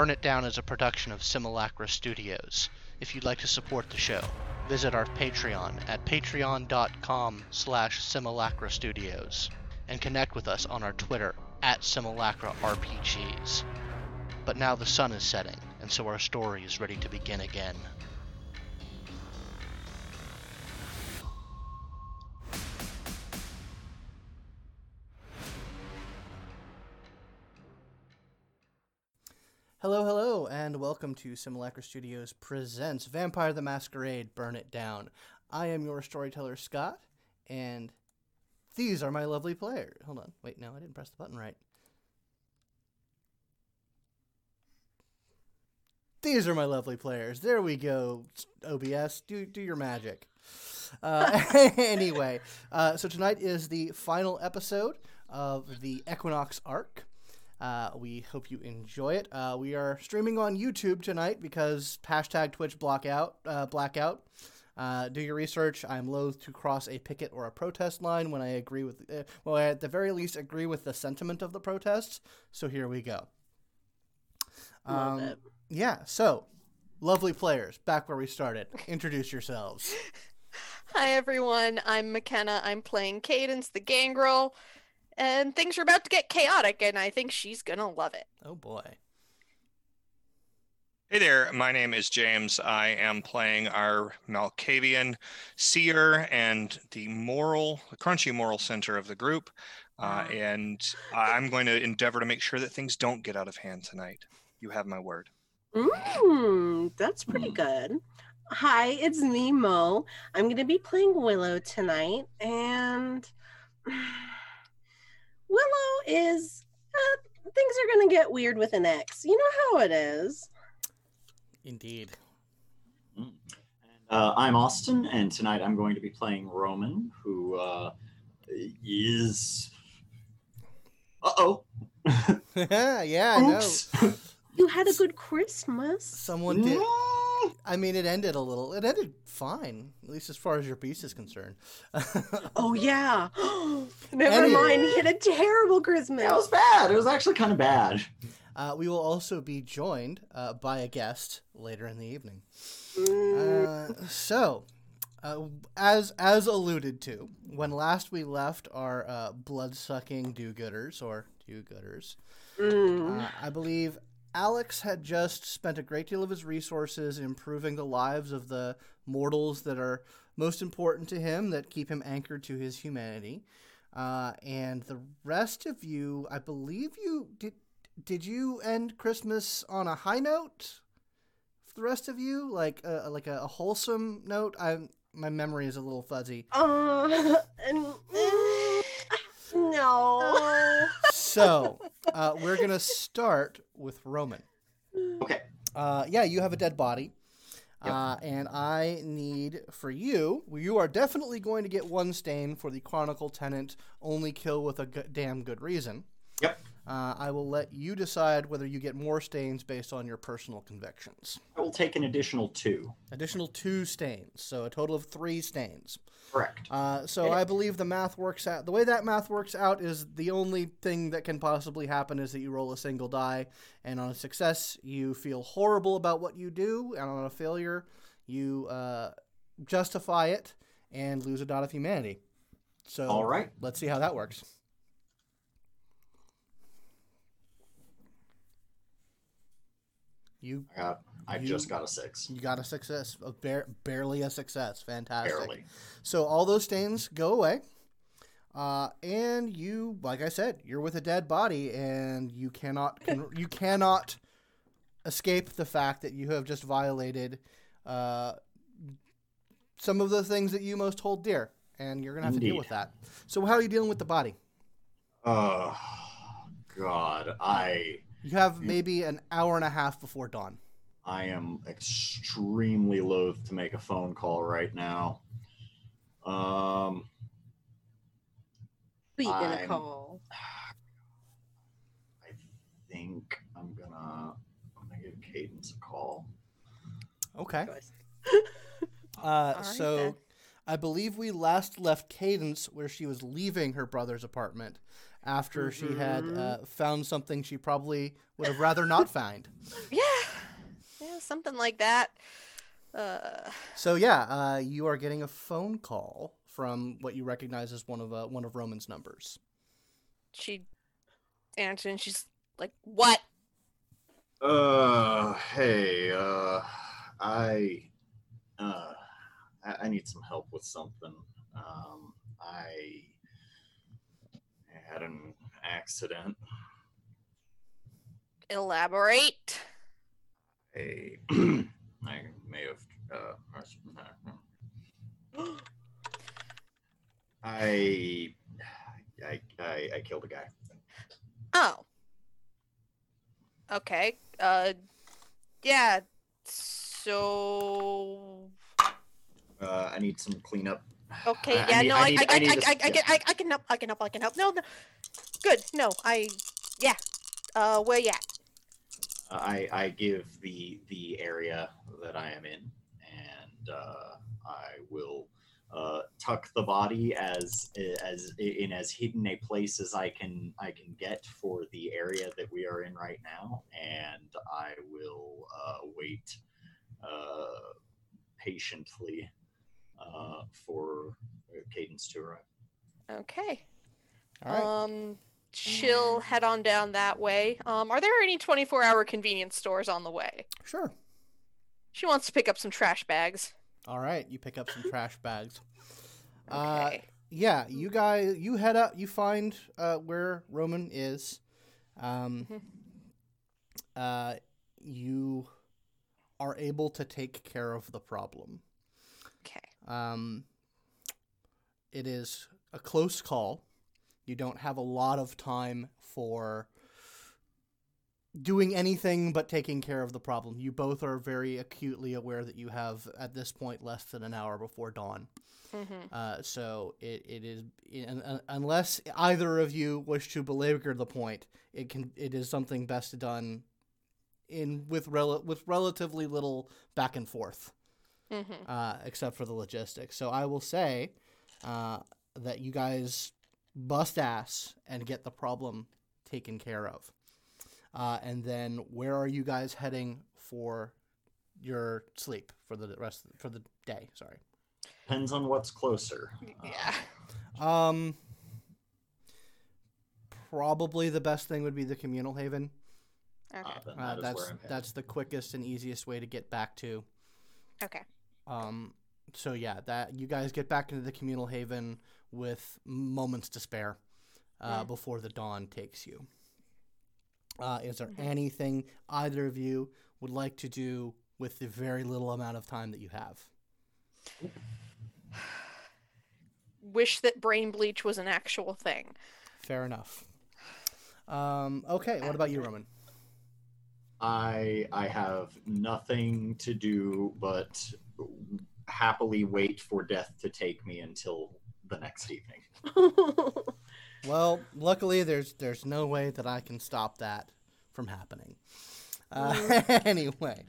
Burn It Down is a production of Simulacra Studios. If you'd like to support the show, visit our Patreon at patreon.com slash simulacra studios and connect with us on our Twitter at simulacra RPGs. But now the sun is setting, and so our story is ready to begin again. Hello, hello, and welcome to Simulacra Studios presents Vampire the Masquerade Burn It Down. I am your storyteller, Scott, and these are my lovely players. Hold on. Wait, no, I didn't press the button right. These are my lovely players. There we go. OBS, do do your magic. Uh, anyway, uh, so tonight is the final episode of the Equinox arc. Uh, we hope you enjoy it. Uh, we are streaming on YouTube tonight because hashtag Twitch blackout. Uh, blackout. Uh, do your research. I'm loath to cross a picket or a protest line when I agree with, uh, well, I at the very least agree with the sentiment of the protests. So here we go. Love Um, it. yeah. So, lovely players, back where we started. Introduce yourselves. Hi everyone, I'm McKenna. I'm playing Cadence, the gangrel, and things are about to get chaotic, and I think she's gonna love it. Oh boy. Hey there, my name is James. I am playing our Malkavian seer and the moral, the crunchy moral center of the group. Uh, and I'm going to endeavor to make sure that things don't get out of hand tonight. You have my word. Mm, that's pretty good. Hi, it's Nemo. I'm going to be playing Willow tonight, and Willow is. Uh, things are going to get weird with an X. You know how it is. Indeed. Uh, I'm Austin, and tonight I'm going to be playing Roman, who uh, is. Uh oh. yeah, I know. Oops. You had a good Christmas. Someone did. Mm. I mean, it ended a little. It ended fine, at least as far as your piece is concerned. Oh, yeah. Never Any- mind. He had a terrible Christmas. It was bad. It was actually kind of bad. Uh, we will also be joined uh, by a guest later in the evening. Mm, Uh, so, uh, as as alluded to, when last we left our uh, blood-sucking do-gooders or do-gooders, mm. uh, I believe Alex had just spent a great deal of his resources improving the lives of the mortals that are most important to him, that keep him anchored to his humanity. Uh, and the rest of you, I believe you did. Did you end Christmas on a high note? For the rest of you, like a, like a, wholesome note. I my memory is a little fuzzy. Uh, and, no. So uh, we're gonna start with Roman. Okay. Uh, yeah, you have a dead body. Yep. Uh, and I need for you, you are definitely going to get one stain for the Chronicle Tenet, only kill with a g- damn good reason. Yep. Uh, I will let you decide whether you get more stains based on your personal convictions. I will take an additional two. Additional two stains, so a total of three stains. Correct. Uh, so I believe the math works out. The way that math works out is the only thing that can possibly happen is that you roll a single die, and on a success, you feel horrible about what you do, and on a failure, you uh, justify it and lose a dot of humanity. So All right. let's see how that works. You I got. I You- just got a six. you got a success, a bare, barely a success. Fantastic. Barely. So all those stains go away. Uh, and you, like I said, you're with a dead body, and you cannot you cannot escape the fact that you have just violated uh, some of the things that you most hold dear, and you're gonna have to deal with that. So how are you dealing with the body? Oh God. I. You have maybe an hour and a half before dawn. I am extremely loath to make a phone call right now. Um. Who you gonna I'm- call? I think I'm gonna. I'm gonna give Cadence a call. Okay. Uh, right so then. I believe we last left Cadence where she was leaving her brother's apartment after she had Mhm. uh, found something she probably would have rather not find. Yeah. Yeah, something like that. Uh, So yeah, uh, you are getting a phone call from what you recognize as one of uh, one of Roman's numbers. she answers and she's like, "What?" Uh, hey, uh, I, uh, I, I need some help with something. Um, I had an accident. Elaborate. I, I may have, uh, I, I, I, I killed a guy. Oh. Okay. Uh, yeah. So. Uh, I need some cleanup. Okay. I- I yeah. need- no. I I. need- I. I I. I. I, I, can. I, I can help. I can help. I can help. No. No. Good. No. I. Yeah. Uh. Where you at? I I give the the area that I am in, and uh, I will uh, tuck the body as as in as hidden a place as I can I can get for the area that we are in right now, and I will uh, wait uh, patiently uh, for Cadence to arrive. Okay. All right. Um. She'll head on down that way. Um. Are there any 24-hour convenience stores on the way? sure. She wants to pick up some trash bags. All right. You pick up some trash bags. Uh, Okay. yeah, you guys, you head up. You find uh, where Roman is. Um, Mhm. uh, you are able to take care of the problem. okay. Um, it is a close call. You don't have a lot of time for doing anything but taking care of the problem. You both are very acutely aware that you have, at this point, less than an hour before dawn. Mm-hmm. Uh, so it, it is un- un- unless either of you wish to belabor the point, it can it is something best done in with rel- with relatively little back and forth Mm-hmm. uh, except for the logistics. So I will say uh, that you guys bust ass and get the problem taken care of. Uh, and then where are you guys heading for your sleep for the rest for the day? Sorry. Depends on what's closer. Uh, Yeah. Um, probably the best thing would be the communal haven. Okay. uh, then Uh, that is that's where I'm headed. that's the quickest and easiest way to get back to. Okay. Um, so yeah, that you guys get back into the communal haven with moments to spare uh, Mm. before the dawn takes you. Uh, is there Mhm. anything either of you would like to do with the very little amount of time that you have? Wish that brain bleach was an actual thing. Fair enough. Um, okay, what about you, Roman? I I have nothing to do but happily wait for death to take me until the next evening. Well, luckily there's there's no way that I can stop that from happening. Uh, anyway,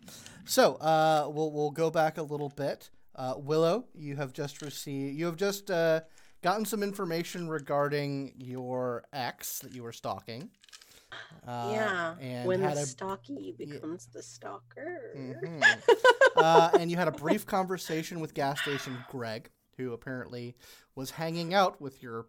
so uh, we'll we'll go back a little bit. Uh, Willow, you have just received you have just uh, gotten some information regarding your ex that you were stalking. Uh, yeah. and when the a stalky becomes the stalker. Mhm. uh, and you had a brief conversation with gas station Greg, who apparently was hanging out with your,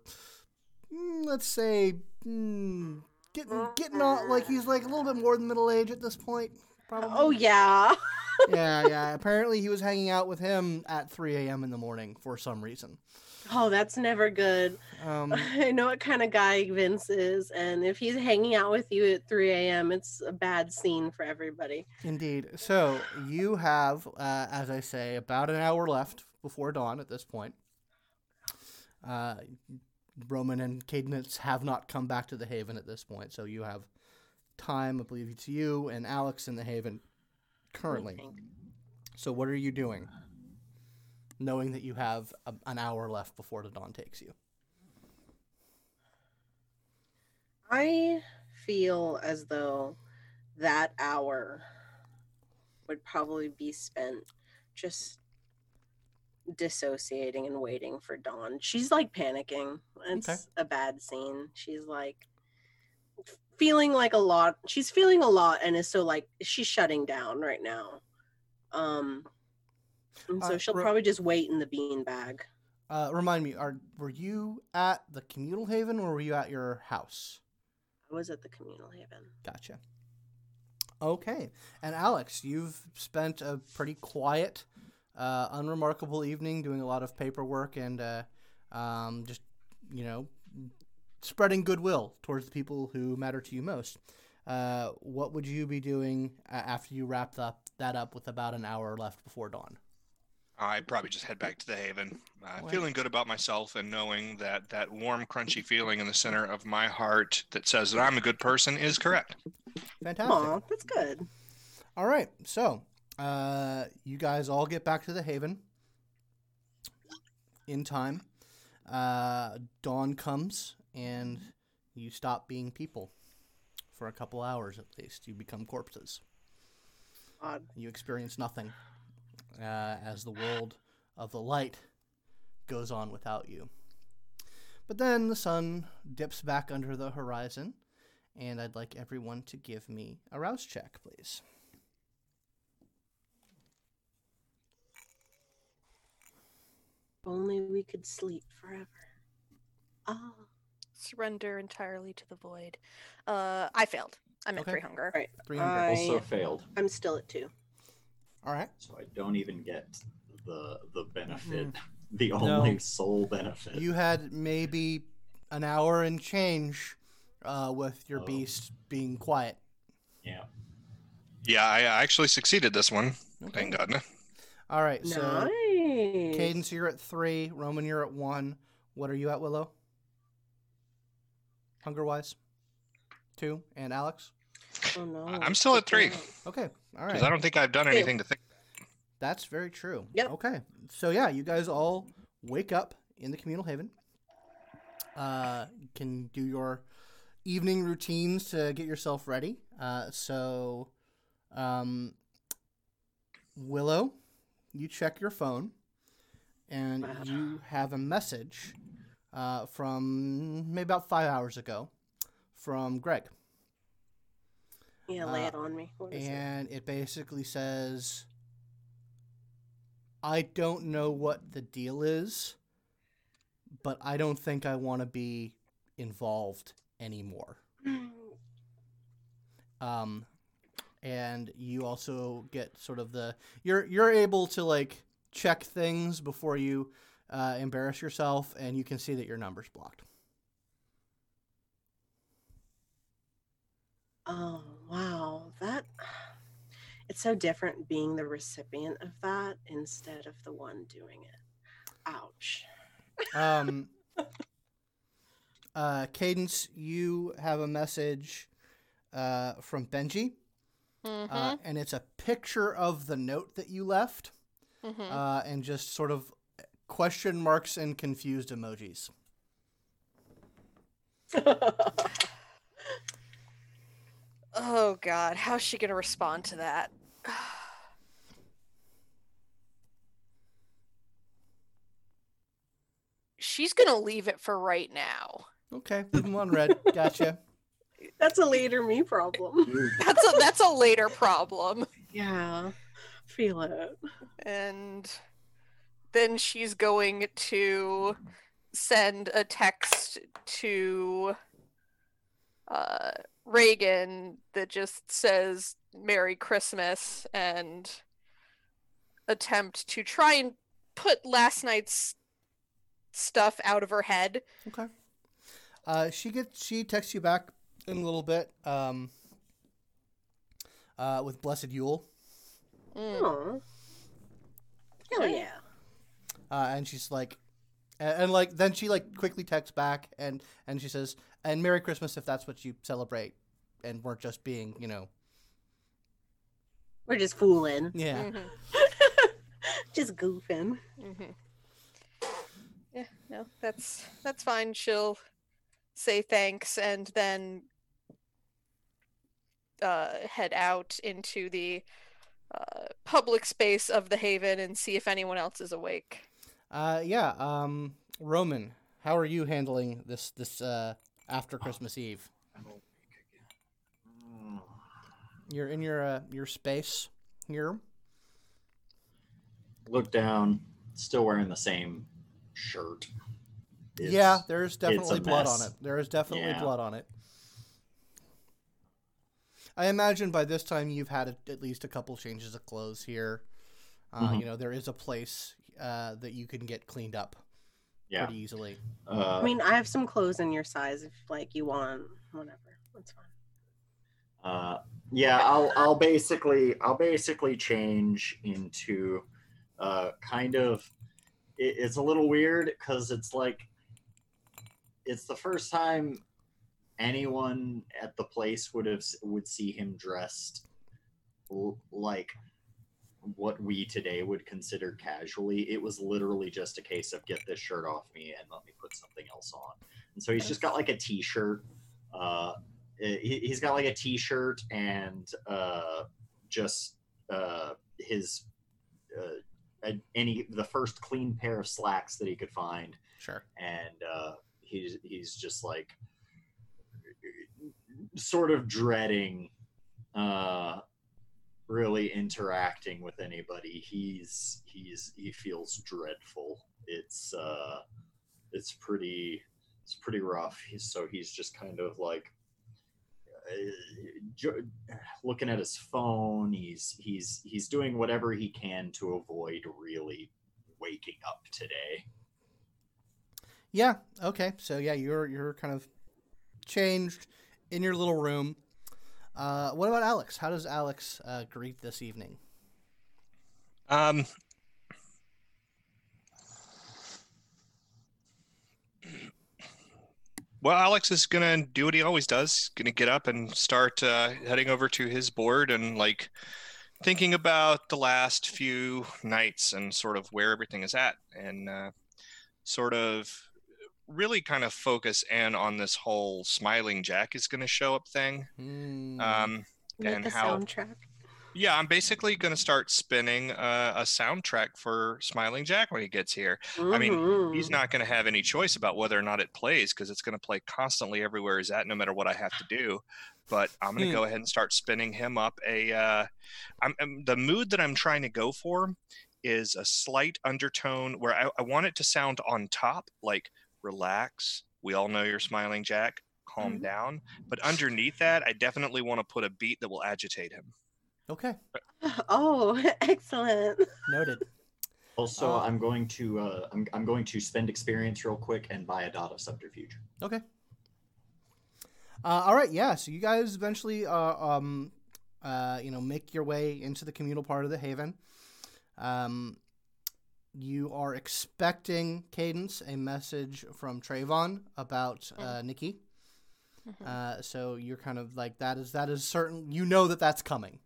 mm, let's say, mm, getting getting on like he's like a little bit more than middle age at this point. Probably. Oh yeah. yeah, yeah. Apparently, he was hanging out with him at 3 a.m. in the morning for some reason. Oh, that's never good. Um, I know what kind of guy Vince is, and if he's hanging out with you at 3 a.m., it's a bad scene for everybody. Indeed. So you have, uh, as I say, about an hour left before dawn at this point. Uh, Roman and Cadence have not come back to the Haven at this point, so you have time, I believe it's you and Alex in the Haven currently. So what are you doing, knowing that you have a, an hour left before the dawn takes you? I feel as though that hour would probably be spent just dissociating and waiting for dawn. She's like panicking. It's Okay. a bad scene. She's like feeling like a lot. She's feeling a lot and is so like she's shutting down right now. Um and so Uh, she'll Ro- probably just wait in the bean bag. Uh, remind me, are were you at the communal haven or were you at your house? I was at the communal haven. Gotcha. Okay, and Alex, you've spent a pretty quiet, uh, unremarkable evening doing a lot of paperwork and uh, um, just you know spreading goodwill towards the people who matter to you most. Uh, what would you be doing after you wrapped up that up with about an hour left before dawn? I'd probably just head back to the Haven, uh, feeling good about myself and knowing that that warm, crunchy feeling in the center of my heart that says that I'm a good person is correct. Fantastic. Aw, that's good. All right, so uh, you guys all get back to the Haven in time. Uh, dawn comes, and you stop being people for a couple hours at least. You become corpses. Odd. You experience nothing uh, as the world of the light goes on without you. But then the sun dips back under the horizon, and I'd like everyone to give me a rouse check, please. Only we could sleep forever. Ah, Surrender entirely to the void. Uh, I failed. I'm at Okay. three hunger. right. 300. I- Also failed, I'm still at two. All right. so I don't even get the the benefit, the only sole benefit. You had maybe an hour and change uh, with your Oh. beast being quiet. Yeah. Yeah, I I actually succeeded this one. Okay. Thank God. All right. So, nice. Cadence, you're at three. Roman, you're at one. What are you at, Willow? Hunger wise? Two. And Alex? Oh no. I- I'm still at three. Okay. All Because. I don't think I've done anything to think. That's very true. Yep. Okay. So yeah, you guys all wake up in the communal haven. Uh, can do your evening routines to get yourself ready. Uh, so, um, Willow, you check your phone, and you have a message uh, from maybe about five hours ago from Greg. Yeah, lay Uh, it on me. What is it? and it basically says I don't know what the deal is, but I don't think I want to be involved anymore. Um, and you also get sort of the you're you're able to like check things before you uh, embarrass yourself, and you can see that your number's blocked. Oh wow, that it's so different being the recipient of that instead of the one doing it. Ouch. Um, uh, Cadence, you have a message uh, from Benji, Mhm, uh, and it's a picture of the note that you left, mhm. uh, and just sort of question marks and confused emojis. oh God, how's she gonna respond to that? She's gonna leave it for right now. Okay, leave them on red. Gotcha. That's a later me problem. That's a that's a later problem. yeah. Feel it. and then she's going to send a text to uh, Reagan that just says "Merry Christmas" and attempt to try and put last night's stuff out of her head. Okay. Uh, she gets she texts you back in a little bit. Um, uh, with Blessed Yule. Mm. Aw. Hell Yeah. yeah. uh, and she's like, and, and like then she like quickly texts back and and she says, "And Merry Christmas if that's what you celebrate, and weren't just being, you know, We're just fooling. yeah." Mhm, just goofing. mhm. Yeah, no, that's that's fine. She'll say thanks and then uh, head out into the uh, public space of the Haven and see if anyone else is awake. Uh, yeah. Um, Roman, how are you handling this this uh, after Christmas Eve? Mm, You're in your uh, your space here. Look down, still wearing the same shirt. It's- yeah, there's definitely blood on it. There is definitely Yeah. blood on it. I imagine by this time you've had a, at least a couple changes of clothes here. Uh, Mhm. You know, there is a place uh, that you can get cleaned up Yeah. pretty easily. Uh, I mean, I have some clothes in your size if like you want whatever. That's fine. Uh, yeah, I'll I'll basically I'll basically change into uh, kind of it, it's a little weird because it's like it's the first time anyone at the place would have would see him dressed l- like what we today would consider casually. It was literally just a case of get this shirt off me and let me put something else on. And so he's just got like a t-shirt. Uh, he, he's got like a t-shirt and uh, just uh, his uh, a- any the first clean pair of slacks that he could find Sure. and uh, he's he's just like sort of dreading uh, really interacting with anybody. He's he's he feels dreadful. It's uh, it's pretty it's pretty rough. He's, so he's just kind of like uh, looking at his phone. He's he's he's doing whatever he can to avoid really waking up today. Yeah. Okay. So yeah, you're you're kind of changed in your little room. Uh, what about Alex? How does Alex uh, greet this evening? Um, well, Alex is gonna do what he always does. He's Gonna get up and start uh, heading over to his board and like thinking about the last few nights and sort of where everything is at, and uh, sort of really kind of focus in on this whole smiling Jack is gonna show up thing. Hmm. Um, And a how- soundtrack. yeah, I'm basically gonna start spinning uh, a soundtrack for Smiling Jack when he gets here. I mean, he's not going to have any choice about whether or not it plays because it's going to play constantly everywhere he's at, no matter what I have to do. But I'm going to Hmm. go ahead and start spinning him up a. Uh, I'm, I'm- the mood that I'm trying to go for is a slight undertone where I, I want it to sound on top, like relax. We all know you're smiling, Jack. Calm Mhm. down. But underneath that, I definitely want to put a beat that will agitate him. okay. Oh, excellent. Noted. Also, Uh, I'm going to uh, I'm, I'm going to spend experience real quick and buy a dot of subterfuge. Okay. Uh, all right, yeah. So you guys eventually, uh, um, uh, you know, make your way into the communal part of the haven. Um, you are expecting Cadence a message from Trayvon about uh, Nikki. Mhm. Uh, so you're kind of like that is that is certain. You know that that's coming.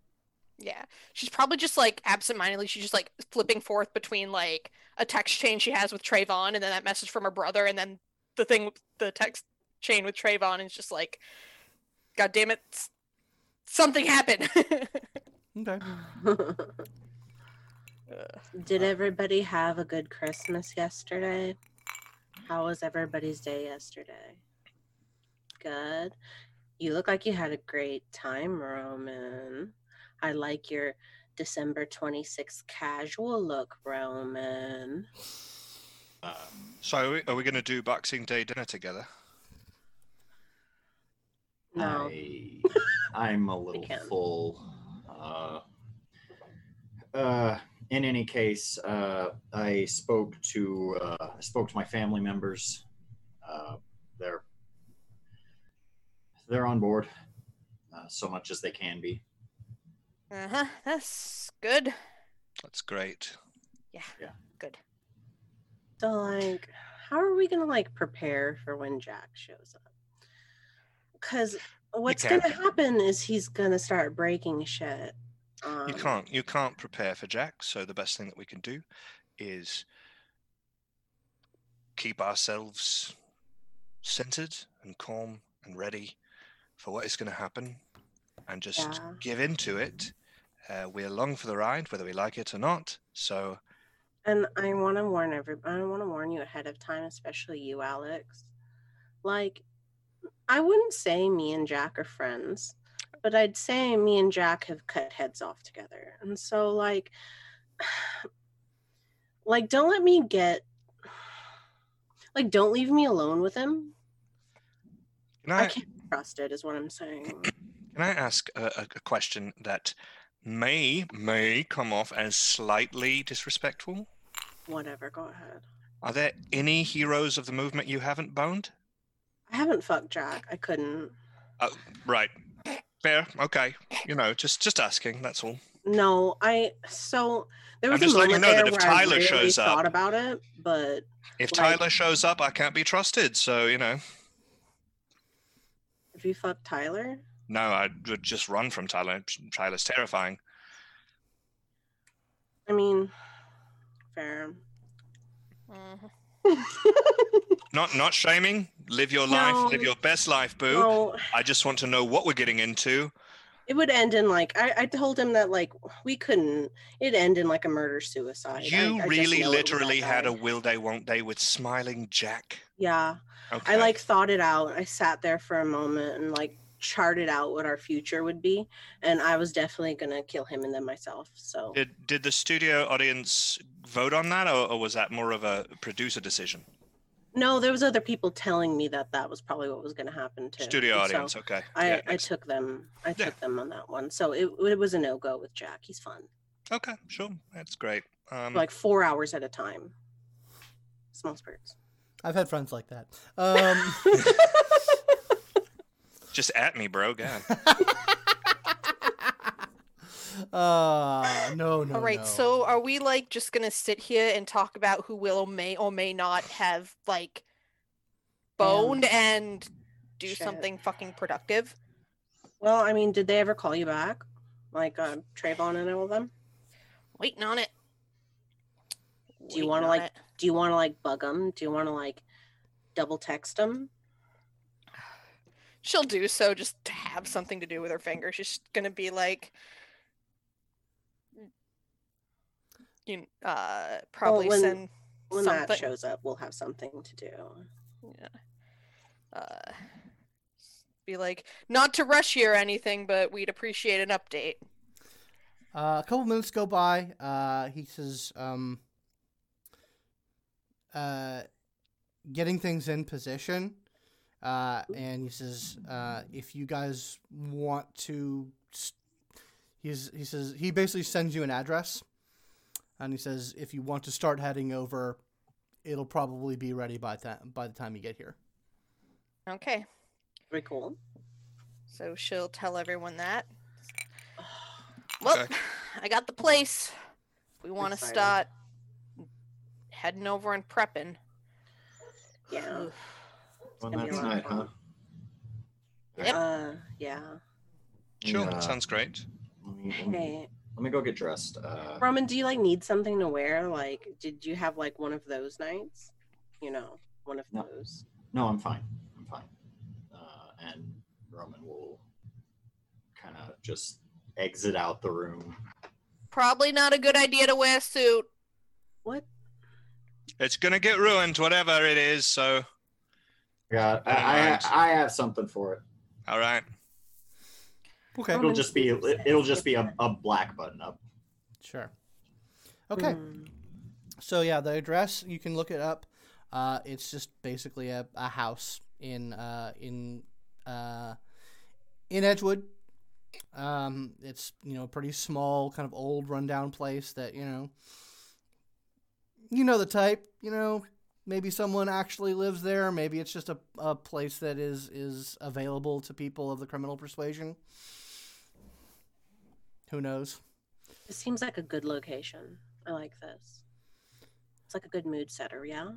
Yeah. She's probably just like absentmindedly, she's just like flipping forth between like a text chain she has with Trayvon and then that message from her brother and then the thing the text chain with Trayvon and just like, God damn it, something happened. Okay. Did everybody have a good Christmas yesterday? How was everybody's day yesterday? Good. You look like you had a great time, Roman. I like your December 26th casual look, Roman. Uh, So are we, are we going to do Boxing Day dinner together? No. I, I'm a little full. Uh, uh, in any case, uh, I spoke to uh, I spoke to my family members. Uh, they're they're on board, uh, so much as they can be. uh-huh. That's good. That's great. Yeah. Yeah. Good. So, like, how are we gonna like prepare for when Jack shows up? Because what's gonna happen is he's gonna start breaking shit. Um, You can't you can't prepare for Jack, so the best thing that we can do is keep ourselves centered and calm and ready for what is going to happen and just Yeah. give into it. Uh, we're along for the ride, whether we like it or not. So And I want to warn everybody. I want to warn you ahead of time, especially you, Alex. Like, I wouldn't say me and Jack are friends, but I'd say me and Jack have cut heads off together. And so, like, like, don't let me get, like, don't leave me alone with him. Can I I, can't trust it, is what I'm saying. can I ask a, a a question that may may come off as slightly disrespectful? Whatever, go ahead. Are there any heroes of the movement you haven't boned? I haven't fucked Jack. I couldn't. Oh, right. Fair. Okay. You know, just just asking. That's all. No, I so there I'm was a just letting you moment know that there if where I Tyler really shows up- thought about it, but If Like- Tyler shows up, I can't be trusted. So you know, if you fuck Tyler, no, I would just run from Tyler. Tyler's terrifying. I mean, fair. Mhm. Not not shaming. Live your life. Live your best life, boo. no, I just want to know what we're getting into. it would end in like I, I told him that like we couldn't. It end in like a murder suicide. You I just really know it was that literally had a will they won't they with smiling Jack. yeah. Okay. I like thought it out. I sat there for a moment and like charted out what our future would be, and I was definitely gonna kill him and then myself. So Did did the studio audience vote on that, or, or was that more of a producer decision? No, there was other people telling me that that was probably what was gonna happen too. Studio and so- audience. Okay. I, Yeah, I took them I Yeah. took them on that one. So it, it was a no go with Jack. He's fun. okay. Sure. That's great. Um, like four hours at a time. Small spurts. I've had friends like that. Um, just at me, bro. God. uh, no, no. All right, no. so are we like just gonna sit here and talk about who will or may or may not have like boned and do Shit. something fucking productive? Well, I mean, did they ever call you back? Like uh, Trayvon and all of them? Waiting on it. Do you wanna, like, it. Do you want to like bug them? Do you want to like double text them? She'll do so just to have something to do with her finger. She's gonna be like, you uh, probably when- send When something. that shows up, we'll have something to do. Yeah. Uh, be like, not to rush you or anything, but we'd appreciate an update. Uh, a couple minutes go by. Uh, he says, um, uh, getting things in position. Uh, and he says, uh, if you guys want to, s- he's, he says, he basically sends you an address. And he says, if you want to start heading over, it'll probably be ready by, th- by the time you get here. Okay. Very cool. So she'll tell everyone that. Well, Okay. I got the place. We want to start heading over and prepping. Yeah. Oof. One gonna that a lot of night, huh? Yep. Uh, yeah. Sure. Yeah. That sounds great. Let me, let me, Hey, let me go get dressed. Uh, Roman, do you like need something to wear? Like, did you have like one of those nights? You know, one of No. those. no, I'm fine. I'm fine. Uh, and Roman will kind of just exit out the room. Probably not a good idea to wear a suit. What? It's gonna get ruined, whatever it is. So, Yeah, I, I. I have something for it. all right. Okay. It'll just be it'll just be a, a black button up. Sure. Okay. Hmm. So yeah, the address you can look it up. Uh, it's just basically a, a house in uh, in uh, in Edgewood. Um, it's you know a pretty small, kind of old, rundown place that you know. You know the type. You know, maybe someone actually lives there. Maybe it's just a, a place that is is available to people of the criminal persuasion. Who knows? This seems like a good location. I like this. It's like a good mood setter, yeah?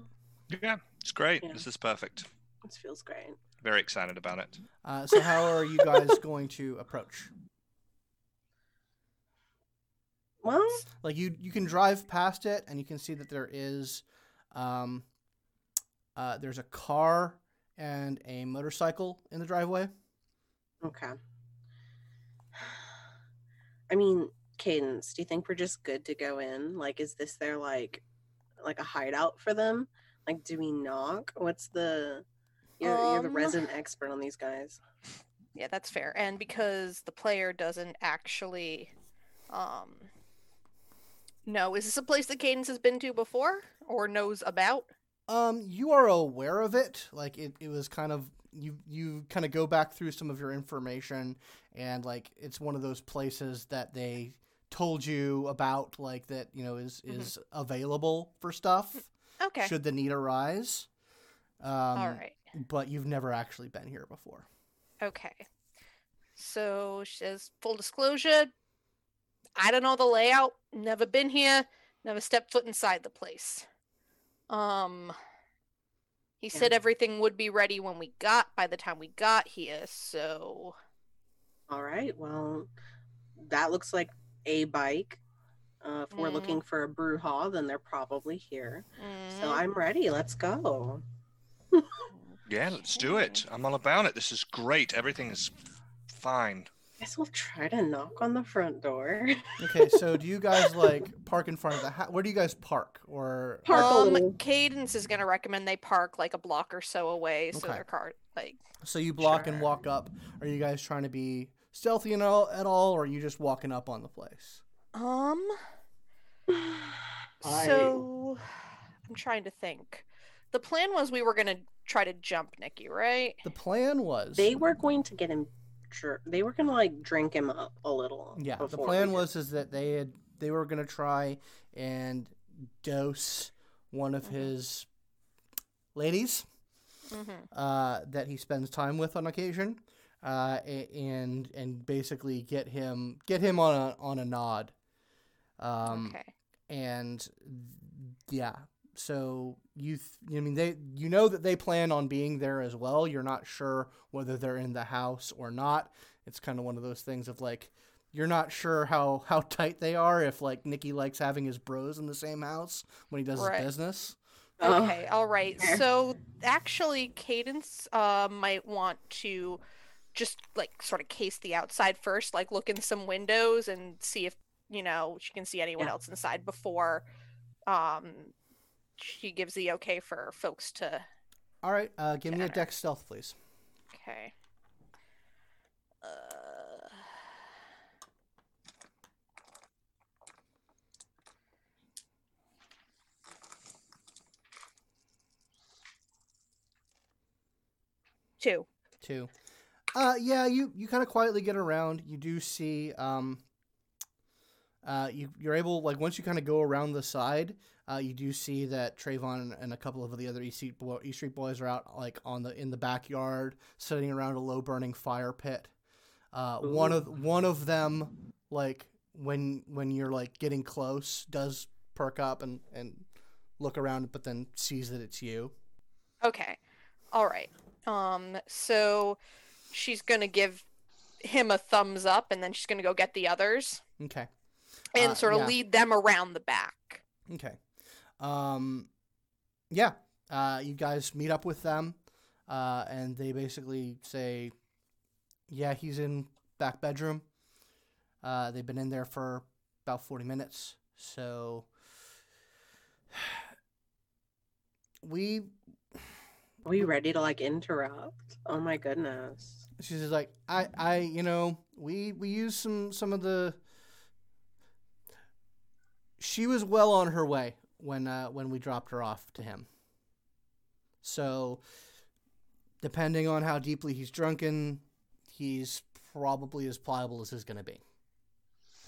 Yeah, it's great. Yeah. This is perfect. This feels great. Very excited about it. Uh, so how are you guys going to approach? Well, like you you can drive past it and you can see that there is um uh there's a car and a motorcycle in the driveway okay. I mean, Cadence, do you think we're just good to go in? Like, is this their like like a hideout for them? Like, do we knock? What's the? You're, you're the Um, resident expert on these guys. Yeah, that's fair. And because the player doesn't actually um know, is this a place that Cadence has been to before or knows about? Um, you are aware of it. Like it, it was kind of you you kind of go back through some of your information and like it's one of those places that they told you about like that, you know, is Mhm. is available for stuff Okay. should the need arise. Um, All right. but you've never actually been here before. Okay. So she says, full disclosure, I don't know the layout, never been here, never stepped foot inside the place. Um he said everything would be ready when we got by the time we got here, so All right. Well, that looks like a bike. Uh, if we're Mm. looking for a brew hall, then they're probably here. So mm, I'm ready. Let's go. Yeah, let's do it. I'm all about it. This is great. Everything is fine. I guess we'll try to knock on the front door. Okay, so do you guys like park in front of the house? Where do you guys park? Or Park a um. Cadence is gonna recommend they park like a block or so away, so Okay. their car like so you block and walk up. Are you guys trying to be stealthy and all, at all, or are you just walking up on the place? um. So I'm trying to think. The plan was we were gonna try to jump Nikki, right? The plan was they were going to get him. Dr- They were going to like drink him up a little. Yeah, the plan was is that they had they were gonna try and dose one of Mhm. his ladies Mm-hmm. uh, that he spends time with on occasion, uh, and and basically get him get him on a on a nod. Um, okay. and yeah, so you th- I mean they you know that they plan on being there as well. You're not sure whether they're in the house or not. It's kind of one of those things of like you're not sure how how tight they are if like Nikki likes having his bros in the same house when he does Right. his business. Okay, all right. So actually, Cadence uh, might want to just like sort of case the outside first, like look in some windows and see if you know she can see anyone Yeah. else inside before um she gives the okay for folks to. All right, uh, give me a Dex Stealth, please. Okay. Uh, two. Two. Uh, yeah, you you kind of quietly get around. You do see um. Uh, you you're able like once you kind of go around the side, uh, you do see that Trayvon and, and a couple of the other East Street, boy, East Street boys are out like on the in the backyard, sitting around a low burning fire pit. Uh, one of one of them like when when you're like getting close does perk up and and look around, but then sees that it's you. Okay. All right. Um so she's going to give him a thumbs up and then she's going to go get the others Okay. And Uh, sort of yeah. lead them around the back. Okay. Um, yeah. Uh, you guys meet up with them, uh, and they basically say, "Yeah, he's in back bedroom. Uh, they've been in there for about forty minutes. So we." Are we ready to like interrupt? Oh my goodness. She's just like, I, I, you know, we we use some some of the. She was well on her way when uh, when we dropped her off to him. So, depending on how deeply he's drunken, he's probably as pliable as he's gonna be.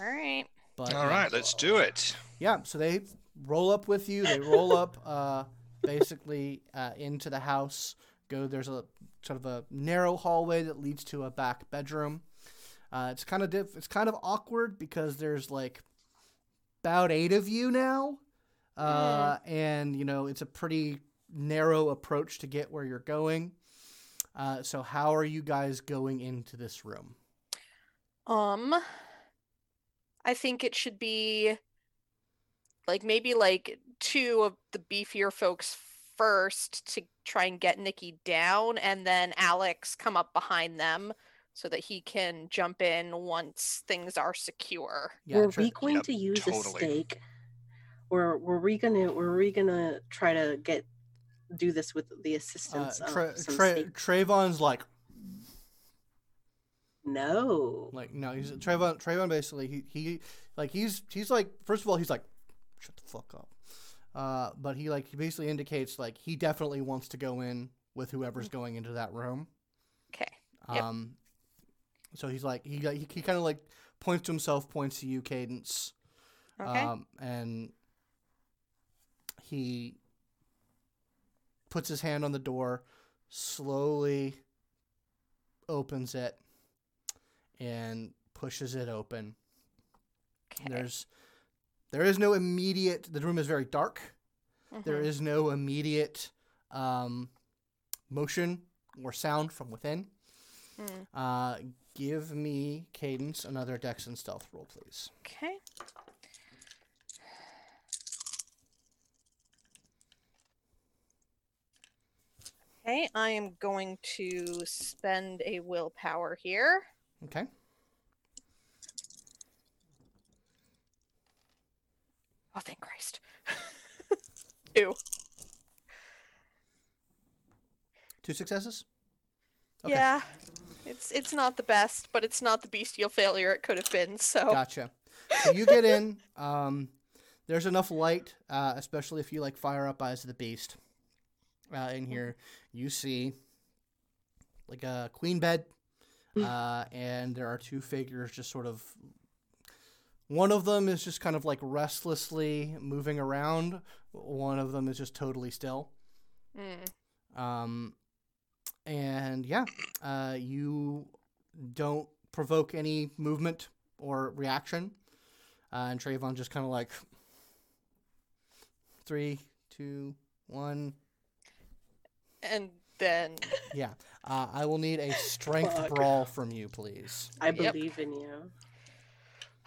All right. But All yeah. let's do it. Yeah, so they roll up with you. They roll up uh, basically uh, into the house. Go there's a sort of a narrow hallway that leads to a back bedroom. Uh, it's kind of diff- it's kind of awkward because there's like about eight of you now, uh, and you know it's a pretty narrow approach to get where you're going. Uh, so how are you guys going into this room? Um I think it should be like maybe like two of the beefier folks first to try and get Nikki down and then Alex come up behind them so that he can jump in once things are secure. Yeah, were Tra- we going Yep, to use a totally. stake? Or were we gonna were we gonna try to get do this with the Uh, assistance Tra- of some Tra- Trayvon's like, No. like no, he's Trayvon. Trayvon basically he he like he's he's like first of all he's like, shut the fuck up. Uh, but he like he basically indicates like he definitely wants to go in with whoever's going into that room. Okay. Yep. Um, so he's like he he, he kind of like points to himself, points to you, Cadence. Okay. Um, and he puts his hand on the door, slowly opens it, and pushes it open. okay. There's there is no immediate. The room is very dark. There Mhm. is no immediate um, motion or sound from within. Mm. Uh, give me Cadence another Dex and Stealth roll, please. Okay. Okay, I am going to spend a willpower here. Okay. Oh, thank Christ. Two. Two successes. Okay. Yeah. It's it's not the best, but it's not the bestial failure it could have been. So Gotcha. So you get in. Um, there's enough light, uh, especially if you like fire up Eyes of the Beast. Uh, in here, you see like a queen bed, uh, and there are two figures just sort of. One of them is just kind of like restlessly moving around. One of them is just totally still. Mm. Um, and yeah, uh, you don't provoke any movement or reaction. Uh, and Trayvon just kind of like three, two, one. and then Yeah. Uh, I will need a strength Fuck. brawl from you, please. I Yep. believe in you.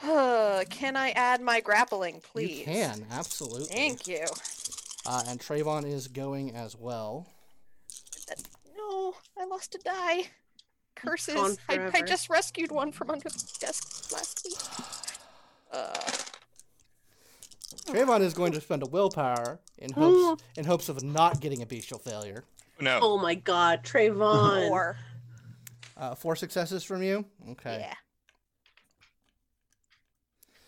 Uh, can I add my grappling, please? You can, absolutely. Thank you. Uh, and Trayvon is going as well. No, I lost a die. Curses. I, I just rescued one from under the desk last week. Uh, Trayvon is going to spend a willpower in hopes in hopes of not getting a bestial failure. No. Oh my god, Trayvon. four. Uh, four successes from you. Okay. Yeah.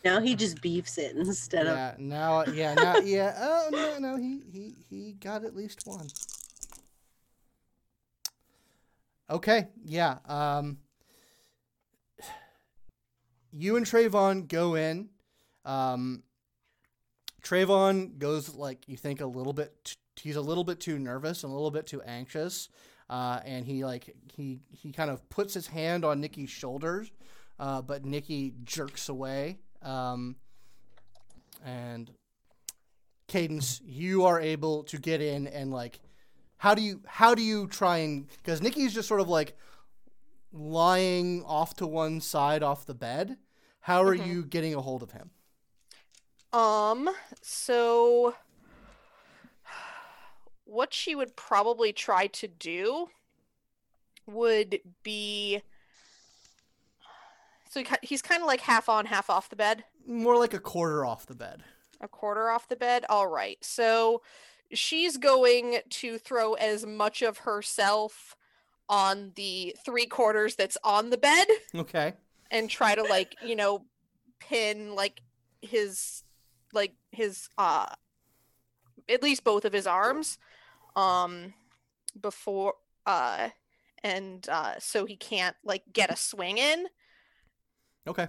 Now he just beefs it instead of Yeah, now, yeah, now, yeah. Oh no, no, he he he got at least one. Okay, yeah. Um, you and Trayvon go in. Um, Trayvon goes like you think a little bit. T- he's a little bit too nervous and a little bit too anxious, uh, and he like he he kind of puts his hand on Nikki's shoulders, uh, but Nikki jerks away. Um, and Cadence, you are able to get in and like, how do you how do you try and because Nikki's just sort of like lying off to one side off the bed. How are Mhm. you getting a hold of him? Um, so what she would probably try to do would be so he's kind of like half on, half off the bed, More like a quarter off the bed. a quarter off the bed. All right. So she's going to throw as much of herself on the three quarters that's on the bed Okay. and try to like you know pin like his like his uh at least both of his arms um before uh and uh so he can't like get a swing in Okay.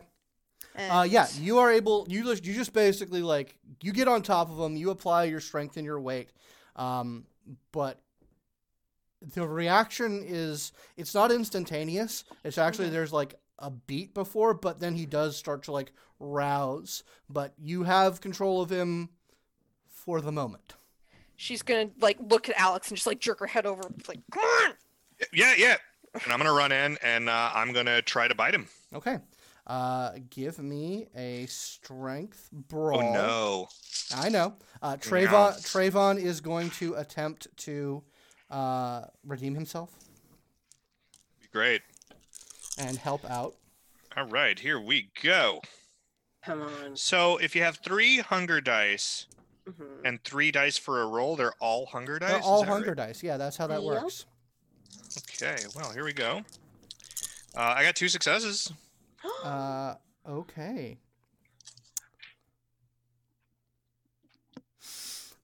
And Uh, yeah, you are able. You just you just basically like you get on top of him. You apply your strength and your weight, um, but the reaction is it's not instantaneous. It's actually Mhm. there's like a beat before, but then he does start to like rouse. But you have control of him for the moment. she's gonna like look at alex and just like jerk her head over like come on Yeah, yeah. And I'm gonna run in and uh, I'm gonna try to bite him. Okay. Uh, give me a strength brawl. Oh no. I know. Uh, Yeah. Trayvon Trayvon is going to attempt to uh, redeem himself Be Great. and help out. All right, here we go. come on. So if you have three hunger dice, Mhm. and three dice for a roll. They're all hunger dice. They're all hunger right? dice. Yeah, that's how that Yep. works. Okay, well here we go. Uh, I got two successes. Uh, okay.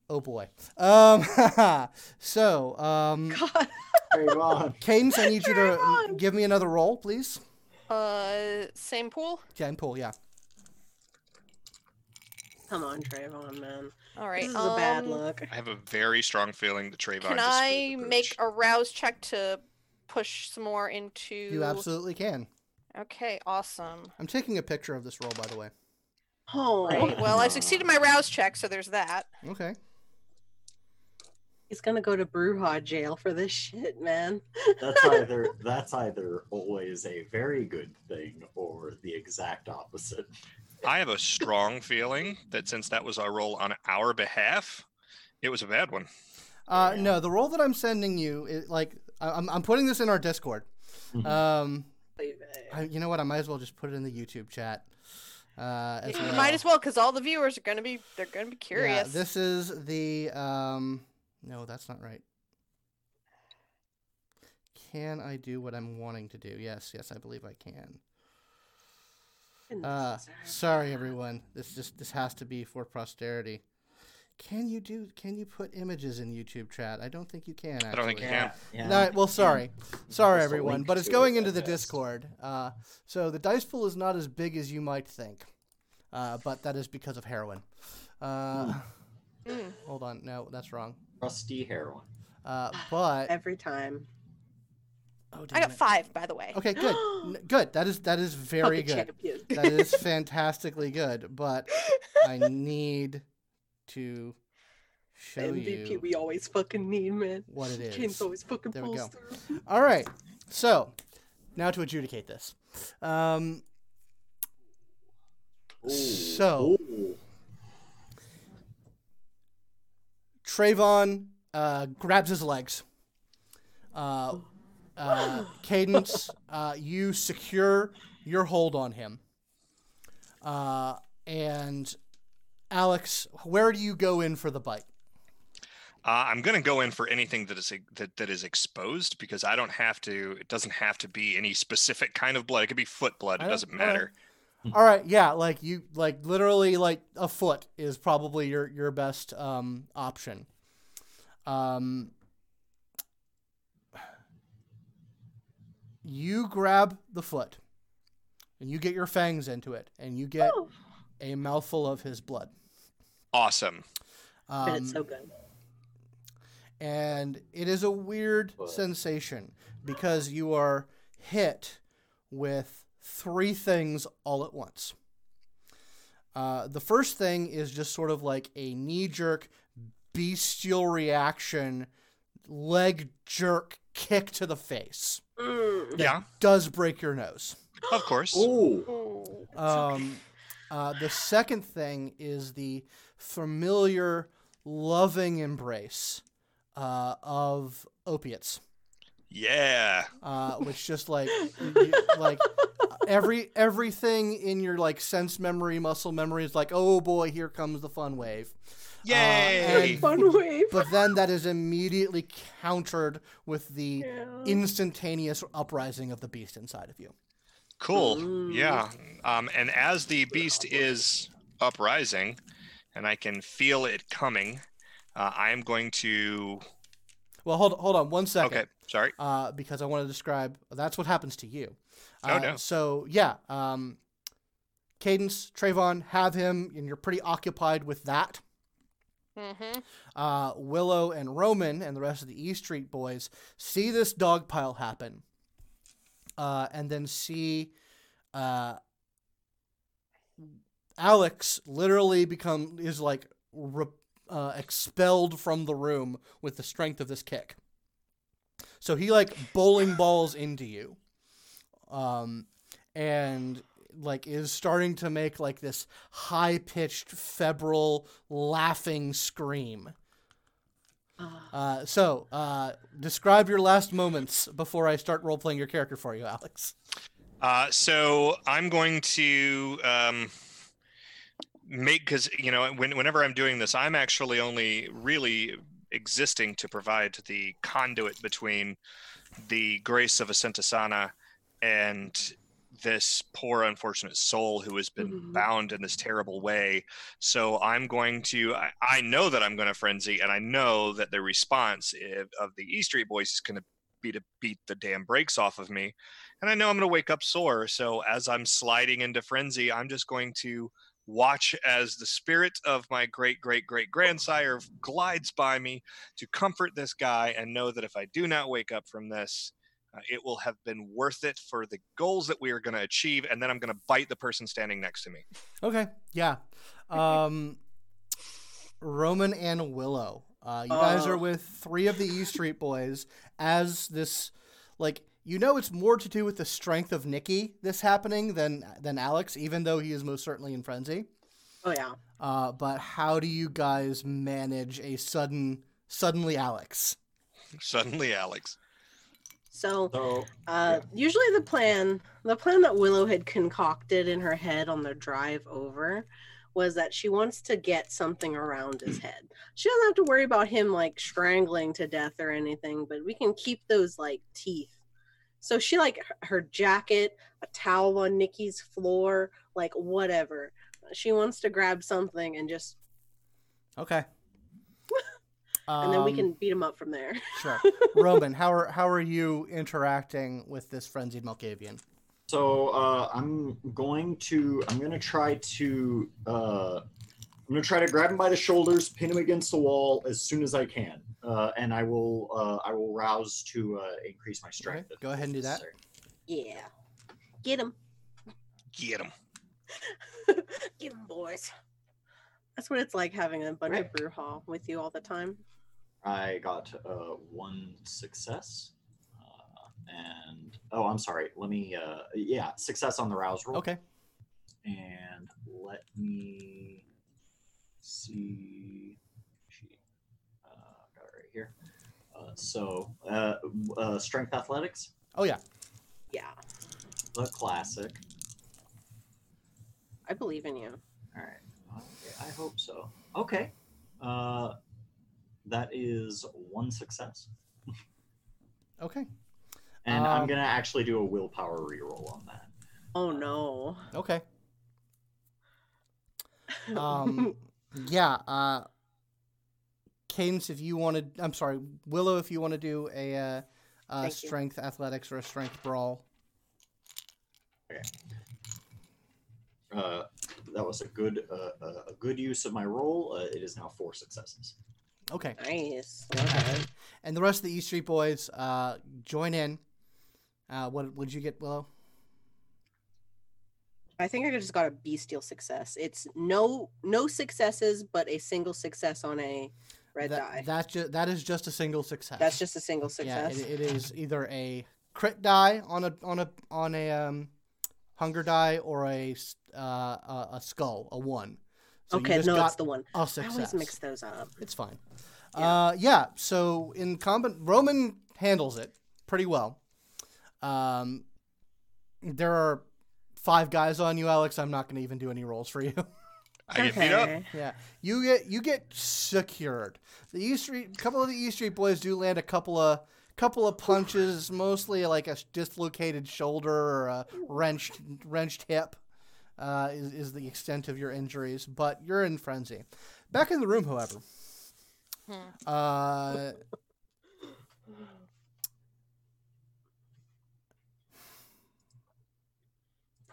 Oh boy. Um, so, um, God. Trayvon. Cadence, I need you to Trayvon! give me another roll, please. Uh, same pool. Yeah, pool. Yeah. Come on, Trayvon, man. All right. This is a bad um, look. I have a very strong feeling that Trayvon. Can just screwed I make a rouse check to push some more into? You absolutely can. Okay, awesome. I'm taking a picture of this roll, by the way. Oh, Right. Well, I succeeded my rouse check, so there's that. Okay. he's gonna go to Brujah jail for this shit, man. That's either that's either always a very good thing or the exact opposite. I have a strong feeling that since that was our roll on our behalf, it was a bad one. Uh, no, the role that I'm sending you, is, like, I- I'm, I'm putting this in our Discord. Mhm. Um, Leave it. I, you know what? I might as well just put it in the YouTube chat. Uh, as You well. might as well, because all the viewers are gonna be they're gonna be curious. Yeah, this is the um no, that's not right. Can I do what I'm wanting to do? Yes, yes, I believe I can. Uh sorry everyone. This just this has to be for posterity. Can you do can you put images in YouTube chat? I don't think you can actually. I don't think you can. Yeah. No, well, sorry, sorry Just everyone, but it's going it, into I the guess. Discord. Uh, so the dice pool is not as big as you might think, uh, but that is because of heroin. Uh, Mm. Hold on, no, that's wrong. Rusty heroin. Uh, but Every time. oh, I got it. five, by the way. Okay, good, N- good. That is that is very Fucking good. champion. That is fantastically good. But I need to show MVP you we always fucking need, man. what it James always fucking There we pulls go. through. All right. So now to adjudicate this. Um, Ooh. So- Ooh. Trayvon uh, grabs his legs. Uh, uh, Cadence, uh, you secure your hold on him. Uh, and Alex, where do you go in for the bite? Uh, I'm gonna go in for anything that is that, that is exposed because I don't have to. It doesn't have to be any specific kind of blood. It could be foot blood. It don't- doesn't all right. matter. All right, yeah, like you, like literally, like a foot is probably your your best um, option. Um, you grab the foot, and you get your fangs into it, and you get Oh, a mouthful of his blood. Awesome. but Um, it's so good. and it is a weird But- sensation because you are hit with three things all at once. Uh, the first thing is just sort of like a knee jerk, bestial reaction, leg jerk kick to the face. Mm. Yeah, Does break your nose. of course. Ooh. Ooh. Um, uh, the second thing is the familiar, loving embrace uh, of opiates. Yeah. uh, which just like you- like every everything in your like sense memory, muscle memory is like, oh boy, here comes the fun wave. Yay. and- Fun wave. But then that is immediately countered with the Yeah. instantaneous uprising of the beast inside of you. Cool. Mm. Yeah. Um, and as the beast is uprising, and I can feel it coming, uh, I am going to. Well, hold hold on one second. Okay. Sorry. uh, because I want to describe that's what happens to you. Oh, Uh, no. So yeah, um, Cadence, Trayvon, have him, and you're pretty occupied with that. Mm-hmm. uh, Willow and Roman and the rest of the E Street boys see this dog pile happen, uh, and then see uh, Alex literally become is like re- uh, expelled from the room with the strength of this kick. So he like bowling balls into you, um, and like is starting to make like this high pitched febrile laughing scream. Uh, so, uh, describe your last moments before I start role playing your character for you, Alex. Uh, so I'm going to um, make because you know when, whenever i'm doing this i'm actually only really existing to provide the conduit between the grace of Asentasana and this poor unfortunate soul who has been Mhm. bound in this terrible way so i'm going to I, I know that i'm going to frenzy and i know that the response if, of the e street boys is going to be to beat the damn brakes off of me and i know i'm going to wake up sore so as i'm sliding into frenzy i'm just going to watch as the spirit of my great great great grandsire glides by me to comfort this guy and know that if i do not wake up from this uh, it will have been worth it for the goals that we are going to achieve and then i'm going to bite the person standing next to me Okay, yeah. Um, Roman and Willow. Uh, you guys are Oh. with three of the E Street boys as this, like, you know, it's more to do with the strength of Nikki this happening than than Alex, even though he is most certainly in frenzy. Oh yeah. Uh, but how do you guys manage a sudden, suddenly Alex? suddenly alex So So uh, usually the plan, the plan that Willow had concocted in her head on the drive over, was that she wants to get something around his head. She doesn't have to worry about him like strangling to death or anything, but we can keep those like teeth. So she like her- her jacket, a towel on Nikki's floor, like whatever. She wants to grab something and just, Okay. and then we Um, can beat him up from there. Sure. Roman, how are how are you interacting with this frenzied Malkavian? So uh, I'm going to I'm gonna try to uh, I'm gonna try to grab him by the shoulders, pin him against the wall as soon as I can, uh, and I will uh, I will rouse to uh, increase my strength. Okay, go ahead and do that. Yeah, get him. get him get him, boys. That's what it's like having a bunch Right. of hall with you all the time. I got uh, one success, uh, and oh, I'm sorry. Let me uh, yeah, success on the rouse roll. Okay. and let me see. Uh, got it right here. Uh, so, uh, uh, strength athletics, Oh yeah. Yeah, the classic. I believe in you. All right. I hope so. Okay. Uh, that is one success, Okay. and Um, I'm gonna actually do a willpower reroll on that. Oh no. Okay. Um, yeah. Uh, Cadence, if you wanted, I'm sorry, Willow, if you want to do a uh, uh, Thank you. strength athletics or a strength brawl. Okay. Uh, that was a good uh, uh, a good use of my roll. Uh, it is now four successes. Okay. Nice. Okay. And the rest of the E Street boys uh, join in. Uh, what would you get, Willow? I think I just got a bestial success. It's no no successes, but a single success on a red that, die. That's ju- that is just a single success. That's just a single yeah. success. It, it is either a crit die on a on a on a um, hunger die or a uh, a, a skull, a one. So okay, no, got it's the one. I always mix those up. It's fine. Yeah. Uh, yeah. So in combat, Roman handles it pretty well. Um, there are five guys on you, Alex. I'm not going to even do any rolls for you. i get beat up yeah, you get you get secured. The E Street, couple of the E Street boys do land a couple of couple of punches, mostly like a dislocated shoulder or a wrenched wrenched hip. Uh, is, is the extent of your injuries, but you're in frenzy. Back in the room, however, Hmm. uh,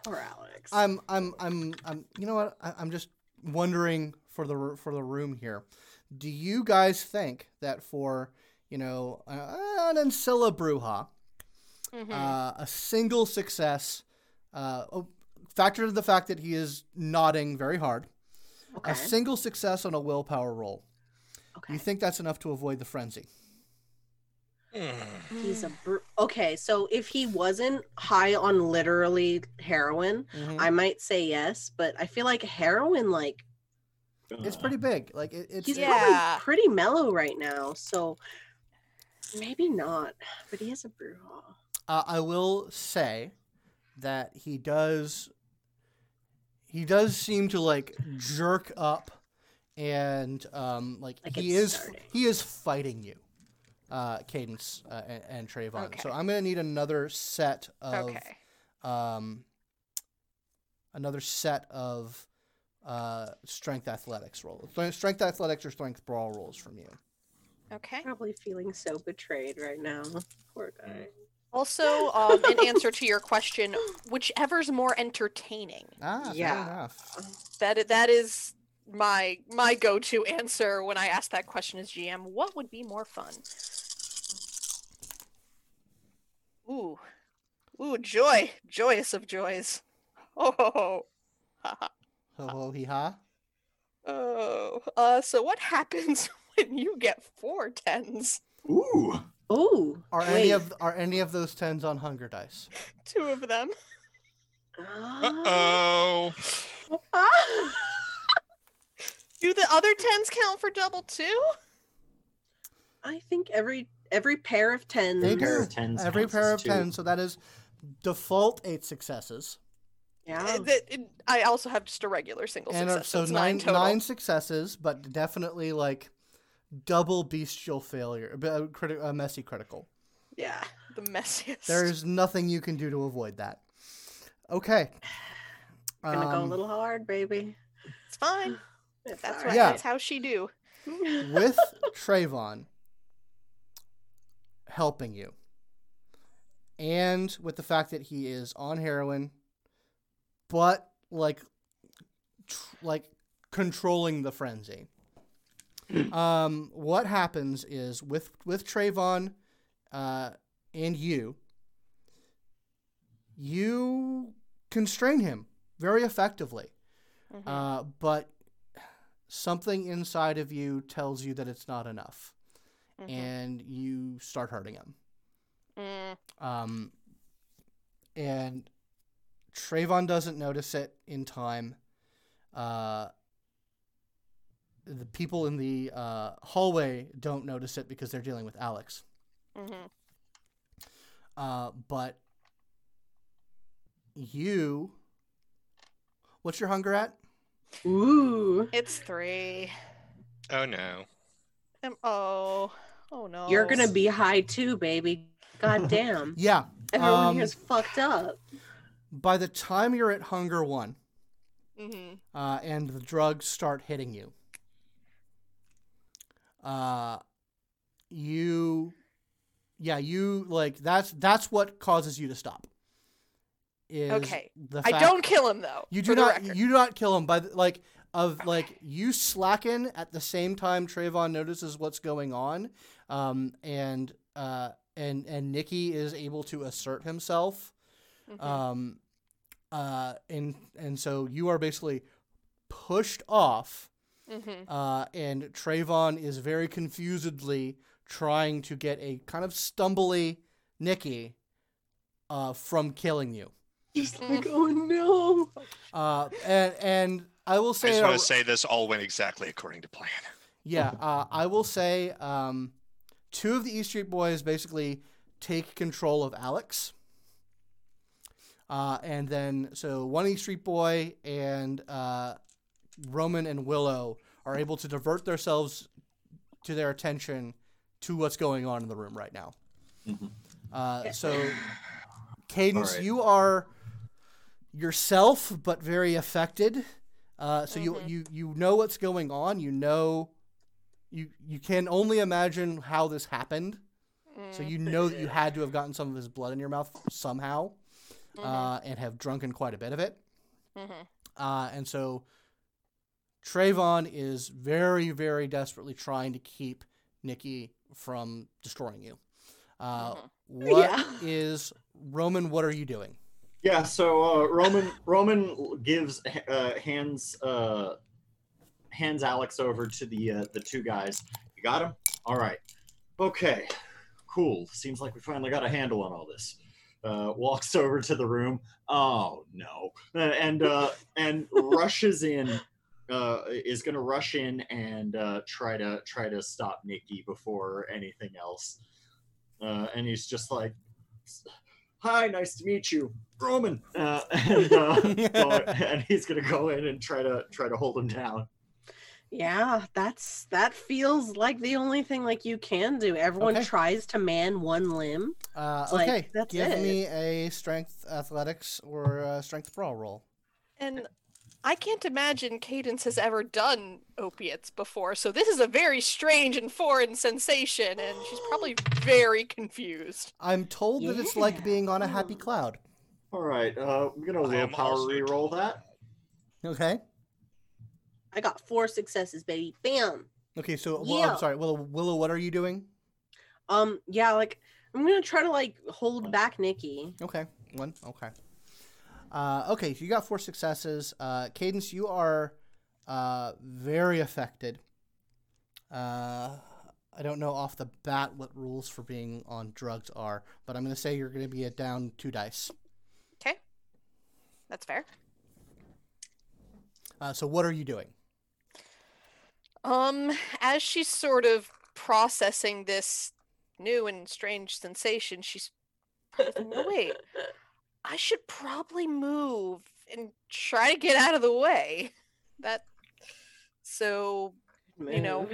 Poor Alex. I'm I'm I'm I'm you know what I, I'm just wondering for the for the room here. Do you guys think that for you know uh, an Ancilla Brujah, Mhm. uh, a single success, uh, oh, factor in the fact that he is nodding very hard, okay. a single success on a willpower roll. Okay. You think that's enough to avoid the frenzy? He's a br- okay. So if he wasn't high on literally heroin, Mhm. I might say yes. But I feel like heroin, like It's pretty big. Like it, it's he's Yeah. probably pretty mellow right now. So maybe not. But he has a brouhaha. Uh, I will say that he does. he does seem to like jerk up and um like, Like he is starting. he is fighting you uh cadence uh, and, and Trayvon. Okay. so i'm gonna need another set of Okay. um another set of uh strength athletics rolls strength athletics or strength brawl rolls from you Okay. Probably feeling so betrayed right now. Poor guy. Also, um, in answer to your question, whichever's more entertaining. ah fair Yeah. enough That that is my my go-to answer when I ask that question as GM. What would be more fun? Ooh, ooh, joy, joyous of joys. Oh, ho, ho. Ha, ha. ho ho hee ha oh. Uh, so what happens when you get four tens? Ooh. Ooh. are wait. any of are any of those tens on hunger dice Two of them. Ah. oh. Do the other tens count for double two? I think every every pair of tens. They pair do. of tens Every pair of two. tens, so that is default eight successes, Yeah. Uh, that- it- I also have just a regular single and success. so it's nine nine total. nine successes, but definitely like double bestial failure, a, criti- uh, messy critical. Yeah, the messiest. There's nothing you can do to avoid that. Okay. Gonna go a Um, little hard, baby. It's fine. It's That's all what. Yeah. That's how she do. with Trayvon helping you, and with the fact that he is on heroin, but like, tr- like controlling the frenzy. um, what happens is with with Trayvon, uh, and you, you constrain him very effectively. Mhm. Uh, but something inside of you tells you that it's not enough, Mhm. and you start hurting him. Mm, Um, and Trayvon doesn't notice it in time. Uh, the people in the uh, hallway don't notice it because they're dealing with Alex. mhm. Uh, but you, what's your hunger at? Ooh. It's three. Oh no. Um, oh. Oh no. You're gonna be high too, baby. God damn. Yeah. Everyone um, here's fucked up. By the time you're at hunger one, hmm uh, and the drugs start hitting you, uh, you, yeah, you like that's that's what causes you to stop. Is Okay. the I don't kill him though. You do not. You do not kill him. By the, like of like you slacken at the same time Trayvon notices what's going on, um, and uh, and and Nikki is able to assert himself. Mhm. Um, uh, and and so you are basically pushed off, Mhm. uh, and Trayvon is very confusedly trying to get a kind of stumbly Nikki uh, from killing you. He's Mhm. like, oh no. Uh, and and I will say. I say, just want to say this all went exactly according to plan. yeah, uh, I will say, um, two of the E Street Boys basically take control of Alex. Uh, and then, so one E Street Boy and uh, Roman and Willow are able to divert themselves to their attention to what's going on in the room right now. Mhm. Uh, so, Cadence, Alright. you are yourself, but very affected. Uh, so you, Mhm. you you know what's going on. You know, you you can only imagine how this happened. So Mm, you know that you had to have gotten some of his blood in your mouth somehow, mhm, uh, and have drunken quite a bit of it. mhm. Uh, and so Trayvon is very, very desperately trying to keep Nikki from destroying you. Uh, Mhm. what is Yeah. Roman? What are you doing? Yeah, so uh, Roman Roman gives uh, hands uh, hands Alex over to the uh, the two guys. You got him? All right. Okay. Cool. Seems like we finally got a handle on all this. Uh, walks over to the room. Oh no! Uh, And and rushes in. Is going to rush in and try to try to stop Nikki before anything else. And he's just like, "Hi, nice to meet you, Roman." Uh, and, uh, go- and he's gonna go in and try to try to hold him down. Yeah, that's that feels like the only thing like you can do. Everyone Okay. tries to man one limb. Uh, It's like, okay, that's give it. me a strength athletics or a strength brawl roll. And I can't imagine Cadence has ever done opiates before, so this is a very strange and foreign sensation, and she's probably very confused. I'm told that it's like being on a happy cloud. All right, uh, I'm gonna I am willpower also re-roll that. Okay. I got four successes, baby. Bam. Okay. So, well, Yeah. I'm sorry, Willow. Willow, what are you doing? Um, yeah, like I'm gonna try to like hold back Nikki. Okay, one. Okay. Uh, okay, so you got four successes. Uh, Cadence, you are uh, very affected. Uh, I don't know off the bat what rules for being on drugs are, but I'm going to say you're going to be at down two dice. Okay? That's fair. Uh, so what are you doing? Um, as she's sort of processing this new and strange sensation, she's "Oh, wait, I should probably move and try to get out of the way. That so You know.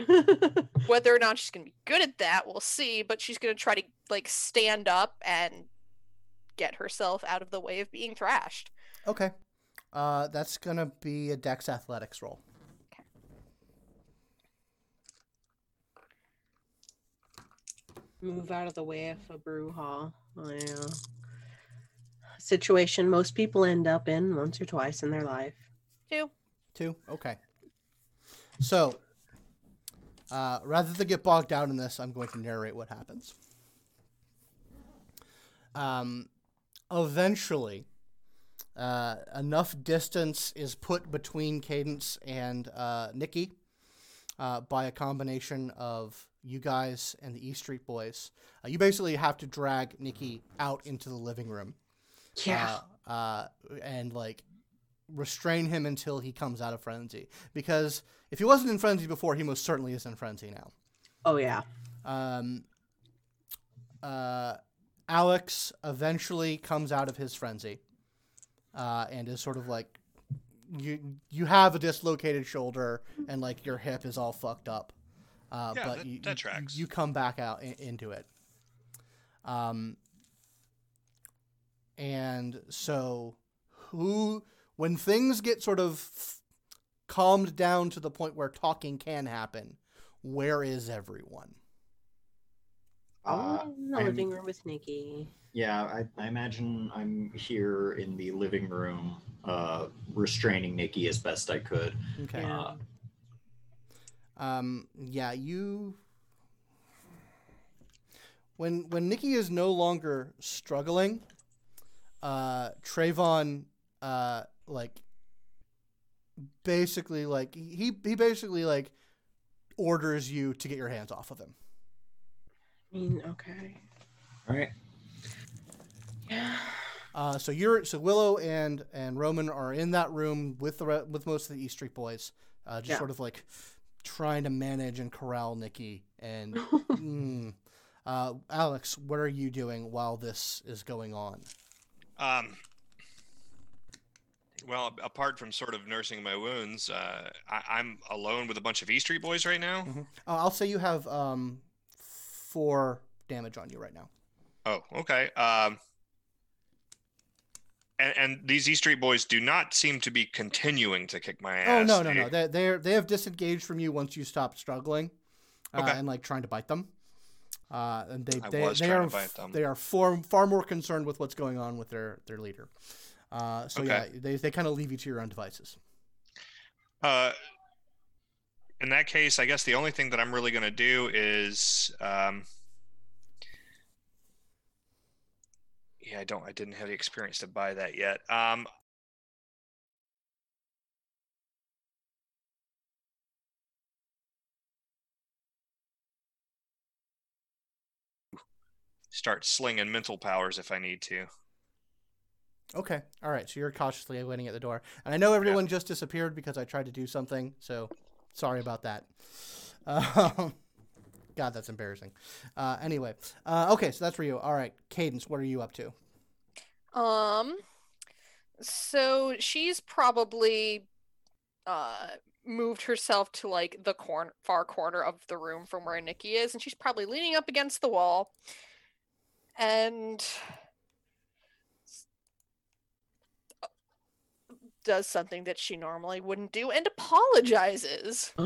whether or not she's gonna be good at that, we'll see. But she's gonna try to like stand up and get herself out of the way of being thrashed. Okay. Uh, that's going to be a dex athletics roll. Move out of the way of a brouhaha. Oh, yeah. Situation most people end up in once or twice in their life. Two. Two. Okay. So, uh, rather than get bogged down in this, I'm going to narrate what happens. Um, eventually, uh, enough distance is put between Cadence and uh, Nikki uh, by a combination of you guys and the E Street Boys. Uh, you basically have to drag Nikki out into the living room Yeah. uh, uh, and like restrain him until he comes out of frenzy. Because if he wasn't in frenzy before, he most certainly is in frenzy now. oh yeah. Um, uh, Alex eventually comes out of his frenzy uh, and is sort of like you. You have a dislocated shoulder and like your hip is all fucked up. Uh, Yeah, but that- you, that you- You, come back out in, into it. Um, and so who when things get sort of f- calmed down to the point where talking can happen where is everyone Uh, oh, in the I'm- living room with Nikki. Yeah, I, I imagine I'm here in the living room, uh, restraining Nikki as best I could. okay Yeah. um yeah you when when nikki is no longer struggling uh Trayvon uh like basically like he he basically like orders you to get your hands off of him I mean, okay. All right. Yeah. Uh, so you're so Willow and and Roman are in that room with the re- with most of the East Street boys, uh, just Yeah. sort of like trying to manage and corral Nikki. And mm, uh, Alex, what are you doing while this is going on? Um, well, apart from sort of nursing my wounds, uh, I, I'm alone with a bunch of E Street boys right now. Uh, I'll say you have um, four damage on you right now. Oh, okay. Um, and, and these E Street boys do not seem to be continuing to kick my ass. Oh no no They- no! They they they have disengaged from you once you stop struggling, uh, Okay. and like trying to bite them. Uh, and they I they, they are to bite f- them. they are far far more concerned with what's going on with their their leader. Uh, so Okay. yeah, they they kind of leave you to your own devices. Uh, in that case, I guess the only thing that I'm really going to do is, um, yeah, I don't, I didn't have the experience to buy that yet. Um, start slinging mental powers if I need to. Okay, all right. So you're cautiously waiting at the door, and I know everyone just disappeared because I tried to do something. So sorry about that. Um, God, that's embarrassing. Uh, anyway, uh, okay, so that's for you. All right, Cadence, what are you up to? Um, so she's probably uh moved herself to like the corner far corner of the room from where Nikki is, and she's probably leaning up against the wall and does something that she normally wouldn't do and apologizes.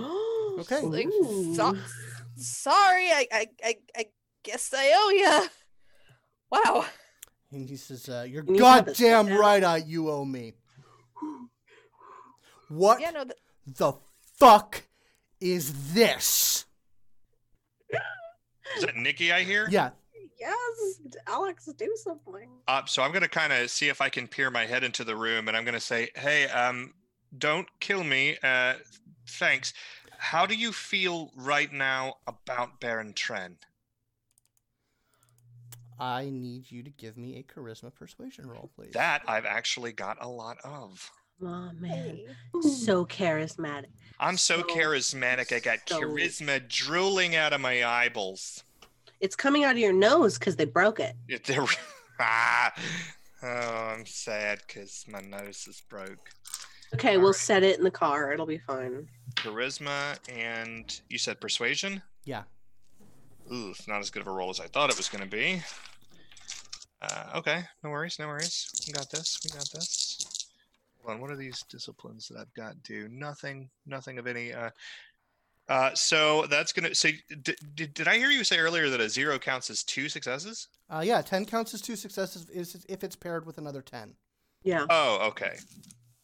Okay. Like, so- sorry, I, I, I, I guess I owe ya. Wow. And he says, uh, "You're you have a sit goddamn right, I you owe me." What Yeah, no, th- the fuck is this? Is that Nikki I hear? Yeah, Yes, Alex, do something. Uh, so I'm gonna kind of see if I can peer my head into the room, and I'm gonna say, "Hey, um, don't kill me. Uh, thanks. How do you feel right now about Baron Tren?" I need you to give me a charisma persuasion roll, please. That I've actually got a lot of. Oh man, hey. so charismatic. I'm so, So- charismatic. I got so- charisma drooling out of my eyeballs. It's coming out of your nose because they broke it. If they're- ah, oh, I'm sad because my nose is broke. Okay, All we'll right. set it in the car. It'll be fine. Charisma and you said persuasion. Yeah. Ooh, it's not as good of a roll as I thought it was going to be. Uh, okay, no worries, no worries. We got this. We got this. Hold on, what are these disciplines that I've got? Do nothing, nothing of any. Uh, uh, so that's gonna. So did, did, did I hear you say earlier that a zero counts as two successes? Uh, yeah, ten counts as two successes is if it's paired with another ten. Yeah. Oh, okay.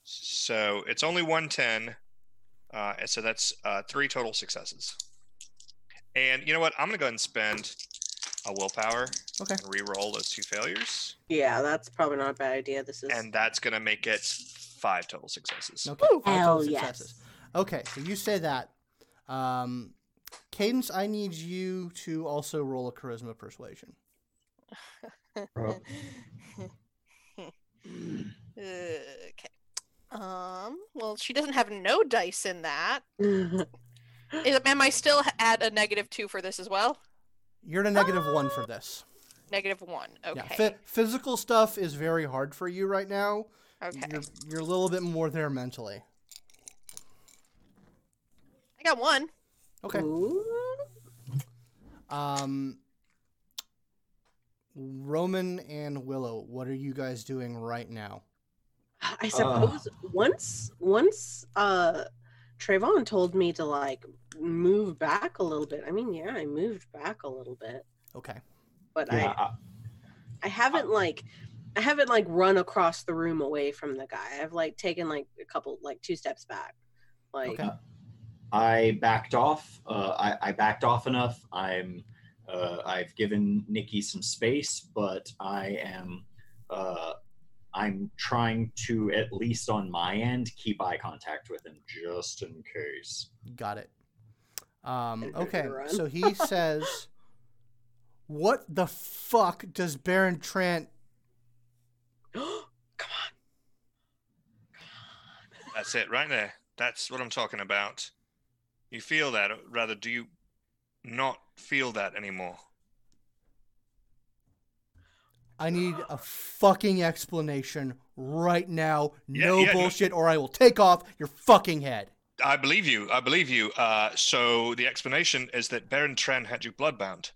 So it's only one ten. Uh, and so that's uh, three total successes. And you know what? I'm gonna go ahead and spend a willpower Okay. and re-roll those two failures, Yeah, that's probably not a bad idea. This is and that's gonna make it five total successes. Okay. Woo. five Hell total yes. successes. Okay, so you say that. Um, Cadence, I need you to also roll a charisma persuasion. okay. Um. Well, she doesn't have no dice in that. Is, am I still at a negative two for this as well? You're at a negative one for this. Negative one. Okay. Yeah, phy- physical stuff is very hard for you right now. okay. You're, you're a little bit more there mentally. I got one. Okay. Ooh. Um, Roman and Willow, what are you guys doing right now? I suppose once once uh Trayvon told me to like move back a little bit. I mean, yeah, I moved back a little bit, Okay. but Yeah, I I, I haven't like I haven't like run across the room away from the guy. I've like taken like a couple like two steps back. Like Okay. I backed off. Uh, I, I backed off enough. I'm. Uh, I've given Nikki some space, but I am. Uh, I'm trying to at least on my end keep eye contact with him just in case. Got it. Um, And ready to okay, so he says, "What the fuck does Baron Trant?" come on. That's it, right there. That's what I'm talking about. You feel that, or rather, do you not feel that anymore? I need a fucking explanation right now. Yeah, no yeah, no- bullshit, or I will take off your fucking head. I believe you. I believe you. Uh, so the explanation is that Baron Tren had you bloodbound.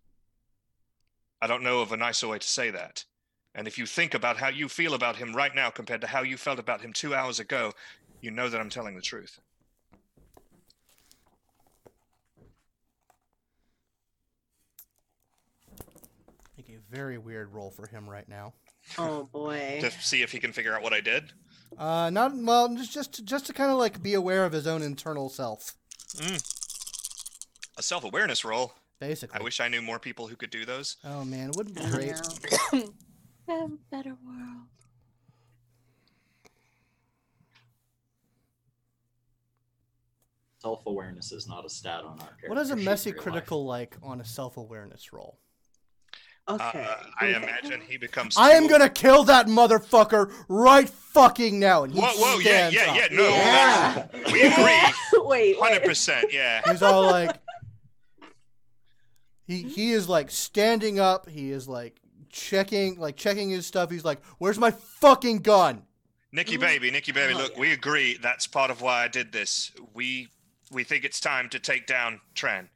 I don't know of a nicer way to say that. And if you think about how you feel about him right now compared to how you felt about him two hours ago, you know that I'm telling the truth. Very weird roll for him right now. Oh boy. To see if he can figure out what I did. Uh, not well, just just just to kind of like be aware of his own internal self, A self awareness roll. basically. I wish I knew more people who could do those. Oh man, it wouldn't be great. know. Have a better world. Self awareness is not a stat on our character. What is a messy in life. critical like on a self awareness roll? Okay. Uh, I imagine he becomes. I am gonna kill that motherfucker right fucking now. And he Whoa, whoa, yeah, yeah, up. yeah. No, Yeah. that's- we agree. wait, hundred percent. Yeah. He's all like, he he is like standing up. He is like checking like checking his stuff. He's like, "Where's my fucking gun?" Nikki baby, Nikki baby, Oh, look, yeah. we agree that's part of why I did this. We we think it's time to take down Tran.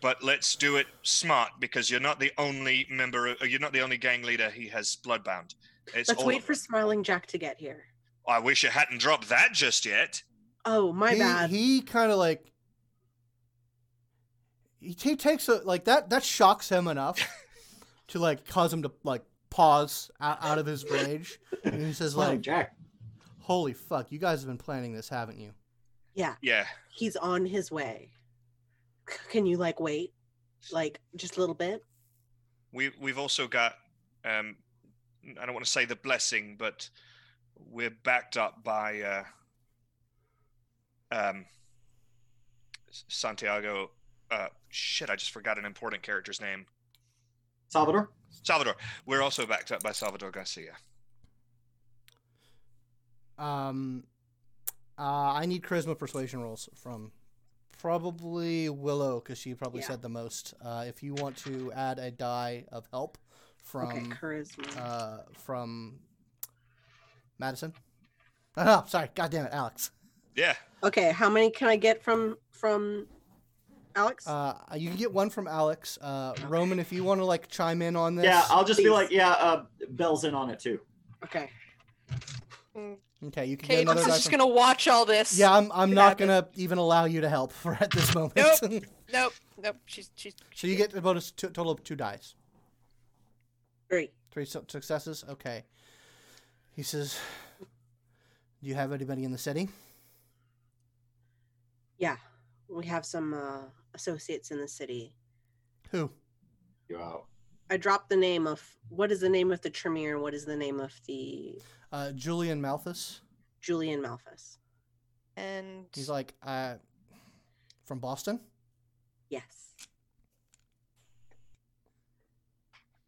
But let's do it smart because you're not the only member of, you're not the only gang leader he has bloodbound. It's Let's wait for. Smiling Jack to get here. I wish you hadn't dropped that just yet. Oh, my he, bad. He kind of like he, he takes a like that that shocks him enough to like cause him to like pause out, out of his rage. And he says like, Jack. "Holy fuck, you guys have been planning this, haven't you?" yeah, Yeah. he's on his way. C- Can you like wait, like just a little bit? We we've also got um I don't want to say the blessing, but we're backed up by uh um Santiago uh shit, I just forgot an important character's name. Salvador. Salvador. We're also backed up by Salvador Garcia. Um, uh, I need charisma persuasion rolls from probably Willow because she probably Yeah. said the most. Uh, if you want to add a die of help okay, from charisma. uh, from Madison. Oh, sorry. God damn it, Alex. Yeah. okay, how many can I get from from Alex? Uh, you can get one from Alex. Uh, Roman, if you want to like chime in on this. Yeah, I'll just be like, yeah, uh, Bell's in on it too. okay. Okay, you can get Cadence another is die just from- gonna watch all this. Yeah, I'm. I'm not happened. gonna even allow you to help for at this moment. Nope. Nope. Nope. She's she's. so you get a bonus to, total of two dice. Three. Three su- successes. Okay. He says, "Do you have anybody in the city?" Yeah, we have some uh, associates in the city. Who? You out. I dropped the name of what is the name of the Tremere and what is the name of the Uh, Julian Malthus. Julian Malthus. And He's like, uh, from Boston. Yes.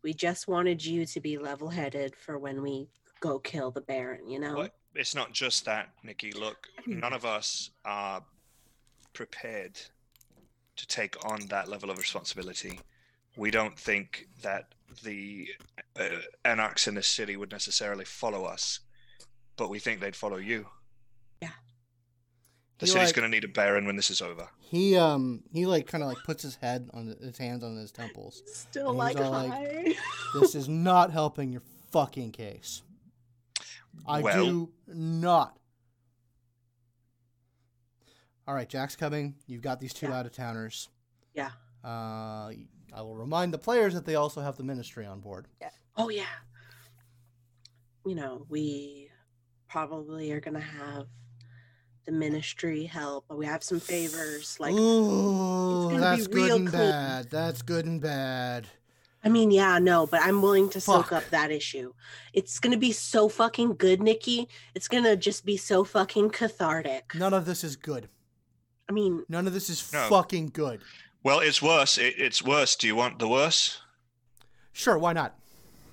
We just wanted you to be level headed for when we go kill the Baron, you know? But it's not just that, Nikki. Look, none of us are prepared to take on that level of responsibility. We don't think that the uh, anarchs in the city would necessarily follow us, but we think they'd follow you. Yeah. The He, city's like- going to need a baron when this is over. He um he like kind of like puts his head on his hands on his temples. Still like he's like. This is not helping your fucking case. I Well- do not. All right, Jack's coming. You've got these two Yeah. out of towners. Yeah. Uh, I will remind the players that they also have the ministry on board. Yeah. Oh yeah. You know, we probably are gonna have the ministry help. But we have some favors. Like Ooh, that's good and clean. bad. That's good and bad. I mean, yeah, no, but I'm willing to soak Fuck. up that issue. It's gonna be so fucking good, Nikki. It's gonna just be so fucking cathartic. None of this is good. I mean, None of this is No. fucking good. Well, it's worse. It, it's worse. Do you want the worse? Sure, why not?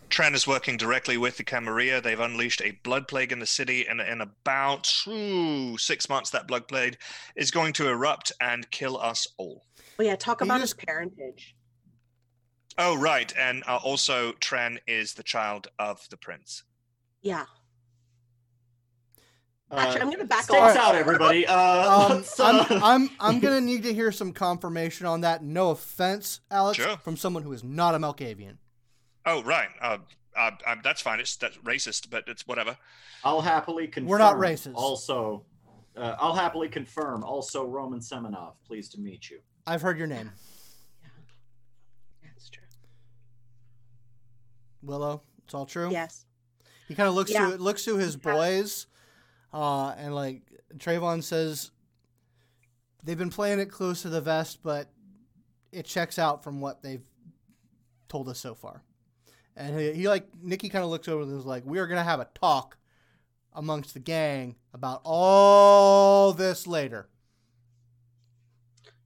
Tran is working directly with the Camarilla. They've unleashed a blood plague in the city, and in about ooh, six months, that blood plague is going to erupt and kill us all. oh yeah, talk about just- his parentage. Oh, right. And uh, also, Tran is the child of the prince. Yeah. Uh, Actually, I'm gonna back stakes off. out, everybody. Uh, Um, let's, I'm, uh, I'm, I'm gonna need to hear some confirmation on that. No offense, Alex, Sure. from someone who is not a Malkavian. Oh, right. Uh, uh, uh, that's fine. It's that's racist, but it's whatever. I'll happily confirm. We're not racist. Also, uh, I'll happily confirm. Also, Roman Semenov. Pleased to meet you. I've heard your name, Yeah, That's true. Willow. It's all true. Yes. He kind of looks Yeah. to looks to his boys, uh, and like Trayvon says, they've been playing it close to the vest, but it checks out from what they've told us so far. And he, he like Nikki kind of looks over and is like, "We are gonna have a talk amongst the gang about all this later,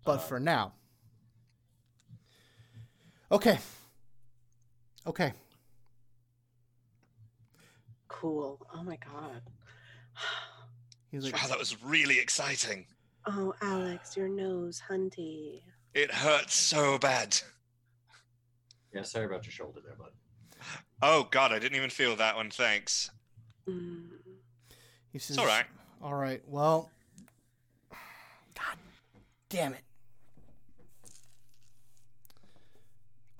but Uh, for now, okay, okay." Cool. Oh my god. He's like, Wow, that was really exciting. Oh, Alex, your nose, hunty. It hurts so bad. Yeah, sorry about your shoulder there, bud. Oh God, I didn't even feel that one. Thanks. Mm. He says, It's all right. All right. Well, God damn it.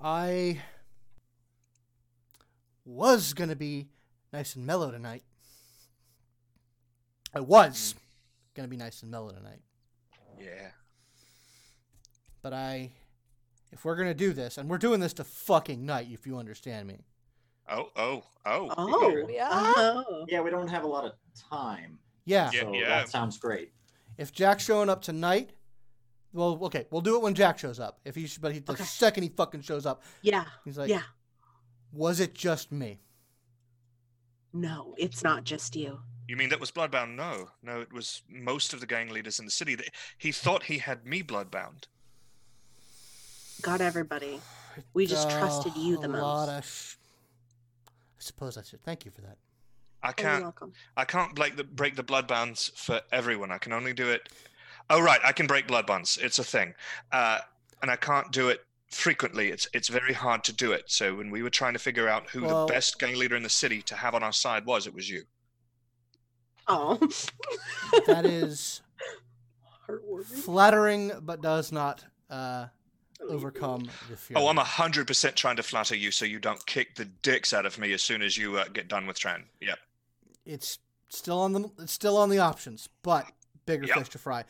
I was going to be nice and mellow tonight. I was going to be nice and mellow tonight. Yeah. But I, if we're going to do this, and we're doing this to fucking night, if you understand me. Oh, oh, oh. Oh, Yeah. oh. Yeah, we don't have a lot of time, Yeah. Yeah, so yeah. that sounds great. If Jack's showing up tonight, well, okay, we'll do it when Jack shows up. If he, but he, the Okay. second he fucking shows up, Yeah, he's like, yeah. was it just me? No, it's not just you. You mean that was bloodbound? No, no, it was most of the gang leaders in the city. He thought he had me bloodbound. Got everybody. We just trusted you the most. of sh- I suppose I should thank you for that. I Oh, you're can't. welcome. I can't break the break the blood bonds for everyone. I can only do it. Oh right, I can break blood bonds. It's a thing, uh, and I can't do it frequently. It's it's very hard to do it. So when we were trying to figure out who Well- the best gang leader in the city to have on our side was, it was you. Oh, That is flattering, but does not uh, overcome the fear. Oh, I'm a hundred percent trying to flatter you so you don't kick the dicks out of me as soon as you uh, get done with Tran. Yep. It's still on the it's still on the options, but bigger Yep. fish to fry.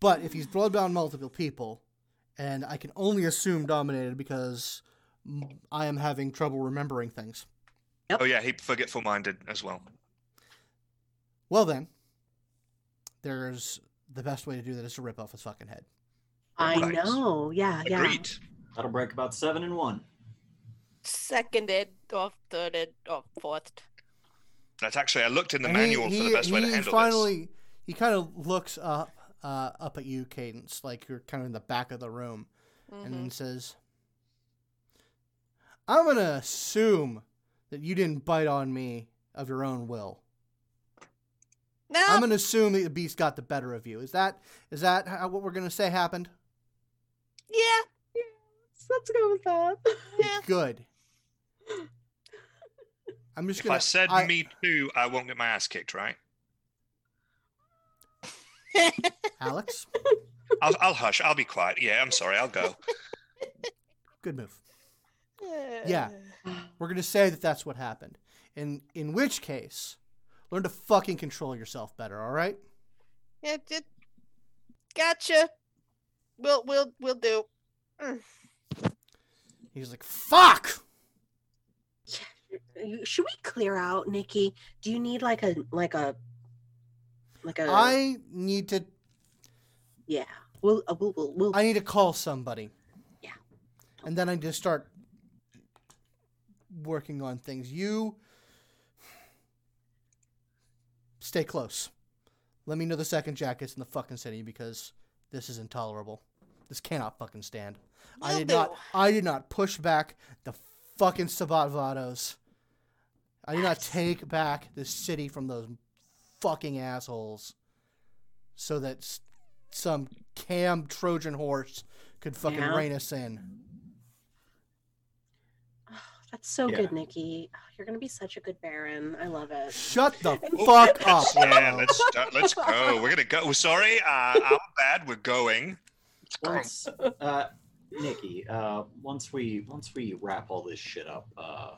But if he's bloodbound multiple people, and I can only assume dominated because I am having trouble remembering things. Yep. Oh yeah, he forgetful minded as well. Well then, there's the best way to do that is to rip off his fucking head. I Right. know. Yeah, yeah. Agreed. That'll break about seven and one. Seconded or thirded or fourth. That's actually I looked in the And he- manual for the he- best way to he handle finally, he kind of looks up, uh, up at you, Cadence, like you're kind of in the back of the room, and then says, "I'm gonna assume that you didn't bite on me of your own will. No, I'm gonna assume that the beast got the better of you. Is that is that how, what we're gonna say happened? yeah, yeah. Let's go with that. yeah. Good. I'm just If gonna. If I said I- me too, I won't get my ass kicked, right? Alex, I'll, I'll hush. I'll be quiet. Yeah, I'm sorry. I'll go. good move. Yeah. We're gonna say that that's what happened. In in which case, learn to fucking control yourself better. All right. Yeah, it, gotcha. We'll we'll we'll do. Mm. He's like, "Fuck." Should we clear out, Nikki? Do you need like a like a like a? I need to. yeah. We'll uh, we'll we'll, we'll I need to call somebody. Yeah. And then I just start working on things. You stay close. Let me know the second Jack gets in the fucking city because this is intolerable. This cannot fucking stand. I did not. I did not push back the fucking Sabbat Vados. I did not take back the city from those fucking assholes, so that some cam Trojan horse could fucking Yeah. rein us in. That's so Yeah. good, Nikki. Oh, you're gonna be such a good Baron. I love it. Shut the fuck up. yeah, let's start, let's go. We're gonna go. Sorry, uh, our bad. We're going. Once, uh, Nikki, uh, once we once we wrap all this shit up, uh,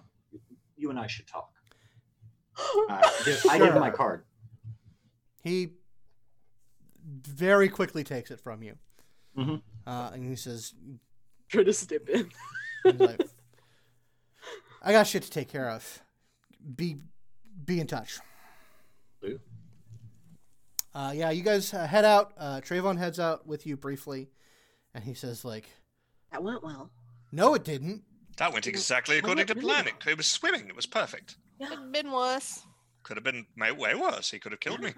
you and I should talk. Uh, I give- I give him my card. He very quickly takes it from you, Mhm. uh, and he says, Try to step in. he's like, "I got shit to take care of. Be be in touch." Lou? Uh, yeah, you guys uh, head out. Uh, Trayvon heads out with you briefly, and he says, "Like, That went well. no, it didn't. That went exactly Oh, according to really? plan. It, it was swimming. It was perfect. Yeah. Could have been worse. Could have been way worse. He could have killed me.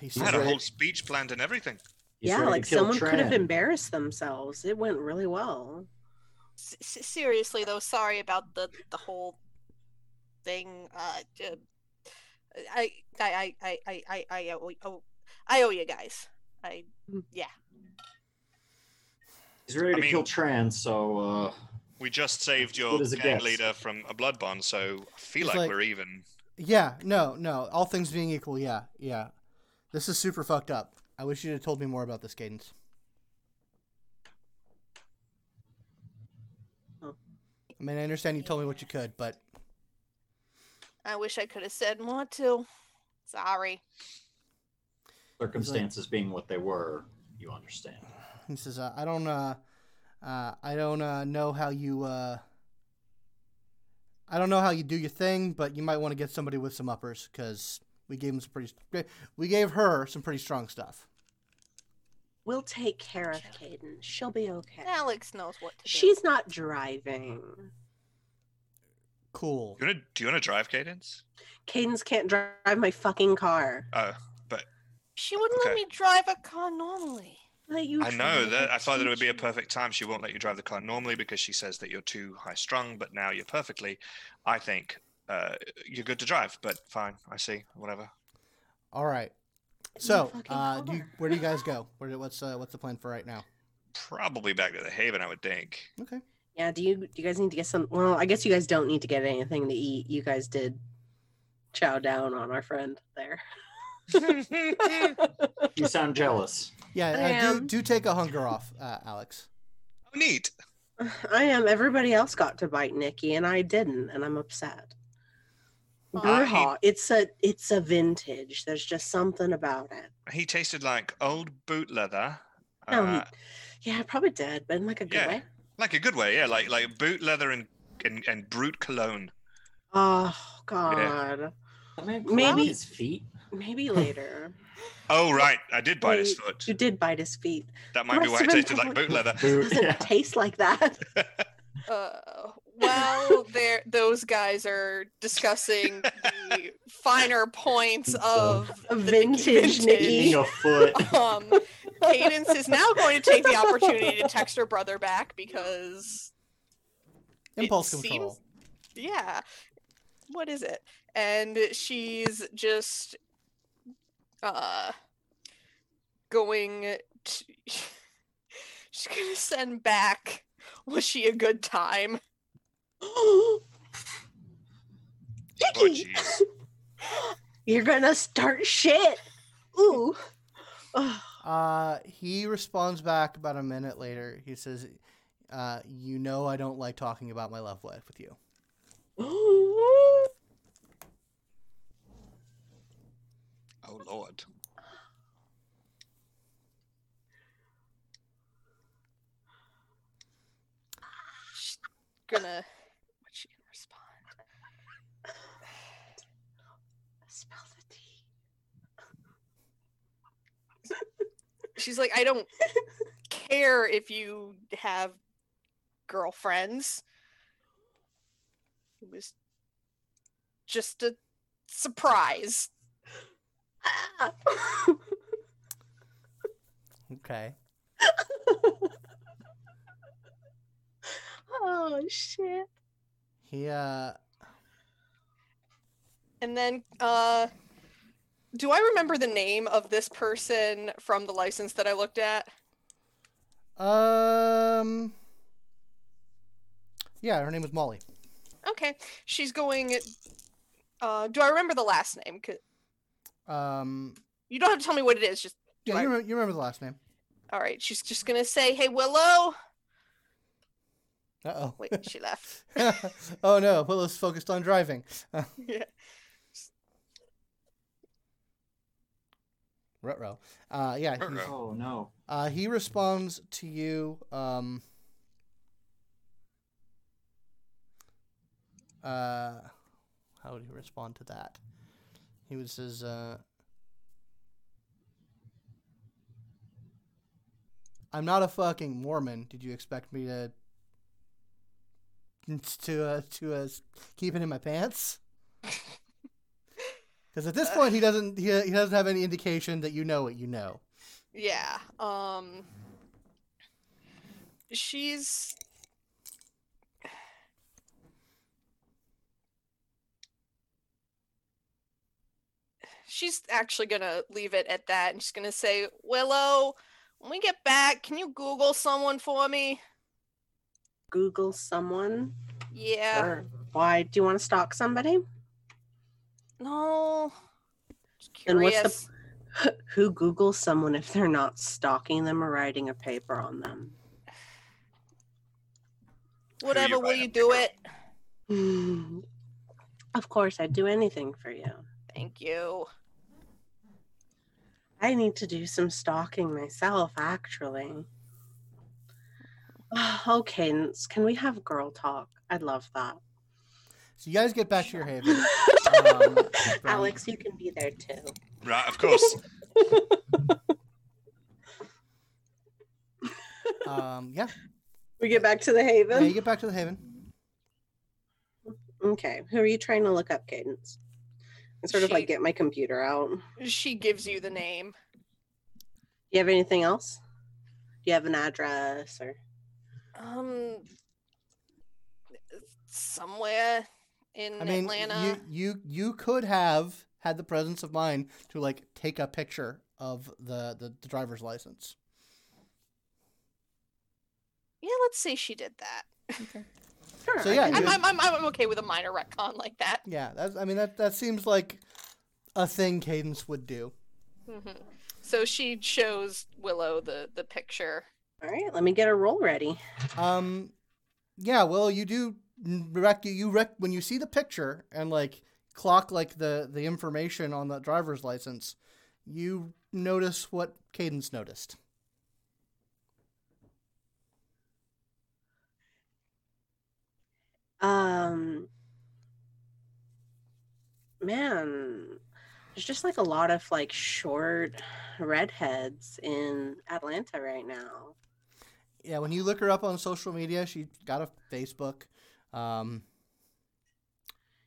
He I says, had a whole speech planned and everything. He's yeah, like kill someone could have embarrassed themselves. It went really well. S- s- seriously though, sorry about the the whole thing. Uh, uh, I I I I I I owe, owe I owe you guys. I Mm. yeah. He's ready I to kill mean- Tran, so uh, We just saved your Good gang leader from a blood bond, so I feel like, like- we're even. Yeah, no, no. All things being equal, yeah, yeah. This is super fucked up. I wish you'd have told me more about this cadence. I mean, I understand you told me what you could, but I wish I could have said more too. Sorry. Circumstances being what they were, you understand. he says, uh, "I don't, uh, uh, I don't uh, know how you, uh, I don't know how you do your thing, but you might want to get somebody with some uppers because we gave him some pretty, we gave her some pretty strong stuff. We'll take care of Caden. She'll be okay. Alex knows what to do. She's not driving. Cool. Do you want to do you want to drive Cadence? Cadence can't drive my fucking car. Oh, but She wouldn't Okay. let me drive a car normally. Let you I know drive that. I thought that it would be a teach perfect time. She won't let you drive the car normally because she says that you're too high strung. But now you're perfectly. I think uh, you're good to drive. But fine, I see. Whatever. All right. You. So, uh, do you, where do you guys go? Where, what's, uh, what's the plan for right now? Probably back to the Haven, I would think. Okay. Yeah, do you do you guys need to get some well, I guess you guys don't need to get anything to eat. You guys did chow down on our friend there. You sound jealous. Yeah, I uh, do, do take a hunger off, uh, Alex. Oh, neat. I am. Everybody else got to bite Nikki and I didn't, and I'm upset. Uh, it's a it's a vintage. There's just something about it. He tasted like old boot leather. No, he- uh, Yeah, probably did, but in like a good Yeah. way. like a good way, yeah. Like like boot leather and and, and brute cologne. Oh God. That man Maybe- Maybe his feet. Maybe later. Oh right, I did bite his foot. You did bite his feet. That might be why it have been tasted like boot leather. It Boot, doesn't yeah. taste like that. Uh, while they're those guys are discussing the finer points of A the vintage Nikki. Eating a foot. Um, Cadence is now going to take the opportunity to text her brother back because Impulse control. seems- yeah, what is it? And she's just uh going to she's gonna send back was she a good time? Oh you're gonna start shit. Ooh. Ugh. Uh, he responds back about a minute later. He says, uh, "You know I don't like talking about my love life with you." Oh lord. Gonna what's she gonna respond? Spell the T. She's like, I don't care if you have girlfriends. It was just a surprise. Okay. oh shit. He uh, And then, uh, do I remember the name of this person from the license that I looked at? um, yeah, her name was Molly. Okay, she's going. Uh, do I remember the last name? Um, You don't have to tell me what it is. Just yeah, you remember, you remember the last name? all right. She's just gonna say, "Hey, Willow." Uh oh. Wait, she left. oh. oh no, Willow's focused on driving. yeah. Ruh-roh. Uh, yeah. Oh no. uh, he responds to you. Um, uh, how would he respond to that? He was says, uh, "I'm not a fucking Mormon. Did you expect me to to uh, to uh, keep it in my pants?" Because at this point, he doesn't he, he doesn't have any indication that you know what you know. Yeah. Um she's She's actually going to leave it at that and she's going to say, "Willow, when we get back, can you google someone for me?" Google someone? Yeah. Or why? Do you want to stalk somebody? No. Just Then what's the- Who Googles someone if they're not stalking them or writing a paper on them? Whatever, will you do paper? it? of course, I'd do anything for you. Thank you. I need to do some stalking myself, actually. Oh, Cadence, can we have girl talk? I'd love that. So you guys get back to your haven. Um, Alex, you can be there too. Right, of course. Um, yeah. We get back to the Haven. yeah, haven. you get back to the haven. Okay, who are you trying to look up, Cadence? And sort of She- like get my computer out. She gives you the name. Do you have anything else? Do you have an address or? Um, somewhere in I mean, Atlanta. you you you could have had the presence of mind to like take a picture of the the, the driver's license. Yeah, let's say she did that. Sure, So I yeah, can I'm, I'm, I'm, I'm okay with a minor retcon like that. Yeah, that's I mean that that seems like a thing Cadence would do. hmm So she shows Willow the the picture. All right, let me get a roll ready. Um, yeah, well, you do n- rec you rec when you see the picture and like clock like the the information on the driver's license, you notice what Cadence noticed. Um, man, there's just like a lot of like short redheads in Atlanta right now. Yeah, when you look her up on social media, she got a Facebook. Um,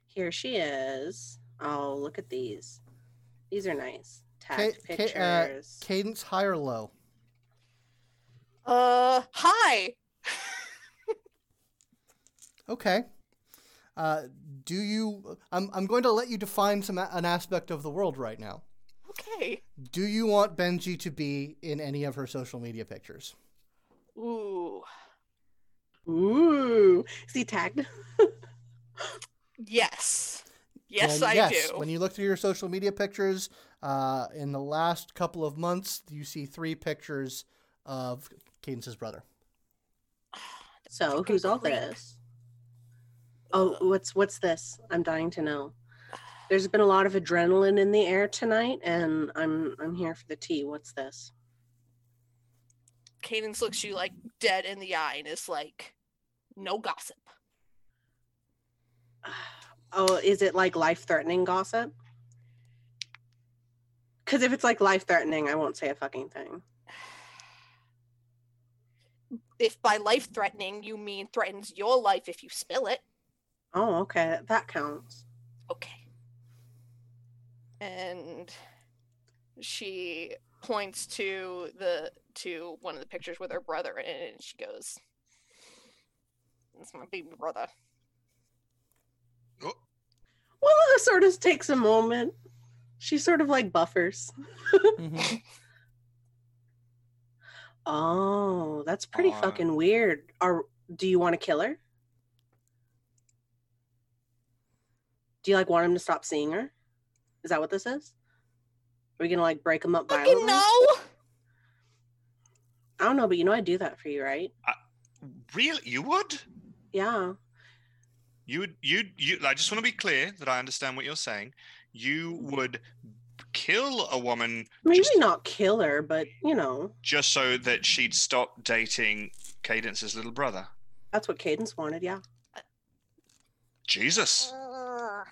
Here she is. Oh, look at these. These are nice. Ca- Tagged ca- uh, pictures. Cadence high or low? Uh, high. Okay. Uh, do you? I'm I'm going to let you define some an aspect of the world right now. Okay. Do you want Benji to be in any of her social media pictures? Ooh. Ooh, is he tagged? Yes. Yes, And I yes, do. When you look through your social media pictures, uh, in the last couple of months, you see three pictures of Cadence's brother. So who's all this? Oh, what's what's this? I'm dying to know. There's been a lot of adrenaline in the air tonight, and I'm I'm here for the tea. What's this? Cadence looks you like dead in the eye and is like, no gossip. Oh, is it like life threatening gossip? Because if it's like life threatening, I won't say a fucking thing. If by life threatening you mean threatens your life if you spill it, Oh, okay, that counts. okay. And she points to the to one of the pictures with her brother in it and she goes, That's my baby brother. Oh, Well, it sort of takes a moment. She sort of like buffers. Mhm. Oh, that's pretty Aw. fucking weird. Are do you want to kill her? Do you like want him to stop seeing her? Is that what this is? Are we gonna like break him up violently? No! I don't know, but you know I'd do that for you, right? really? You would? Yeah. You would? You you? I just want to be clear that I understand what you're saying. You would kill a woman Maybe Just- not kill her, but you know, just so that she'd stop dating Cadence's little brother. that's what Cadence wanted. Yeah. Jesus. I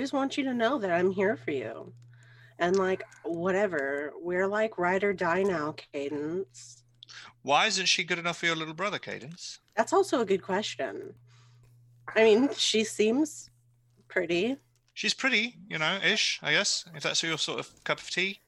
just want you to know that I'm here for you. And like whatever, we're like ride or die now, Cadence. Why isn't she good enough for your little brother, Cadence? That's also a good question. I mean, she seems pretty. She's pretty, you know, ish, I guess, if that's your sort of cup of tea.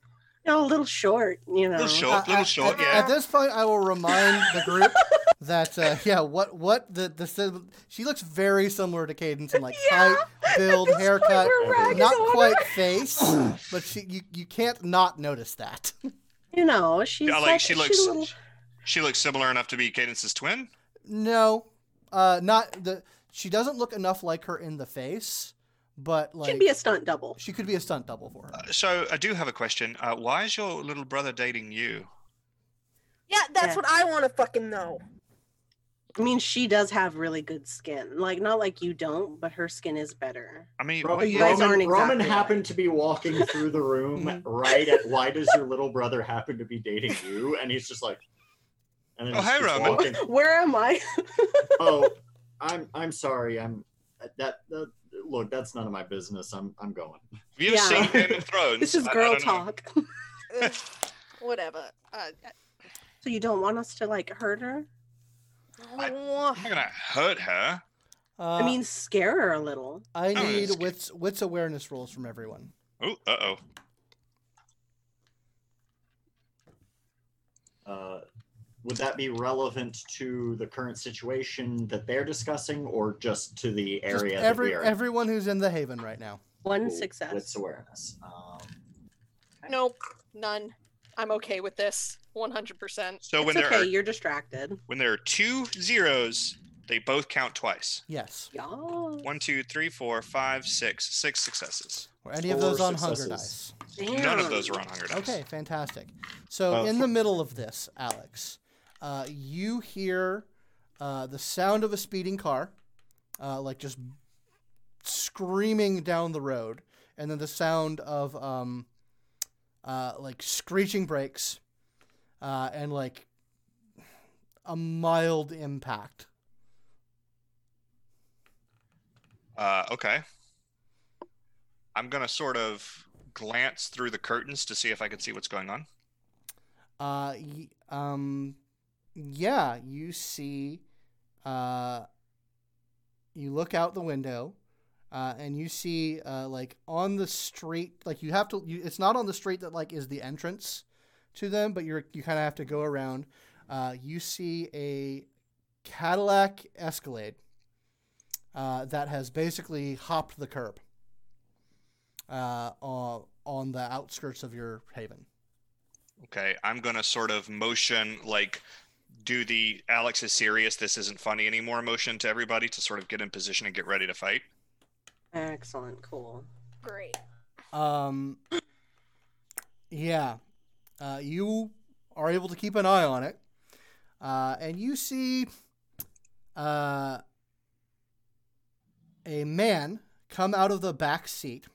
You know, a little short, you know. Little short, little at, short, at- yeah. At this point, I will remind the group that uh, yeah, what what the the sim- she looks very similar to Cadence in like Yeah, height, build, At this point, haircut, not quite her. face, but she you, you can't not notice that. You know, she's Yeah, like like, she looks a little- she looks similar enough to be Cadence's twin. No, uh, not the. She doesn't look enough like her in the face, but like could be a stunt double. she could be a stunt double for her. Uh, So I do have a question. Uh, why is your little brother dating you? Yeah, that's Yeah. what I want to fucking know. I mean, she does have really good skin. Like, not like you don't, but her skin is better. I mean, Ro- what you year- guys aren't Roman, Roman exactly happened alike. to be walking through the room Mhm. right at why does your little brother happen to be dating you? And he's just like, and then Oh, just hi, Roman. walking. Where am I? oh, I'm I'm sorry. I'm that, that look. That's none of my business. I'm I'm going. Have you Yeah. seen Game of Thrones? this is I- I girl talk. Whatever. Uh, So you don't want us to like hurt her? I- uh, I'm not gonna hurt her. Uh, I mean, scare her a little. I Oh, need that's wits wits awareness rolls from everyone. Oh, uh oh. Uh, would that be relevant to the current situation that they're discussing, or just to the Just area every that we are? in? everyone who's in the Haven right now. One Cool. success. Wits awareness. Um, nope, none. I'm okay with this. 100%. So when it's there okay, are you're distracted. when there are two zeros, they both count twice. Yes. Yeah. One, two, three, four, five, six, six successes. Were any of Four those on Hunger successes. Dice? None of those Damn. are on Hunger Dice. Okay, fantastic. So Uh, in the middle of this, Alex, uh, you hear uh, the sound of a speeding car, uh, like just screaming down the road, and then the sound of um, uh, like screeching brakes, uh, and like a mild impact. Uh, okay. I'm gonna sort of glance through the curtains to see if I can see what's going on. Uh, y- um, yeah, you see, uh, you look out the window, uh, and you see, uh, like on the street, like you have to, you, it's not on the street that like is the entrance to them, but you're, you kind of have to go around. Uh, you see a Cadillac Escalade, uh, that has basically hopped the curb, uh, on, on the outskirts of your haven. Okay, I'm gonna sort of motion like do the Alex is serious, this isn't funny anymore motion to everybody to sort of get in position and get ready to fight. Excellent. Cool. Great. Um, yeah, uh, you are able to keep an eye on it, uh, and you see uh, a man come out of the back seat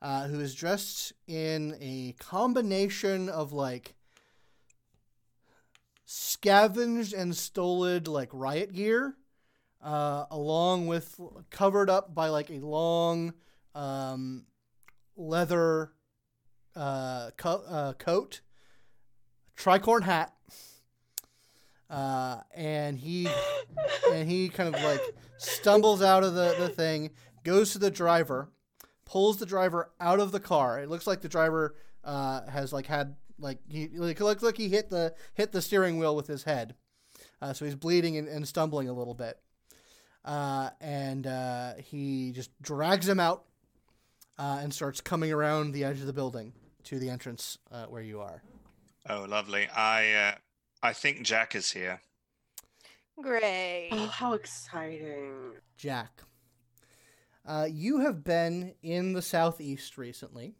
uh, who is dressed in a combination of like scavenged and stolen like riot gear, uh, along with covered up by like a long um, leather uh, co- uh, coat, tricorn hat, uh, and he and he kind of like stumbles out of the, the thing, goes to the driver, pulls the driver out of the car. It looks like the driver uh, has like had like he like looks like he hit the hit the steering wheel with his head, uh, so he's bleeding and, and stumbling a little bit. Uh, and uh, he just drags him out uh, and starts coming around the edge of the building to the entrance uh, where you are. Oh, lovely. I uh, I think Jack is here. Great. Oh, how exciting! Jack, uh, you have been in the southeast recently,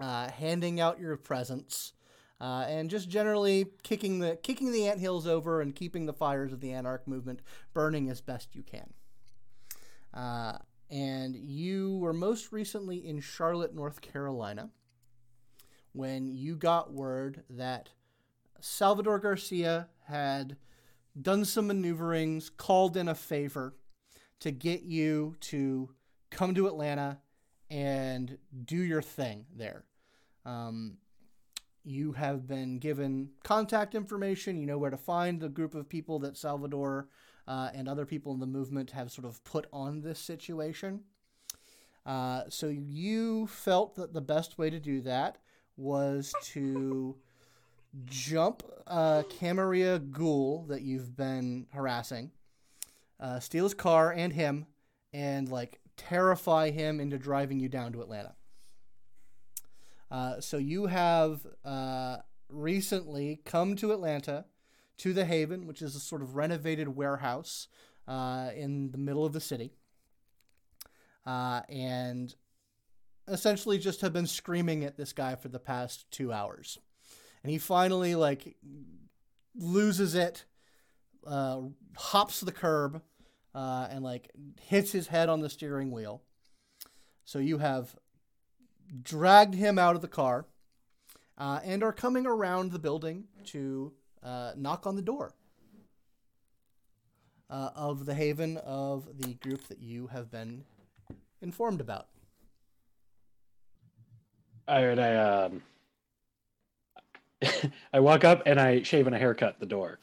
uh, handing out your presents, uh, and just generally kicking the kicking the anthills over and keeping the fires of the anarch movement burning as best you can. Uh, and you were most recently in Charlotte, North Carolina, when you got word that Salvador Garcia had done some maneuverings, called in a favor to get you to come to Atlanta and do your thing there. Um, you have been given contact information. You know where to find the group of people that Salvador uh, and other people in the movement have sort of put on this situation. Uh, so you felt that the best way to do that was to jump a Camarilla Ghoul that you've been harassing, uh, steal his car and him, and like terrify him into driving you down to Atlanta. Uh, so you have uh, recently come to Atlanta to the Haven, which is a sort of renovated warehouse uh, in the middle of the city, uh, and essentially just have been screaming at this guy for the past two hours, and he finally like loses it, uh, hops the curb, uh, and like hits his head on the steering wheel. So you have dragged him out of the car uh, and are coming around the building to uh, knock on the door uh, of the haven of the group that you have been informed about. All right, I um, I walk up and I shave and a haircut the door.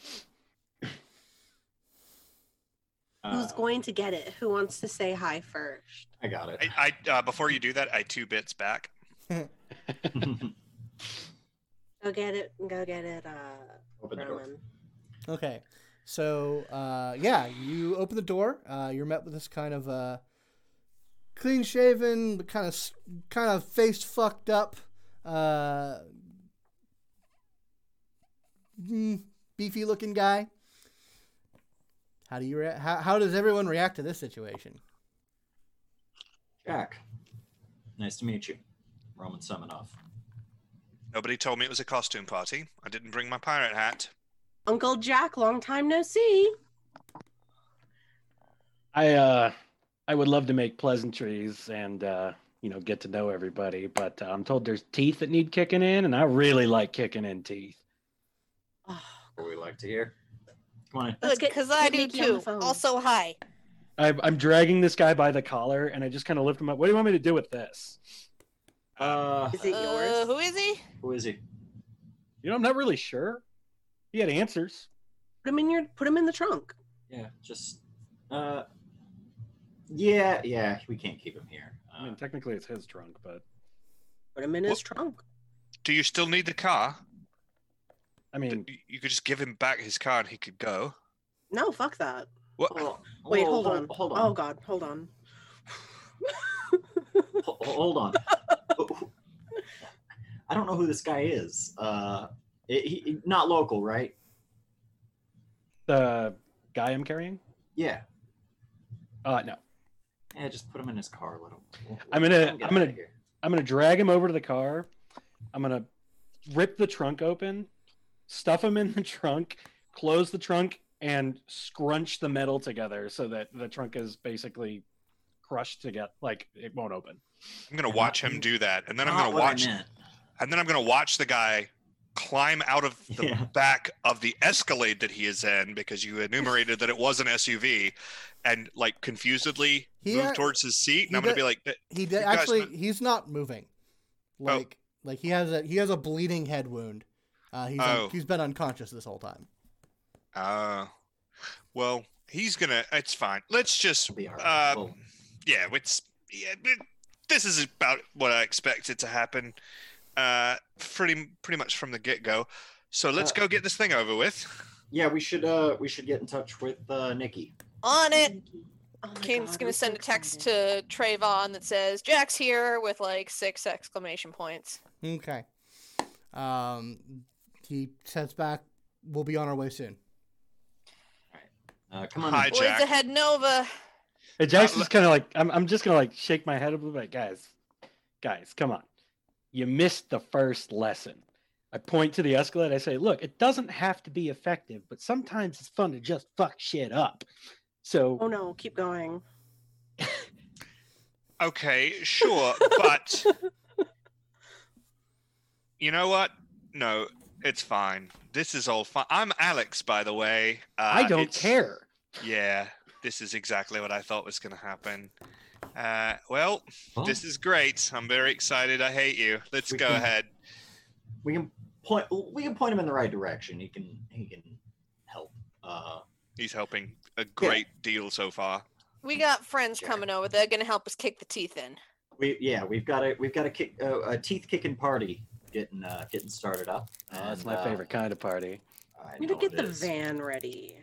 Who's Uh, going to get it? Who wants to say hi first? I got it. I, I uh, before you do that, I two bits back. Go get it. Go get it. Uh, Open the door. Okay, so uh, yeah, you open the door. Uh, you're met with this kind of uh, clean shaven, but kind of kind of face fucked up, uh, mm, beefy looking guy. How do you rea- how, how does everyone react to this situation? Jack, nice to meet you. Roman Semenov. Nobody told me it was a costume party. I didn't bring my pirate hat. Uncle Jack, long time no see. I uh, I would love to make pleasantries and uh, you know get to know everybody, but uh, I'm told there's teeth that need kicking in, and I really like kicking in teeth. Oh, What we like to hear. Come on. Let's Good, get- because I get do Nikki on the too. Also, hi. I, I'm dragging this guy by the collar, and I just kind of lift him up. What do you want me to do with this? Uh, is it Uh, yours? who is he? who is he? You know, I'm not really sure. He had answers. Put him in your. Put him in the trunk. Yeah, just uh, yeah, yeah. We can't keep him here. I Uh, mean, technically it's his trunk, but Put him in his What? trunk. Do you still need the car? I mean, D- You could just give him back his car and he could go. No, fuck that. What? hold- Wait, hold- hold on. Hold on. Oh God, hold on. Ho- hold on. I don't know who this guy is. Uh, he, he- not local, right? the guy I'm carrying. Yeah. Uh, no. Yeah, just put him in his car. Let him. we'll- I'm gonna- him I'm gonna- I'm gonna drag him over to the car. I'm gonna rip the trunk open, stuff him in the trunk, close the trunk, and scrunch the metal together so that the trunk is basically crushed together, like it won't open. I'm gonna watch him do that, and then I'm Not gonna what I watch, meant. and then I'm gonna watch the guy climb out of the Yeah. back of the Escalade that he is in because you enumerated that it was an SUV, and like confusedly He move a- towards his seat, he and I'm gonna be like, "Eh, He did actually. meant- He's not moving. Oh. Like like he has a he has a bleeding head wound. Uh, he's un- Oh. he's been unconscious this whole time. "Uh, well, he's gonna. It's fine. Let's just It'll be all right. Uh, We'll- yeah, it's yeah. it- this is about what I expected to happen. Uh, pretty pretty much from the get go. So let's Uh, go get this thing over with. yeah, we should. Uh, we should get in touch with uh, Nikki. On it. Oh Kane's God, gonna I'm so send a text excited. to Trayvon that says Jack's here with like six exclamation points. Okay. Um, he sets back. We'll be on our way soon. All right. Uh, come on. Hi, in. Boys Jack. ahead Nova. And Jackson's let- kind of like, I'm, I'm just gonna like shake my head a little bit, guys, guys, come on, you missed the first lesson. I point to the Escalade. I say, look, it doesn't have to be effective, but sometimes it's fun to just fuck shit up. So Oh no, keep going. Okay, sure, but you know what? No, it's fine. This is all fine. I'm Alex, by the way. Uh, I don't care. Yeah, this is exactly what I thought was going to happen. Uh, well, Well, this is great. I'm very excited. I hate you. Let's We go can- ahead. we can point. We can point him in the right direction. He can. He can help. Uh, He's helping a great deal so far. We got friends Sure. coming over. They're gonna help us kick the teeth in. we yeah, we've got a we've got a kick uh, a teeth kicking party getting uh, getting started up. Oh, that's my uh, favorite kind of party. I I'm gonna get the is. van ready.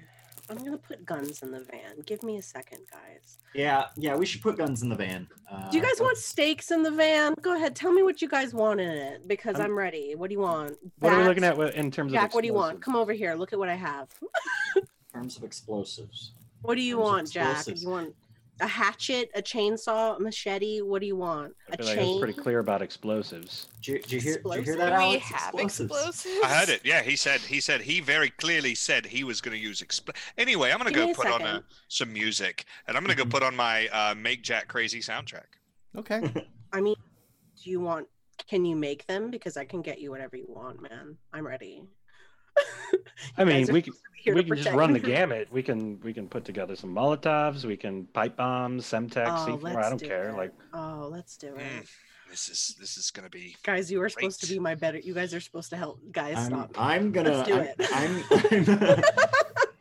I'm gonna put guns in the van. Give me a second, guys. Yeah, yeah, we should put guns in the van. Uh, Do you guys want let's- steaks in the van? Go ahead. Tell me what you guys want in it because I'm- I'm, ready. What do you want? What are we looking at in terms of Jack, what do you want? Come over here. Look at what I have. in terms of explosives? What do you want, Jack? explosives. You want a hatchet, a chainsaw, a machete? What do you want? I A feel like I was chain? pretty clear about explosives. Do you, did you hear? Did you hear that, Do we have Explosives. explosives? I heard it. Yeah, he said he said he very clearly said he was going to use expl. Anyway, I'm going to go me a put on a, some music, and I'm going to go Mhm. put on my uh, Make Jack Crazy soundtrack. Okay. I mean, do you want? Can you make them? Because I can get you whatever you want, man. I'm ready. I mean, we can, supposed to be here we can just run the gamut. We can we can put together some Molotovs. We can pipe bombs, Semtex, Oh, C4. I don't do care. it. Like Oh, let's do it. Mm, this is this is going to be. Guys, you are supposed to be my better. You guys are supposed to help. Guys, I'm, stop. I'm gonna. Let's do I'm, it. I'm, I'm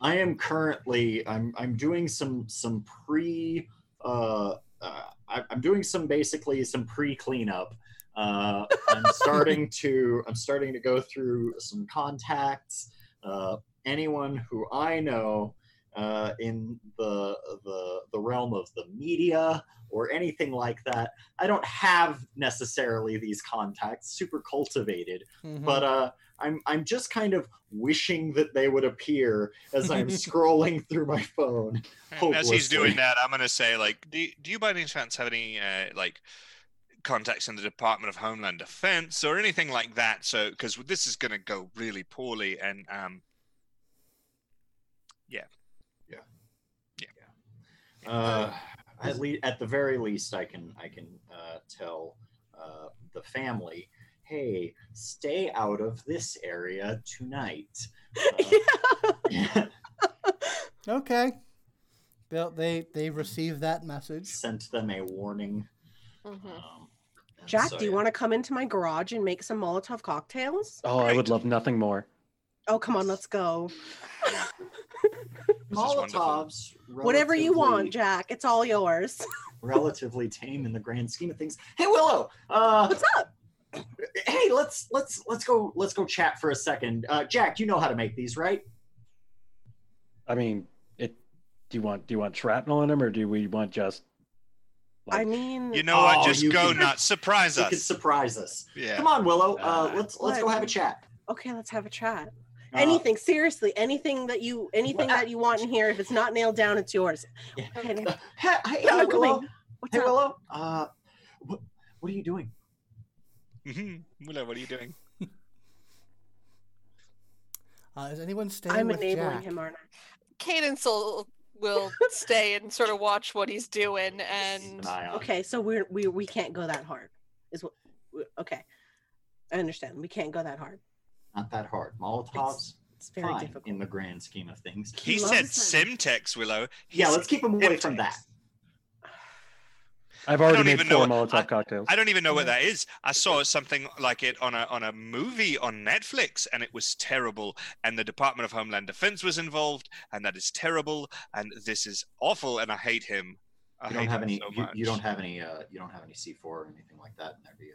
I am currently. I'm. I'm doing some some pre. Uh, uh, I- I'm doing some basically some pre cleanup. Uh, I'm starting to. I'm starting to go through some contacts. Uh, anyone who I know uh, in the the the realm of the media or anything like that. I don't have necessarily these contacts super cultivated Mhm. but uh i'm i'm just kind of wishing that they would appear as i'm scrolling through my phone And as he's doing that, I'm going to say like, do do you by any chance have any uh, like contacts in the Department of Homeland Defense or anything like that? So because this is going to go really poorly, and um, yeah, yeah, yeah. yeah. uh at least at the very least i can i can uh tell uh the family hey stay out of this area tonight uh, Okay. They'll, they they received that message. sent them a warning Mhm. um, and Jack, so, do you yeah. want to come into my garage and make some Molotov cocktails? oh, I would love nothing more. Oh, come on, let's go. This is wonderful. molotovs Whatever you want, Jack. It's all yours. relatively tame in the grand scheme of things hey willow uh What's up? hey let's let's let's go let's go chat for a second uh jack you know how to make these right I mean, it. Do you want do you want shrapnel in them or do we want just? I mean, you know Oh, what? Just go can- nuts, surprise you can us. surprise us Yeah. come on willow uh Uh, let's let's go have a chat okay, let's have a chat. Uh, anything, seriously, anything that you anything Well, that you want in here. If it's not nailed down, it's yours. Yeah. Okay, uh, hey, hey, uh, willow coming. What's hey up? willow uh what, what are you doing Mhm. Willow, what are you doing? Uh, is anyone staying I'm with enabling Jack? him, aren't I? Cadence will will stay and sort of watch what he's doing and an eye on. Okay, so we're we we can't go that hard. Is what? Okay, I understand. We can't go that hard. not that hard molotovs It's very fine difficult. in the grand scheme of things He loves said. Semtex, Willow. He yeah let's keep him away from that I've already don't made even know four what- Molotov cocktails. I don't even know what that is. I saw something like it on a on a movie on Netflix, and it was terrible. And the Department of Homeland Defense was involved, and that is terrible. And this is awful, and I hate him. I you don't have any so you, you don't have any uh you don't have any c4 or anything like that in there do you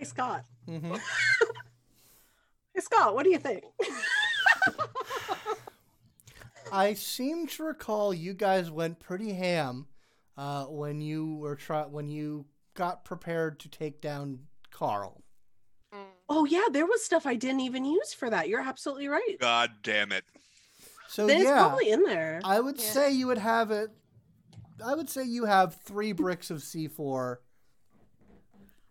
Hey Scott. hmm Hey Scott, what do you think? I seem to recall you guys went pretty ham uh, when you were try- when you got prepared to take down Carl. Mm. oh yeah, there was stuff I didn't even use for that. You're absolutely right. God damn it! So then it's yeah, probably in there. I would Yeah. say you would have it. I would say you have three bricks of C4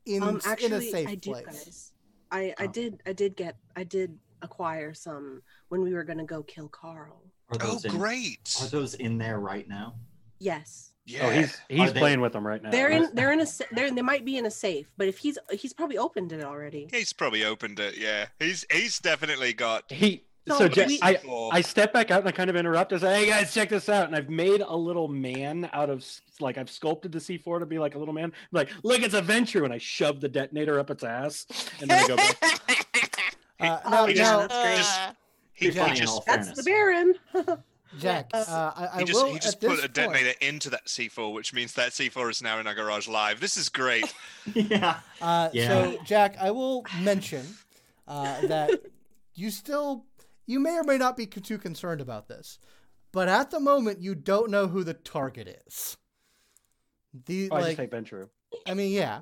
in um, in a safe I do, place. guys. I I Oh. did I did get I did acquire some when we were gonna go kill Carl. Are Oh, those in, great! are those in there right now Yes. Yeah. Oh, he's he's they- playing with them right now. They're in they're in a sa- they're they might be in a safe, but if he's he's probably opened it already. He's probably opened it. Yeah, he's he's definitely got. He So so, Ja- we- I C4. I step back out and I kind of interrupt. I say, "Hey guys, check this out!" And I've made a little man out of like I've sculpted the C4 to be like a little man. like, look, it's a Ventrue, and I shove the detonator up its ass, and then I go back. Uh, Oh, now, yeah, now, that's great. Uh, he, Pretty he just all That's fairness. the Baron. Jack, Uh, uh, I, I he just will he just put a point- detonator into that C4, which means that C4 is now in our garage live. This is great. yeah Uh, Yeah. So, Jack, I will mention uh, that you still, you may or may not be too concerned about this, but at the moment you don't know who the target is. The Oh, I just like hate Ventrue. I mean, yeah.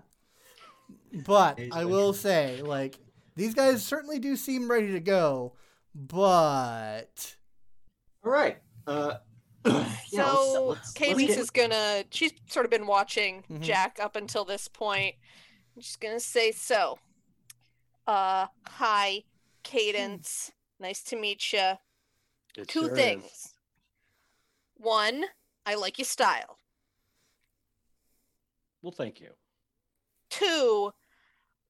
But I will say, like, these guys certainly do seem ready to go, but All right. Uh, yeah, let's- So let's- let's Cadence get- is gonna. She's sort of been watching Mhm. Jack up until this point. She's gonna say, "So, uh, hi, Cadence. Nice to meet you. It Two sure is. things. One, I like your style. Well, thank you. Two,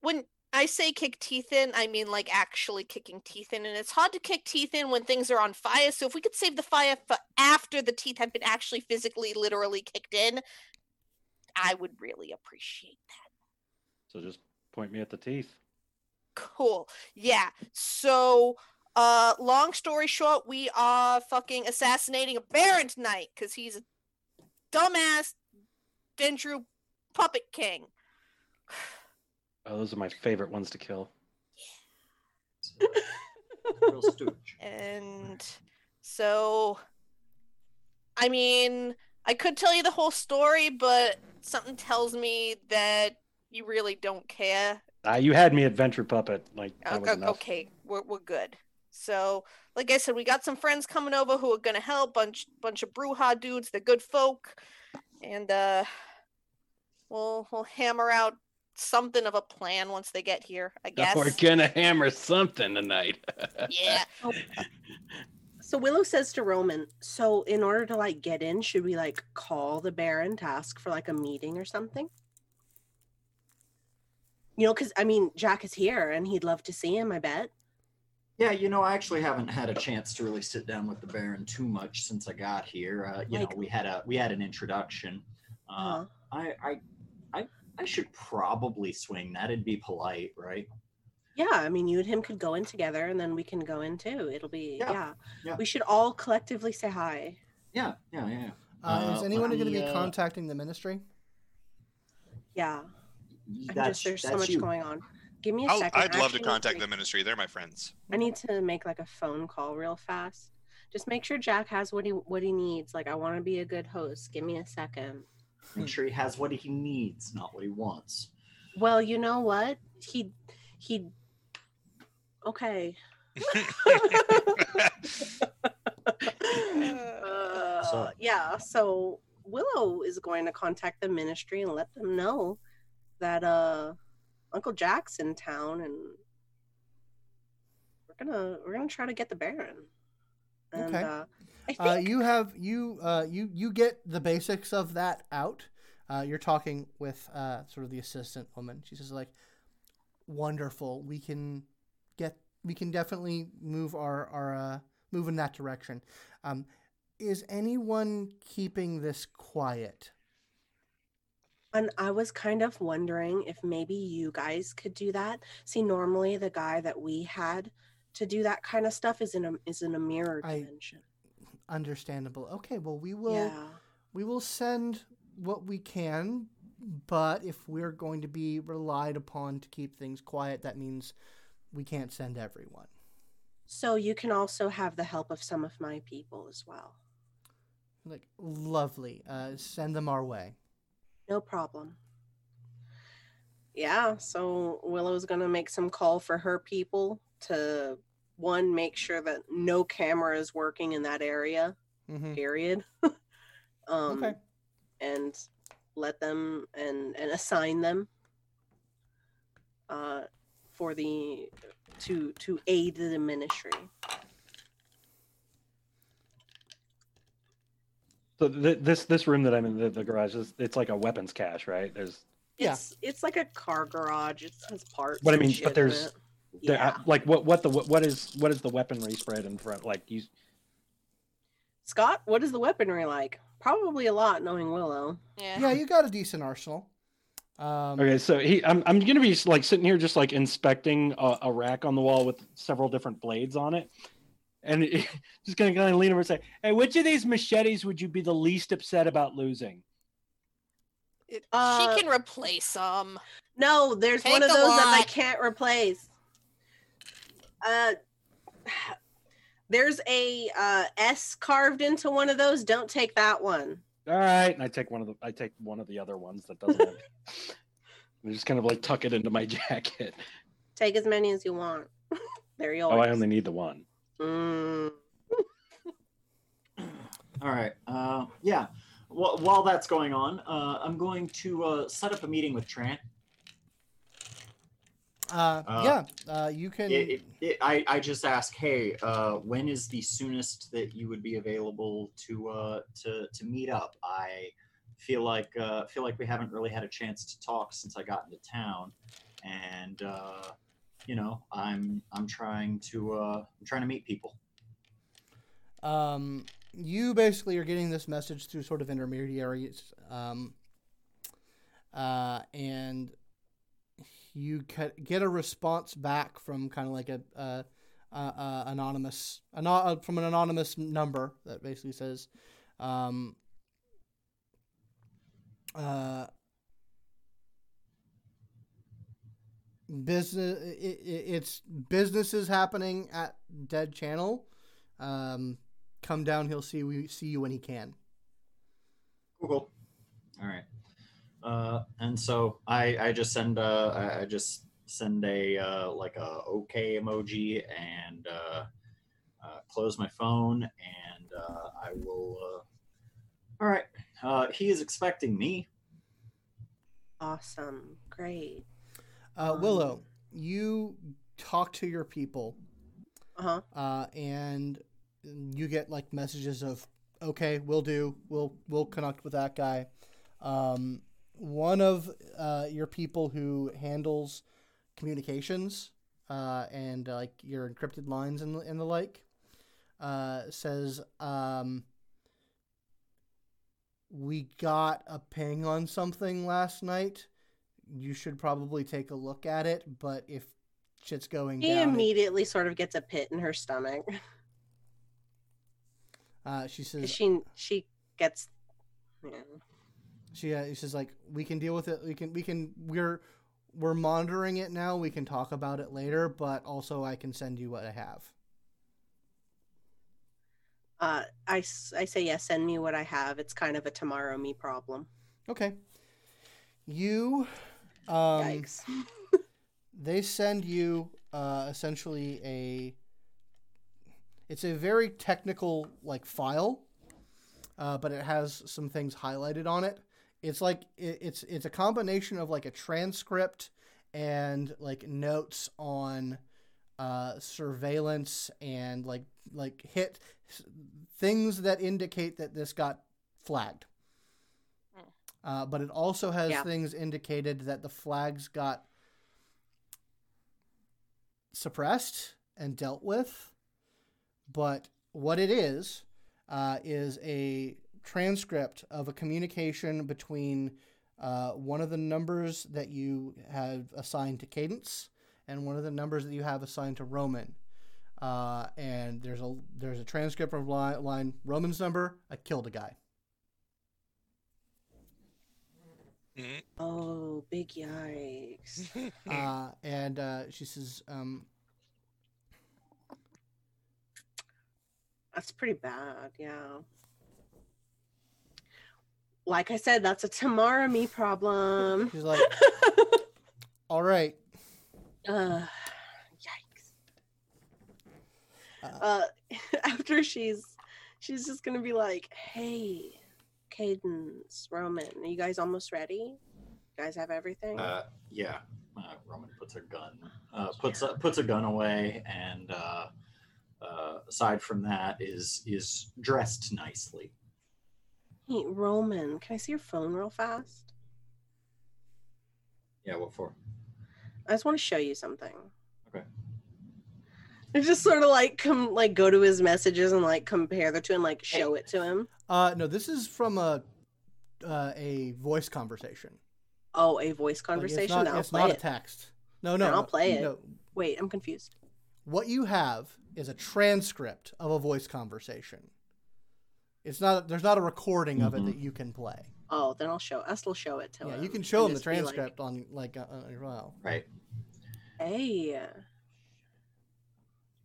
when I say kick teeth in, I mean like actually kicking teeth in, and it's hard to kick teeth in when things are on fire. So if we could save the fire for after the teeth have been actually physically, literally kicked in, I would really appreciate that. So just point me at the teeth. Cool. Yeah. So, uh, long story short, we are fucking assassinating a baron tonight because he's a dumbass Ventrue puppet king. Oh, those are my favorite ones to kill. Real stooge. And so, I mean, I could tell you the whole story, but something tells me that you really don't care. Ah, you had me at Ventrue Puppet. Like that O- was enough. Okay, we're, we're good. So, like I said, we got some friends coming over who are gonna help. Bunch bunch of Brujah dudes. They're good folk, and uh, we'll we'll hammer out something of a plan once they get here. I guess. We're gonna hammer something tonight. Yeah. So Willow says to Roman, "So in order to like get in, should we like call the Baron to ask for like a meeting or something?" You know, because I mean, Jack is here and he'd love to see him. I bet. Yeah, you know, I actually haven't had a chance to really sit down with the Baron too much since I got here. Uh, you Like- know, we had a we had an introduction. Uh, Uh, I, I, I, I should probably swing that. It'd be polite, right? yeah, I mean, you and him could go in together, and then we can go in too. It'll be Yeah, yeah. yeah. We should all collectively say hi. Yeah, yeah, yeah. uh, is Uh, anyone going to be uh, contacting the ministry? Yeah, I'm That's, just there's so much you. going on. Give me a I'll, 2nd I'd love to contact the ministry. They're my friends. I need to make like a phone call real fast. Just make sure Jack has what he what he needs. Like I want to be a good host. Give me a second. Make sure he has what he needs, not what he wants. Well, you know what? He he okay. Uh, So- yeah, so Willow is going to contact the ministry and let them know that uh Uncle Jack's in town and we're gonna we're gonna try to get the Baron. And Okay. uh I think Uh, you have you uh, you you get the basics of that out. Uh, you're talking with uh, sort of the assistant woman. She says like, "Wonderful. We can get. We can definitely move our our uh, move in that direction." Um, is anyone keeping this quiet? And I was kind of wondering if maybe you guys could do that. See, normally the guy that we had to do that kind of stuff is in a is in a mirror I- dimension. Understandable. Okay. Well, we will. yeah. We will send what we can, but if we're going to be relied upon to keep things quiet, that means we can't send everyone. So you can also have the help of some of my people as well. Like, lovely. Uh, send them our way. No problem. Yeah, so Willow's gonna make some call for her people to one make sure that no camera is working in that area. Mm-hmm. Period. um, Okay. and let them and and assign them uh, for the to to aid the ministry. So th- this this room that I'm in, the, the garage, is it's like a weapons cache, right? There's, Yeah. It's it's like a car garage. It has parts. But I mean, but there's- it. there, yeah. like what what the what is what is the weaponry spread in front? Like you, Scott, what is the weaponry like? Probably a lot, knowing Willow. Yeah. Yeah, you got a decent arsenal. Um, okay, so he, I'm I'm gonna be like sitting here just like inspecting a, a rack on the wall with several different blades on it, and it, just gonna kind of lean over and say, "Hey, which of these machetes would you be the least upset about losing?" It- Uh, she can replace them. No, there's one of a those that I can't replace. Uh, There's a uh, S carved into one of those. Don't take that one. All right, and I take one of the I take one of the other ones that doesn't have. I just kind of like tuck it into my jacket. Take as many as you want. They're yours. Oh, I only need the one. Mm. All right. Uh, yeah. Wh- while that's going on, uh, I'm going to uh, set up a meeting with Trant. Uh, Uh, yeah, uh, you can. It, it, it, I, I just ask, hey, uh, when is the soonest that you would be available to uh, to to meet up? I feel like uh, feel like we haven't really had a chance to talk since I got into town, and uh, you know, I'm I'm trying to uh, I'm trying to meet people. um, you basically are getting this message through sort of intermediaries, um, uh, and you ca- get a response back from kind of like a, a, a, a anonymous ano- uh, from an anonymous number that basically says, um, uh, business it, it, it's businesses happening at Dead Channel. Um, come down. He'll see we see you when he can. Cool. cool. All right. Uh, and so I I just send uh I, I just send a uh, like a okay emoji and uh, uh, close my phone and uh, I will. Uh, all right. Uh, he is expecting me. Awesome. Great. Uh, Willow, you talk to your people, Uh-huh. uh, and you get like messages of, "Okay, we'll do. We'll we'll connect with that guy." Um, one of uh, your people who handles communications uh, and uh, like your encrypted lines and, the- and the like uh, says, um, "We got a ping on something last night." you should probably take a look at it. But if shit's going He down, immediately sort of gets a pit in her stomach. uh, she says she she gets yeah. She uh, she says like we can deal with it. We can we can we're we're monitoring it now. We can talk about it later. But also, I can send you what I have. Uh, I, I say yes. Send me what I have. It's kind of a tomorrow me problem. Okay. You, um, Yikes. they send you uh, essentially a it's a very technical like file uh, but it has some things highlighted on it it's like it, it's it's a combination of like a transcript and like notes on uh, surveillance and like like hit things that indicate that this got flagged uh, but it also has Yeah. things indicated that the flags got suppressed and dealt with. But what it is, uh, is a transcript of a communication between uh, one of the numbers that you have assigned to Cadence and one of the numbers that you have assigned to Roman. Uh, and there's a there's a transcript of line, line Roman's number. I killed a guy. Mhm. Oh, big yikes. uh, and uh, she says, um, That's pretty bad. Yeah. Like I said, that's a tomorrow me problem. she's like, "All right, Uh, yikes. Uh, Uh, after she's, she's just gonna be like, "Hey, Cadence, Roman, are you guys almost ready? You guys have everything?" Uh, yeah. Uh, Roman puts a gun, uh, puts a, puts a gun away, and uh, uh, aside from that, is is dressed nicely. Hey, Roman, can I see your phone real fast? Yeah. What for? I just want to show you something. Okay. And just sort of like come like go to his messages and like compare the two and like show it to him. uh, no, this is from a uh, a voice conversation. Oh, a voice Like, conversation. it's not, Then I'll it's play not a text. No, no, Then I'll no, play it. no. Wait, I'm confused. What you have is a transcript of a voice conversation. It's not. There's not a recording of it Mhm. that you can play. Oh, then I'll show. I'll show it to you. Yeah, him. you can show and him the just be like, transcript on like uh, uh, well. Right. hey,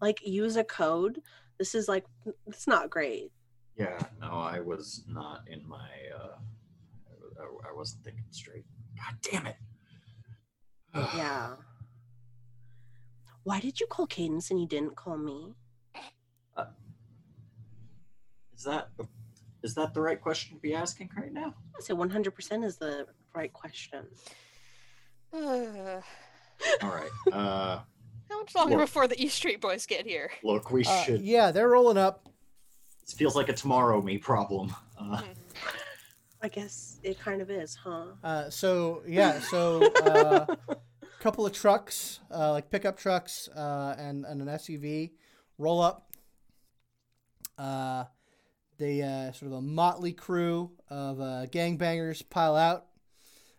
like use a code This is like it's not great. Yeah, no, I was not in my. Uh, I, I wasn't thinking straight. God damn it. Yeah. Why did you call Cadence and you didn't call me? Is that is that the right question to be asking right now? I say 100% is the right question. How All right. Uh, much longer Look. before the East Street Boys get here? look, we Uh, should. yeah, they're rolling up. This feels like a tomorrow me problem. Uh, I guess it kind of is, huh? Uh, so yeah, so uh, couple of trucks, uh, like pickup trucks, uh, and, and an SUV, roll up. They uh, sort of a motley crew of uh, gangbangers pile out,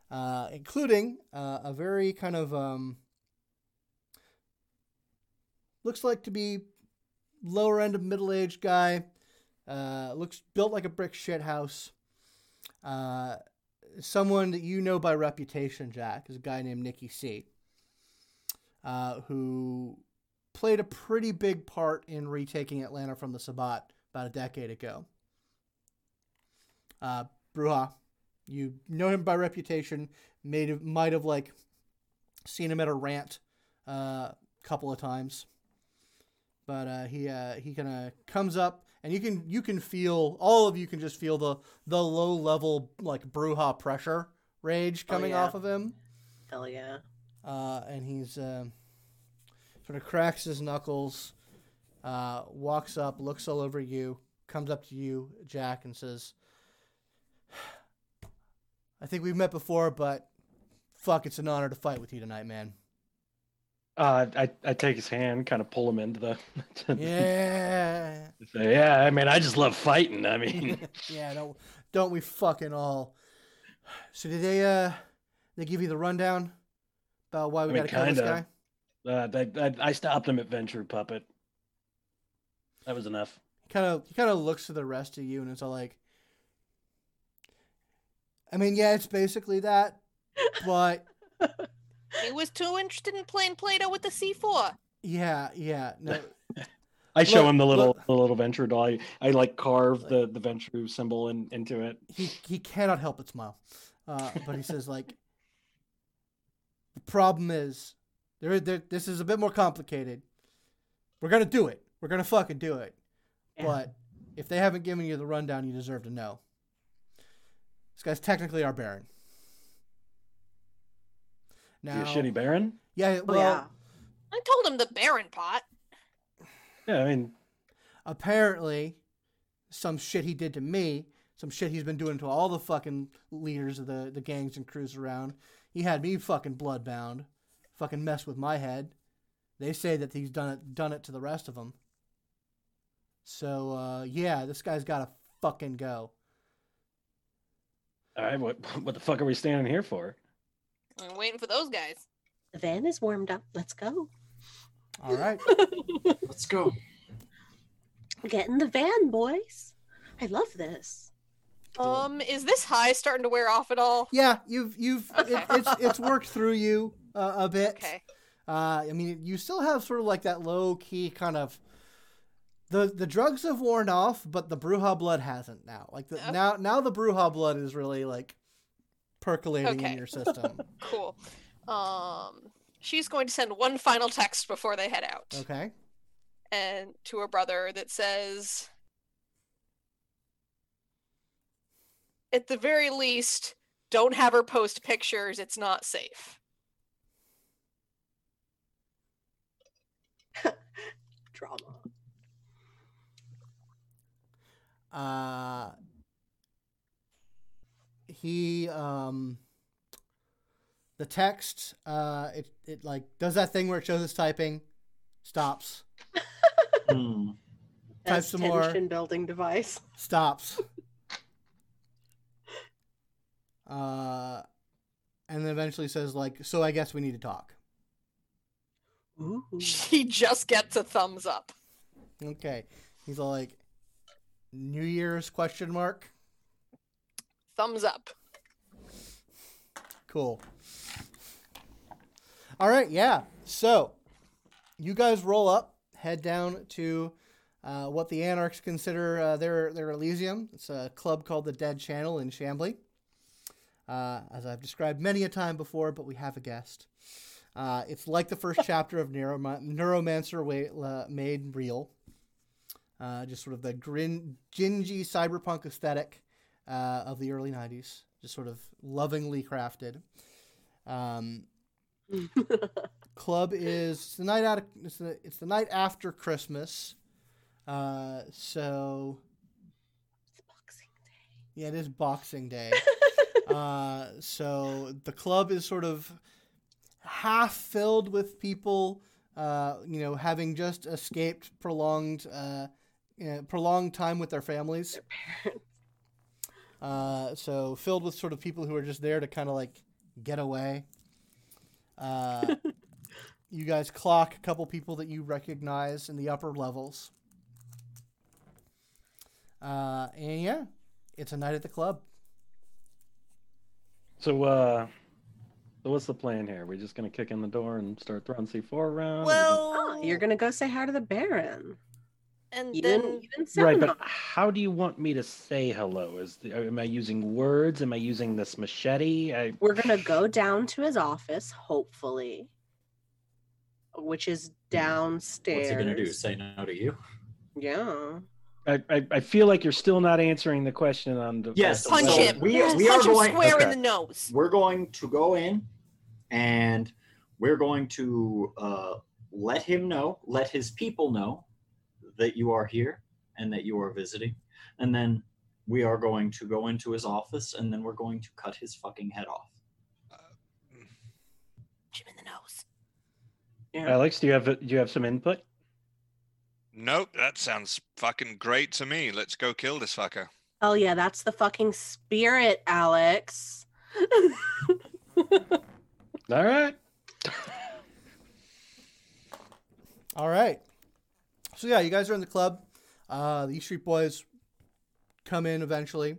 uh, including uh, a very kind of um, looks like to be lower end of middle aged guy. Uh, looks built like a brick shit house. Uh, someone that you know by reputation, Jack, is a guy named Nicky C, who played a pretty big part in retaking Atlanta from the Sabbat about a decade ago. Uh, Brujah, you know him by reputation. Made might have like seen him at a rant a uh, couple of times, but uh, he uh, he kind of comes up and you can you can feel all of you can just feel the the low level like Brujah pressure rage Oh, coming yeah. off of him Hell yeah. uh, and he's um sort of cracks his knuckles, uh, walks up, looks all over you, comes up to you, Jack, and says, "I think we've met before, but fuck, it's an honor to fight with you tonight, man." Uh, I I take his hand, kind of pull him into the. Yeah, Say, yeah, I mean, I just love fighting. I mean, yeah, don't don't we fucking all? So did they uh they give you the rundown about why we I mean, gotta kill this guy? uh, I, I, I stopped him at Ventrue Puppet. That was enough. He kind of he kind of looks to the rest of you and it's all like I mean, yeah, it's basically that, but He was too interested in playing Play-Doh with the C4. yeah, yeah, no, I show Look, him the little look. the little Ventrue doll. I, I like carve the the Ventrue symbol in, into it. he he cannot help but smile. Uh, but he says like the problem is there, there this is a bit more complicated. We're gonna do it. We're gonna fucking do it. Yeah. But if they haven't given you the rundown, you deserve to know. This guy's technically our Baron. You Now, a shitty Baron? yeah, Oh, well, yeah. I told him the Baron pot. Yeah, I mean, apparently some shit he did to me, some shit he's been doing to all the fucking leaders of the, the gangs and crews around. He had me fucking bloodbound, fucking messed with my head. They say that he's done it done it to the rest of them. So uh, yeah, this guy's got to fucking go. all right, what what the fuck are we standing here for? I'm waiting for those guys. The van is warmed up. Let's go. All right. let's go. Get in the van, boys. I love this. Um, is this high starting to wear off at all? Yeah, you've you've Okay. it, it's it's worked through you uh, a bit. Okay. Uh, I mean, you still have sort of like that low key kind of. The the drugs have worn off, but the Brujah blood hasn't now. Like the, Okay. now now the Brujah blood is really like percolating in your system. Cool. Um, she's going to send one final text before they head out, okay. and to her brother that says, "At the very least, don't have her post pictures. It's not safe." Drama. Uh, he um. The text, uh, it it like does that thing where it shows us typing, stops, Hmm. Type As some more. tension building device. stops. Uh, and then eventually says like, "So I guess we need to talk." Ooh. She just gets a thumbs up. Okay, he's all like, "New Year's question mark." Thumbs up. Cool. All right, yeah. So, you guys roll up, head down to uh, what the Anarchs consider uh, their their Elysium. It's a club called the Dead Channel in Chambly. Uh, as I've described many a time before, but we have a guest. Uh, it's like the first chapter of Neuroma- Neuromancer wa- uh, made real. Uh, just sort of the grin- gingy cyberpunk aesthetic uh, of the early 90s, just sort of lovingly crafted. Um, club is the night out. Of, it's the it's the night after Christmas. Uh, so It's Boxing Day. yeah, it is Boxing Day. uh, so the club is sort of half filled with people, uh, you know, having just escaped prolonged, uh, you know, prolonged time with their families. Their parents. Uh, so filled with sort of people who are just there to kind of like get away. Uh, you guys clock a couple people that you recognize in the upper levels. Uh, and yeah, it's a night at the club. So, uh, so what's the plan here? We're just gonna kick in the door and start throwing C4 around? Or we Well, Oh, you're gonna go say hi to the Baron. And You then didn't. You didn't sound right, but wrong. how do you want me to say hello? Is the, am I using words? Am I using this machete? I, We're gonna go down to his office, hopefully, which is downstairs. What's he gonna do? Say no to you? Yeah. I, I, I feel like you're still not answering the question on the Yes, punch so him. we- Yes, we punch are him going- square in the nose. We're going to go in, and we're going to uh, let him know, let his people know that you are here and that you are visiting, and then we are going to go into his office, and then we're going to cut his fucking head off. Punch him in the nose. Yeah. Alex, do you have do you have some input? Nope, that sounds fucking great to me. Let's go kill this fucker. Oh yeah, that's the fucking spirit, Alex. All right. All right. So yeah, you guys are in the club. Uh, the East Street Boys come in eventually.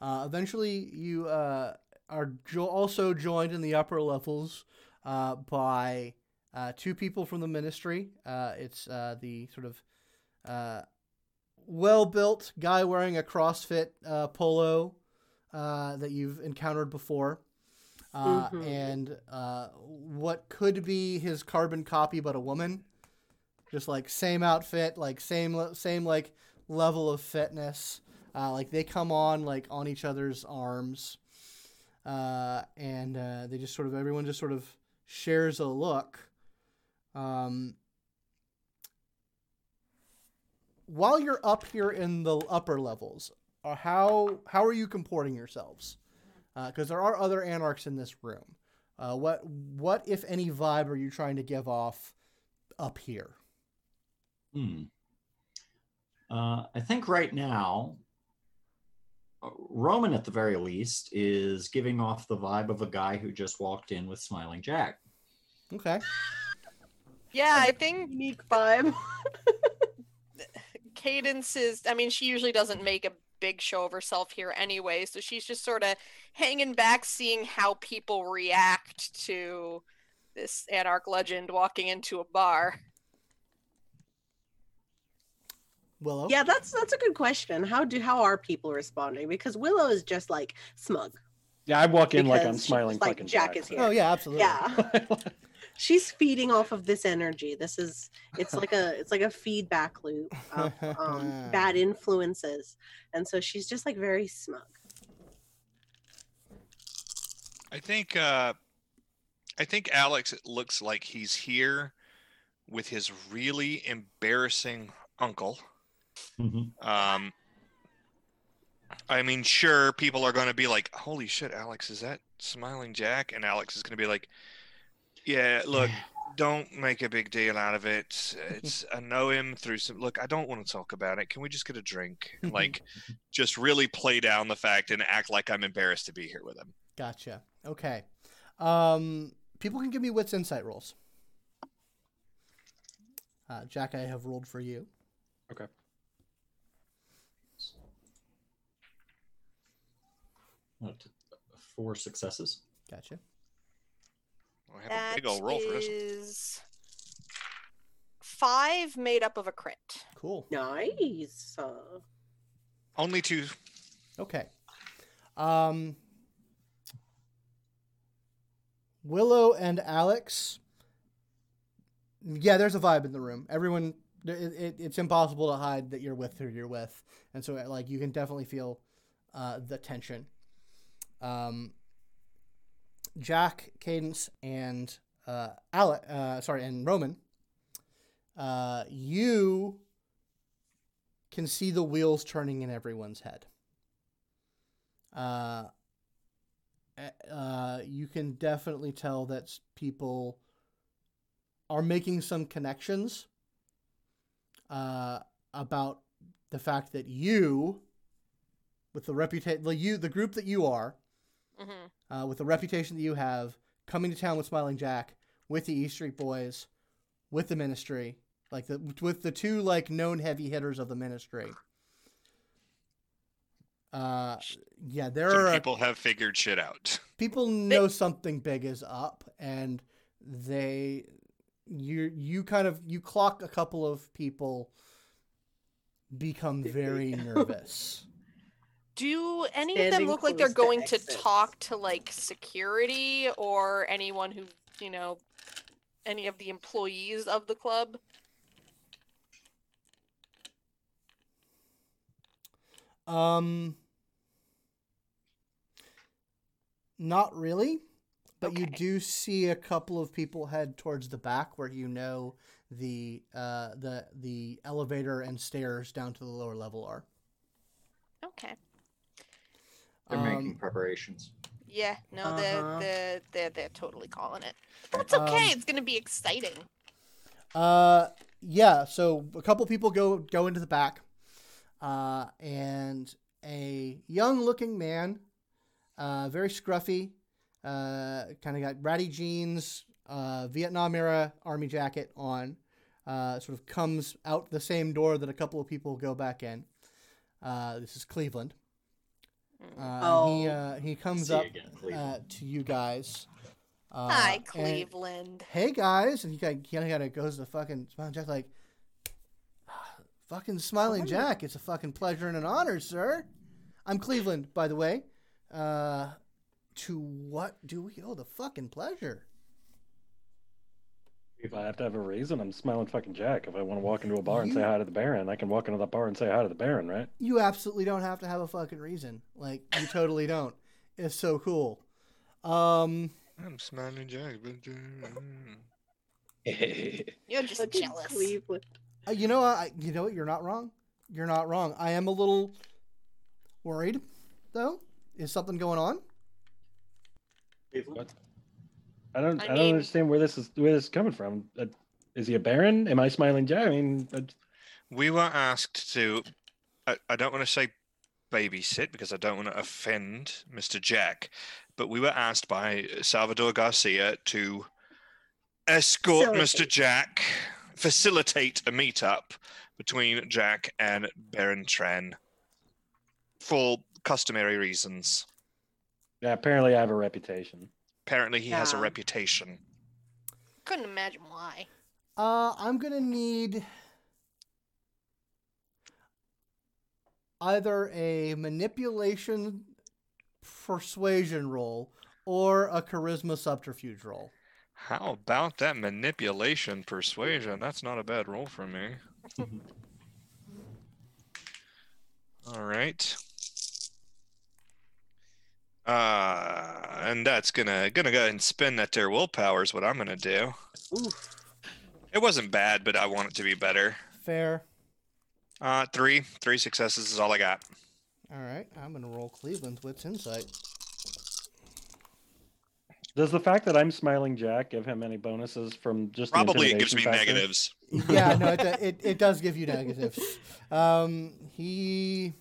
Uh, eventually, you uh, are jo- also joined in the upper levels uh, by uh, two people from the ministry. Uh, it's uh, the sort of uh, well-built guy wearing a CrossFit uh, polo uh, that you've encountered before. Uh, Mhm. And uh, what could be his carbon copy, but a woman just like same outfit, like same same like level of fitness. Uh, like they come on like on each other's arms, uh, and uh, they just sort of everyone just sort of shares a look. Um, while you're up here in the upper levels, uh, how how are you comporting yourselves? Because there are other anarchs in this room. Uh, what what if any vibe are you trying to give off up here? Hmm. Uh, I think right now, uh, Roman at the very least is giving off the vibe of a guy who just walked in with Smiling Jack. Okay. Yeah, I think Unique vibe. Cadence is. I mean, she usually doesn't make a big show of herself here anyway, so she's just sort of hanging back, seeing how people react to this Anarch legend walking into a bar. Willow. Yeah, that's that's a good question. How do how are people responding? Because Willow is just like smug. Yeah, I walk in like I'm smiling like, fucking Jack is here. Oh yeah, absolutely. Yeah. She's feeding off of this energy. This is it's like a it's like a feedback loop of um, bad influences. And so she's just like very smug. I think uh I think Alex it looks like he's here with his really embarrassing uncle. Um I mean, sure, people are going to be like, "Holy shit, Alex, is that Smiling Jack?" And Alex is going to be like, "Yeah, look, don't make a big deal out of it. It's I know him through some. Look, I don't want to talk about it. Can we just get a drink? Like, just really play down the fact and act like I'm embarrassed to be here with him." Gotcha. Okay. Um, people can give me wits insight rolls. Uh, Jack, I have rolled for you. Okay. Four successes. Gotcha. I have a big old roll for this. one. is five made up of a crit. Cool. Nice. Uh, Only two. Okay. Um, Willow and Alex. Yeah, there's a vibe in the room. Everyone, it, it, it's impossible to hide that you're with who you're with, and so like you can definitely feel uh, the tension. Um, Jack, Cadence, and uh, Alec, uh, sorry, and Roman. Uh, you can see the wheels turning in everyone's head. Uh, eh, uh, you can definitely tell that people are making some connections uh, about the fact that you, with the reputation, the you, the group that you are, hmm uh, with the reputation that you have, coming to town with Smiling Jack, with the East Street Boys, with the Ministry, like the with the two like known heavy hitters of the Ministry. Uh, yeah, there Some are a- people have figured shit out. people know something big is up, and they you you kind of you clock a couple of people become very nervous. Do any of them look like they're close to going to talk to like security or anyone who, you know, any of the employees of the club? Um, not really, but you do see a couple of people head towards the back where you know the uh the the elevator and stairs down to the lower level are. Okay. They're Um, making preparations. Yeah, no, Uh-huh. they're, they're they're they're totally calling it. But it's okay. Um, it's gonna be exciting. Uh, yeah. So a couple people go go into the back, uh, and a young-looking man, uh, very scruffy, uh, kind of got ratty jeans, uh, Vietnam era army jacket on, uh, sort of comes out the same door that a couple of people go back in. Uh, this is Cleveland. Mm. Uh, He Oh. uh, he comes up again, uh, to you guys. Uh, Hi, and- Cleveland. hey guys, and he kind of, kind of goes to fucking Smiling Jack like, "Ah, fucking Smiling Hi. Jack, it's a fucking pleasure and an honor, sir. I'm Cleveland, by the way. Uh, to what do we owe the fucking pleasure? If I have to have a reason, I'm smiling fucking Jack. If I want to walk into a bar and say hi to the Baron, I can walk into the bar and say hi to the Baron, right? You absolutely don't have to have a fucking reason. Like you totally don't. It's so cool. Um, I'm smiling Jack. but, uh, You're just jealous. Uh, you know, I you know what? You're not wrong. You're not wrong. I am a little worried, though. Is something going on? What? I don't. I I, don't mean- understand where this is where this is coming from. Uh, is he a Baron? Am I smiling Jack? I mean, uh, We were asked to. I, I don't want to say babysit because I don't want to offend Mr. Jack, but we were asked by Salvador Garcia to escort Mr. Jack, facilitate a meetup between Jack and Baron Tren for customary reasons. yeah. Apparently, I have a reputation. Apparently, he has a Yeah. reputation. Couldn't imagine why. Uh, I'm gonna need either a manipulation persuasion roll or a charisma subterfuge roll. How about that manipulation persuasion? That's not a bad roll for me. All right. Uh, and that's gonna gonna go ahead and spend that there willpower is what I'm gonna do. Oof. It wasn't bad, but I want it to be better. Fair. Uh, three, three successes is all I got. All right, I'm gonna roll Cleveland's wits insight. Does the fact that I'm smiling Jack give him any bonuses from just the Probably it gives me factor? negatives. yeah, no, it, it, it does give you negatives. Um, he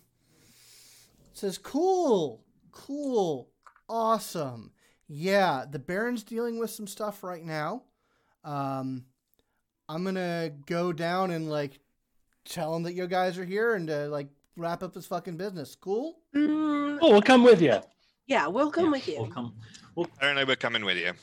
says, "Cool, cool, awesome. Yeah, the Baron's dealing with some stuff right now. Um, I'm gonna go down and like tell him that you guys are here and to like wrap up his fucking business. Cool. Mm, Oh, we'll come with you. yeah, we'll come Yeah, with you. We'll come. Apparently, we're coming with you.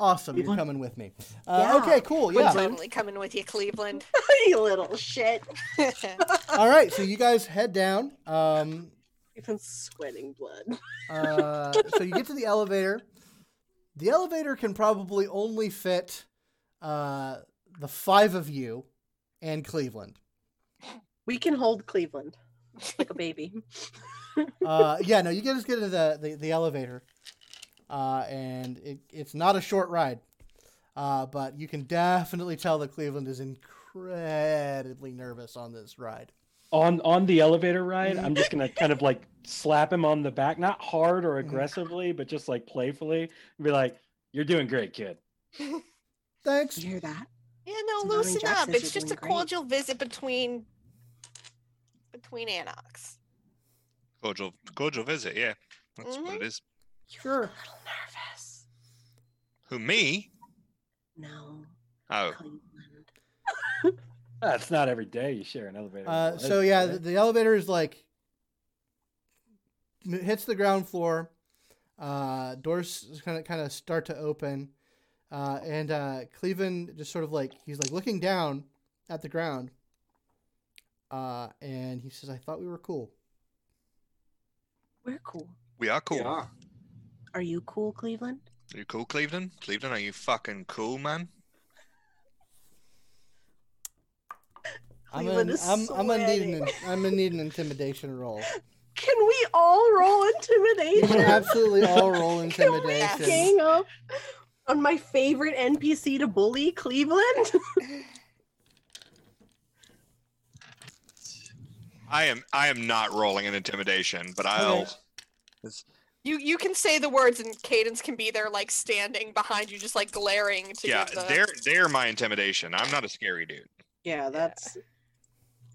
Awesome, you're coming with me. Uh, Yeah. Okay, cool. Yeah, We're Yeah. totally coming with you, Cleveland. you little shit. All right, so you guys head down. Um, Even sweating blood. uh, so you get to the elevator. The elevator can probably only fit uh, the five of you and Cleveland. We can hold Cleveland like a baby. Uh, yeah, no, you guys get into the, the, the elevator, uh, and it, it's not a short ride, uh, but you can definitely tell that Cleveland is incredibly nervous on this ride. On on the elevator ride i'm just gonna kind of like slap him on the back not hard or mm. aggressively but just like playfully and be like you're doing great kid Thanks. You hear that? Yeah, no, Mommy loosen up. says It's just a doing great. cordial visit between between Anarchs. Cordial, cordial visit. Yeah, that's what it mm-hmm. is. You're sure. A little nervous. Who me? No, Oh, Cleveland. That's not every day you share an elevator Uh, with so yeah, right? the, the elevator is like hits the ground floor. Uh, doors kind of kind of start to open, uh, and uh, Cleveland just sort of like he's like looking down at the ground, uh, and he says, "I thought we were cool." We're cool. we are cool. Yeah. Are you cool, Cleveland? Are you cool, Cleveland? Cleveland, are you fucking cool, man? I'm Cleveland gonna, is I'm, I'm gonna need an sweating. I'm gonna need an intimidation roll. Can we all roll You intimidation? can absolutely all roll intimidation. Can we intimidation. gang up on my favorite NPC to bully, Cleveland? I am. I am not rolling an intimidation, but I'll. You you can say the words and Cadence can be there like standing behind you, just like glaring to Yeah, give the they're they're my intimidation. I'm not a scary dude. yeah, that's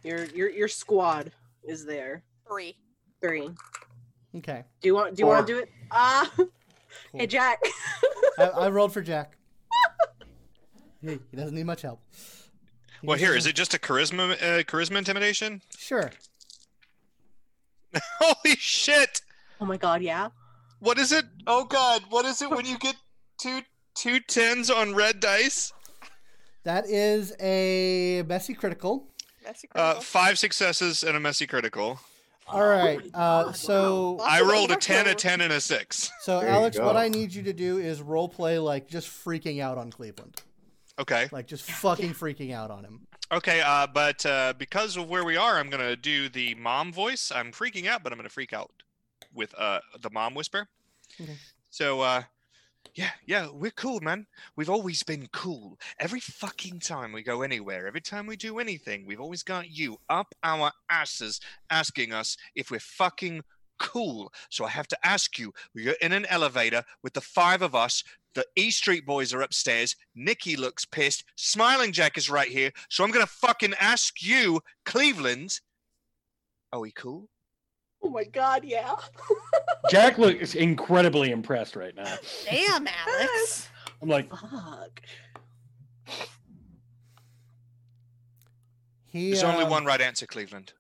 your your your squad is there. three. Three. Okay, Do you want do you Four. want to do it? Ah, cool. hey Jack. I, I rolled for Jack. He, he doesn't need much help. He Well, just here has is it just a charisma uh, charisma intimidation? Sure. Holy shit! oh my God, yeah. What is it? Oh god, what is it when you get two two tens on red dice? That is a messy critical. Messy Uh, five successes and a messy critical. All right. Uh, so I rolled a ten, a ten, and a six. so There Alex, what. I need you to do is role play like just freaking out on Cleveland, Okay. like just fucking freaking out on him. Okay, uh, but uh, because of where we are, I'm gonna do the mom voice. I'm freaking out, but I'm gonna freak out with uh the mom whisper. Okay. So uh, yeah, yeah, we're cool, man. We've always been cool. Every fucking time we go anywhere, every time we do anything, we've always got you up our asses asking us if we're fucking cool. So I have to ask you. We're in an elevator with the five of us. The E Street boys are upstairs. Nikki looks pissed. Smiling Jack is right here. So I'm gonna fucking ask you, Cleveland. Are we cool? Oh my God, yeah. jack looks incredibly impressed right now Damn, Alex. i'm like Fuck. He. There's only uh, one right answer, Cleveland.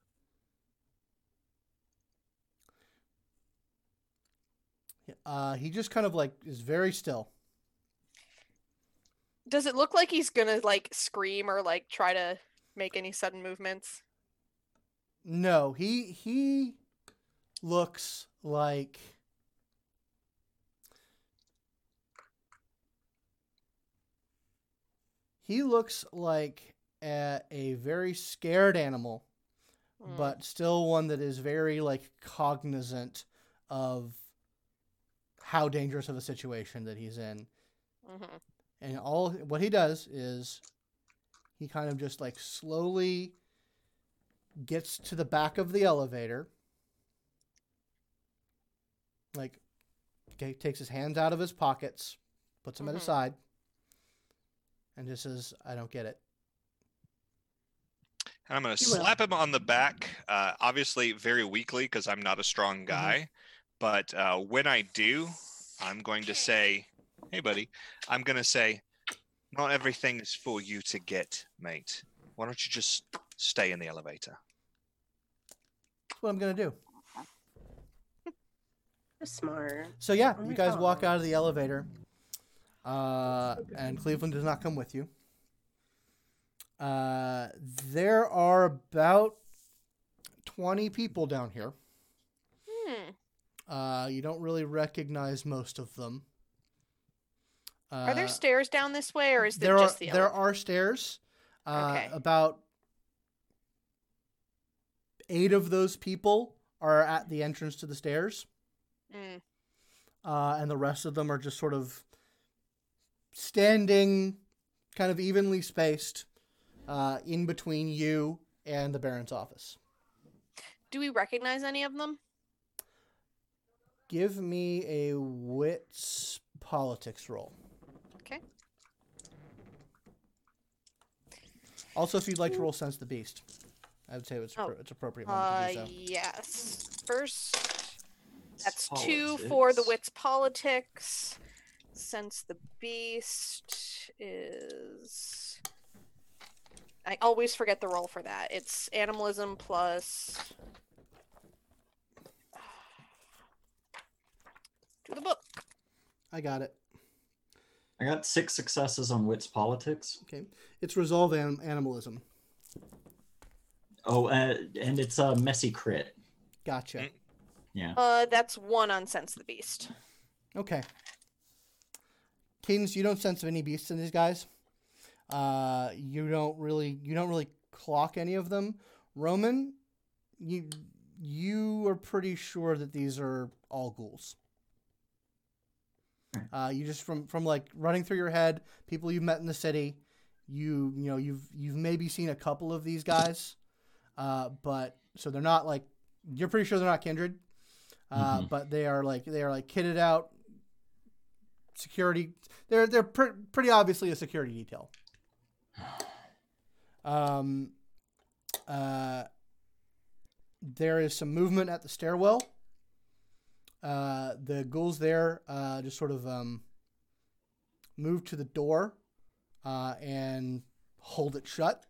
Uh, he just kind of like is very still. Does it look like he's gonna like scream or like try to make any sudden movements? No, he he looks like he looks like a, a very scared animal, Mm. but still one that is very like cognizant of how dangerous of a situation that he's in. Mhm. And all what he does is he kind of just like slowly gets to the back of the elevator. Like okay, takes his hands out of his pockets, puts them at Mhm. his side, and just says, I don't get it. And I'm gonna You will. slap him on the back, uh, obviously very weakly because I'm not a strong guy. But uh, when I do, I'm going to say, "Hey, buddy," I'm gonna say, "Not everything is for you to get, mate. Why don't you just stay in the elevator?" That's what I'm gonna do. Smart. So yeah, Oh you guys walk out of the elevator. uh, and Cleveland does not come with you. Uh, there are about 20 people down here. Hmm. Uh, you don't really recognize most of them. Uh, Are there stairs down this way, or is there just are the there elevator? are stairs. Uh, Okay. About eight of those people are at the entrance to the stairs, Mm. uh, and the rest of them are just sort of standing, kind of evenly spaced, uh, in between you and the Baron's office. Do we recognize any of them? Give me a wits politics roll. Okay. Also, if you'd like to roll sense the beast, I would say it's Oh. it's appropriate Uh, to do so. yes. First, that's It's two for the wits politics. Since the beast is. I always forget the roll for that. It's animalism plus. Do the book. I got it. I got six successes on wits politics. Okay, it's resolve an- animalism. Oh, uh, and it's a messy crit. Gotcha. Yeah. Uh, that's one on sense the beast. Okay. Cadence, you don't sense any beasts in these guys. Uh, you don't really you don't really clock any of them. Roman, you you are pretty sure that these are all ghouls. Uh, you just from from like running through your head, people you've met in the city, you you know you've you've maybe seen a couple of these guys, uh, but so they're not like you're pretty sure they're not kindred, uh, Mhm. but they are like they are like kitted out security. They're they're pre- pretty obviously a security detail. Um, uh, there is some movement at the stairwell. Uh, the ghouls there uh, just sort of um, move to the door uh, and hold it shut.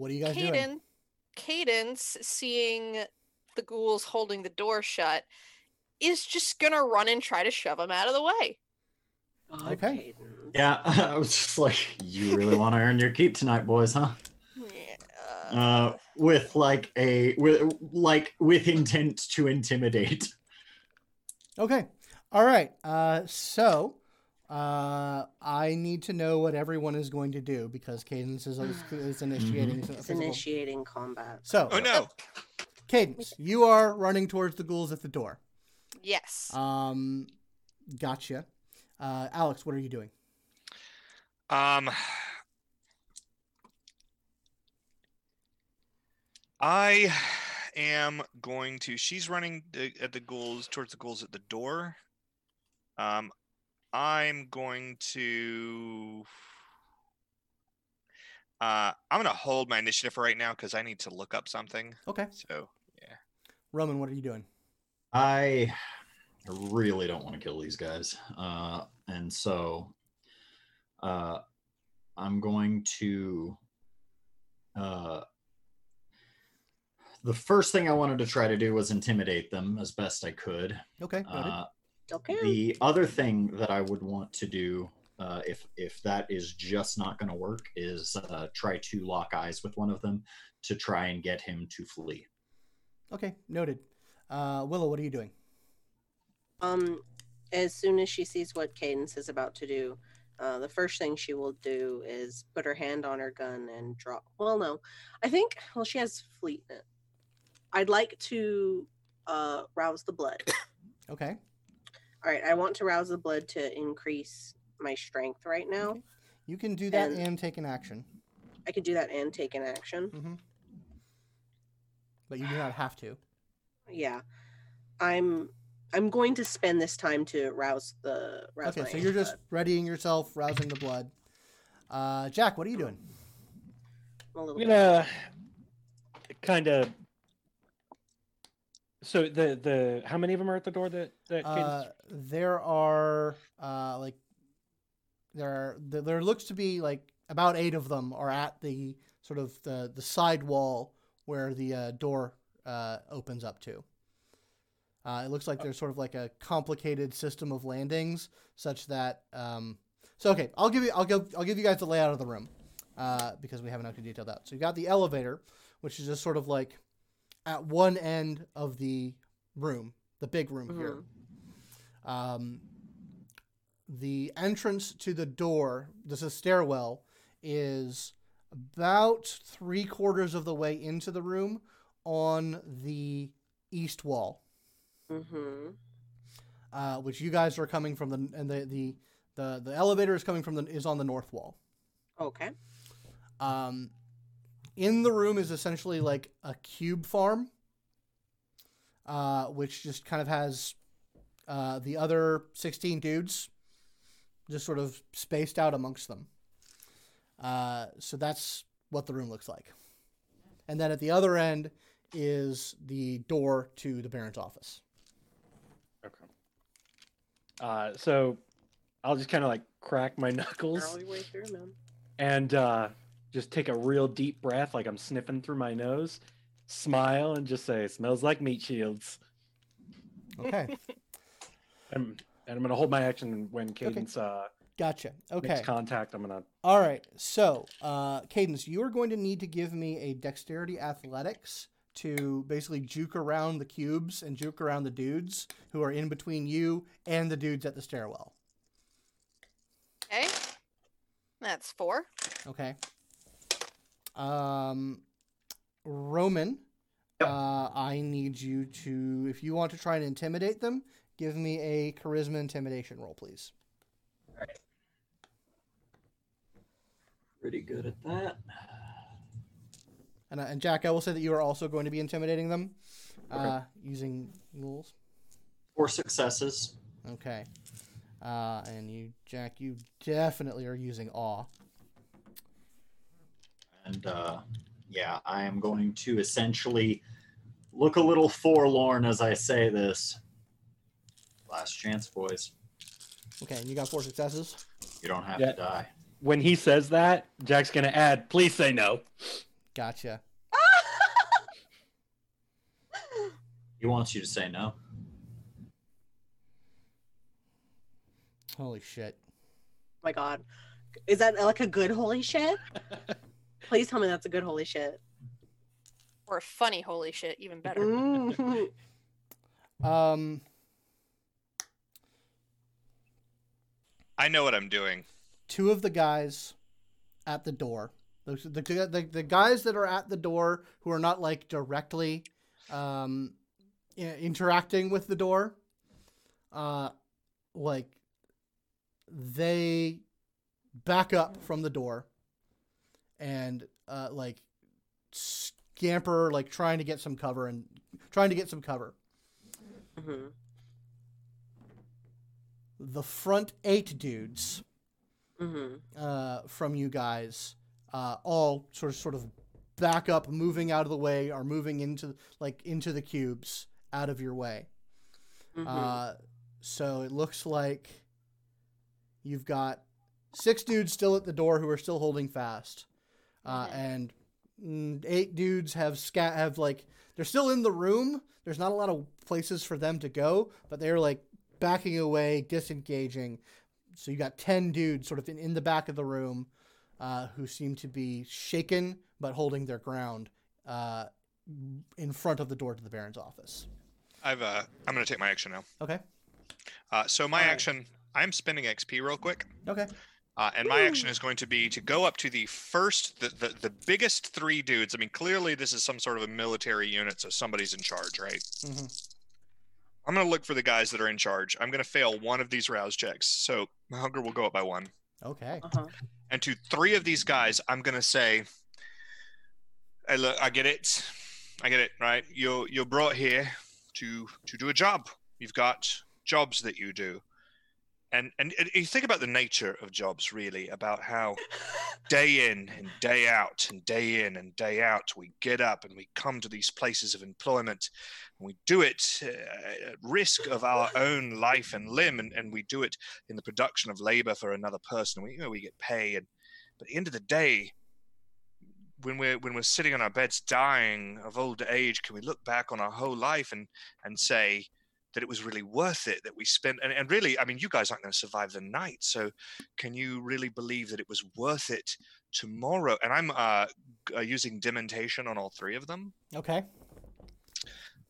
What are you guys doing? Cadence, Cadence, seeing the ghouls holding the door shut, is just gonna run and try to shove them out of the way. God, Okay. Caden. Yeah, I was just like, you really want to earn your keep tonight, boys, huh? Yeah. Uh, with like a with like with intent to intimidate. Okay. All right. Uh, so uh, I need to know what everyone is going to do because Cadence is, is, is initiating some It's initiating combat. So, Oh no! Cadence, you are running towards the ghouls at the door. yes. Um, gotcha. Uh, Alex, what are you doing? Um, I am going to. She's running the, at the ghouls towards the ghouls at the door. Um, I'm going to. Uh, I'm gonna hold my initiative for right now because I need to look up something. Okay. So yeah. Roman, what are you doing? I really don't want to kill these guys, uh, and so uh, I'm going to. Uh, the first thing I wanted to try to do was intimidate them as best I could. Okay. Uh, Okay. the other thing that I would want to do, uh, if if that is just not going to work, is uh, try to lock eyes with one of them to try and get him to flee. okay. Noted. Uh, Willow, what are you doing? Um, as soon as she sees what Cadence is about to do, uh, the first thing she will do is put her hand on her gun and drop. Well, no, I think. Well, she has fleet. I'd like to uh, rouse the blood. Okay. All right, I want to rouse the blood to increase my strength right now. Okay. You can do that And- and take an action, I could do that and take an action. hmm but you do not have to. Yeah, I'm. I'm going to spend this time to rouse the. Rouse Okay, my so you're just readying yourself, rousing the blood. Uh, Jack, what are you doing? I'm a little I'm gonna kind of. So the the how many of them are at the door that that Uh, there are uh, like there are there, looks to be like about eight of them are at the sort of the the side wall where the uh, door uh, opens up to. Uh, it looks like there's sort of like a complicated system of landings, such that. Um, so okay, I'll give you I'll give I'll give you guys the layout of the room, uh, because we haven't actually detailed out. So you got the elevator, which is just sort of like at one end of the room, the big room here. Um, the entrance to the door, this is stairwell, is about three quarters of the way into the room on the east wall, Mm-hmm. uh, which you guys are coming from the and the the the, the elevator is coming from the is on the north wall. Okay. Um, in the room is essentially like a cube farm, uh, which just kind of has uh, the other 16 dudes just sort of spaced out amongst them. Uh, so that's what the room looks like. And then at the other end is the door to the Baron's office. Okay. Uh, so I'll just kind of like crack my knuckles Barrel your way through, and uh, just take a real deep breath, like I'm sniffing through my nose, smile, and just say, "Smells like meat shields." Okay, And, and I'm gonna hold my action when Cadence uh, gotcha. Okay. makes contact. I'm gonna. All right. So, uh, Cadence, you are going to need to give me a dexterity athletics to basically juke around the cubes and juke around the dudes who are in between you and the dudes at the stairwell. Okay. That's four. Okay. Um, Roman, Yep. uh, I need you to, if you want to try and intimidate them, give me a charisma intimidation roll, please. Pretty good at that. And, uh, and Jack, I will say that you are also going to be intimidating them uh, using rules. Four successes. Okay. Uh, and you, Jack, you definitely are using awe. And uh, yeah, I am going to essentially look a little forlorn as I say this. Last chance, boys. Okay, and you got four successes. You don't have Yeah. to die. When he says that, Jack's gonna add, "Please say no." Gotcha. He wants you to say no. Holy shit. my god. Is that like a good holy shit? Please tell me that's a good holy shit. Or a funny holy shit, even better. Um, I know what I'm doing. two of the guys at the door, the, the, the, the guys that are at the door who are not like directly um, interacting with the door, uh, like they back up from the door and uh, like scamper, like trying to get some cover and trying to get some cover. Mhm. The front eight dudes Mhm. uh, from you guys, uh, all sort of sort of back up, moving out of the way, are moving into like into the cubes, out of your way. Mhm. Uh, so it looks like you've got six dudes still at the door who are still holding fast, uh, and mm, eight dudes have scat have like they're still in the room. There's not a lot of places for them to go, but they're like backing away, disengaging. So you got ten dudes sort of in, in the back of the room, uh, who seem to be shaken but holding their ground, uh, in front of the door to the Baron's office. I've uh, I'm gonna take my action now. Okay. Uh, so my Alright. action, I'm spending XP real quick, Okay. uh, and my action is going to be to go up to the first, the, the the biggest three dudes. I mean, clearly this is some sort of a military unit, so somebody's in charge, right? hmm I'm gonna look for the guys that are in charge. I'm gonna fail one of these rouse checks, so my hunger will go up by one. Okay. Uh-huh. And to three of these guys, I'm gonna say, "Hey, look, I get it, I get it, right? You're you're brought here to to do a job. You've got jobs that you do, and and, and you think about the nature of jobs, really, about how day in and day out and day in and day out we get up and we come to these places of employment and we do it uh, at risk of our own life and limb and, and we do it in the production of labor for another person. We you know we get pay and but at the end of the day when we're when we're sitting on our beds dying of old age can we look back on our whole life and and say that it was really worth it that we spent and, and really i mean you guys aren't going to survive the night so can you really believe that it was worth it tomorrow? And i'm uh, uh using dementation on all three of them. Okay.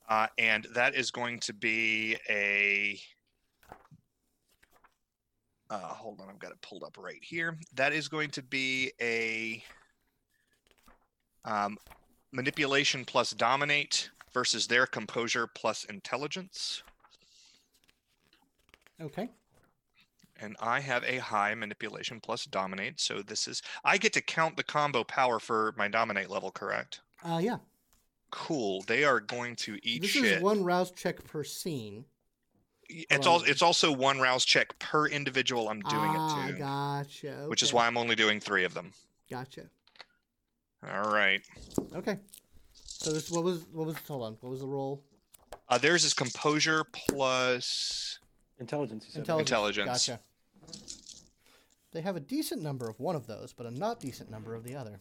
uh, and that is going to be a uh, hold on i've got it pulled up right here. That is going to be a um, manipulation plus dominate versus their composure plus intelligence Okay. and I have a high manipulation plus dominate. So this is I get to count the combo power for my dominate level, correct? Uh, yeah. Cool. They are going to eat this shit. is one rouse check per scene. It's all it's also one rouse check per individual I'm doing ah, it to. Gotcha. Which is why I'm only doing three of them. Gotcha. All right. Okay. So this what was what was hold on what was the roll? Uh, theirs is composure plus Intelligence. You said, right? Intelligence. Intelligence. Gotcha. They have a decent number of one of those, but a not decent number of the other.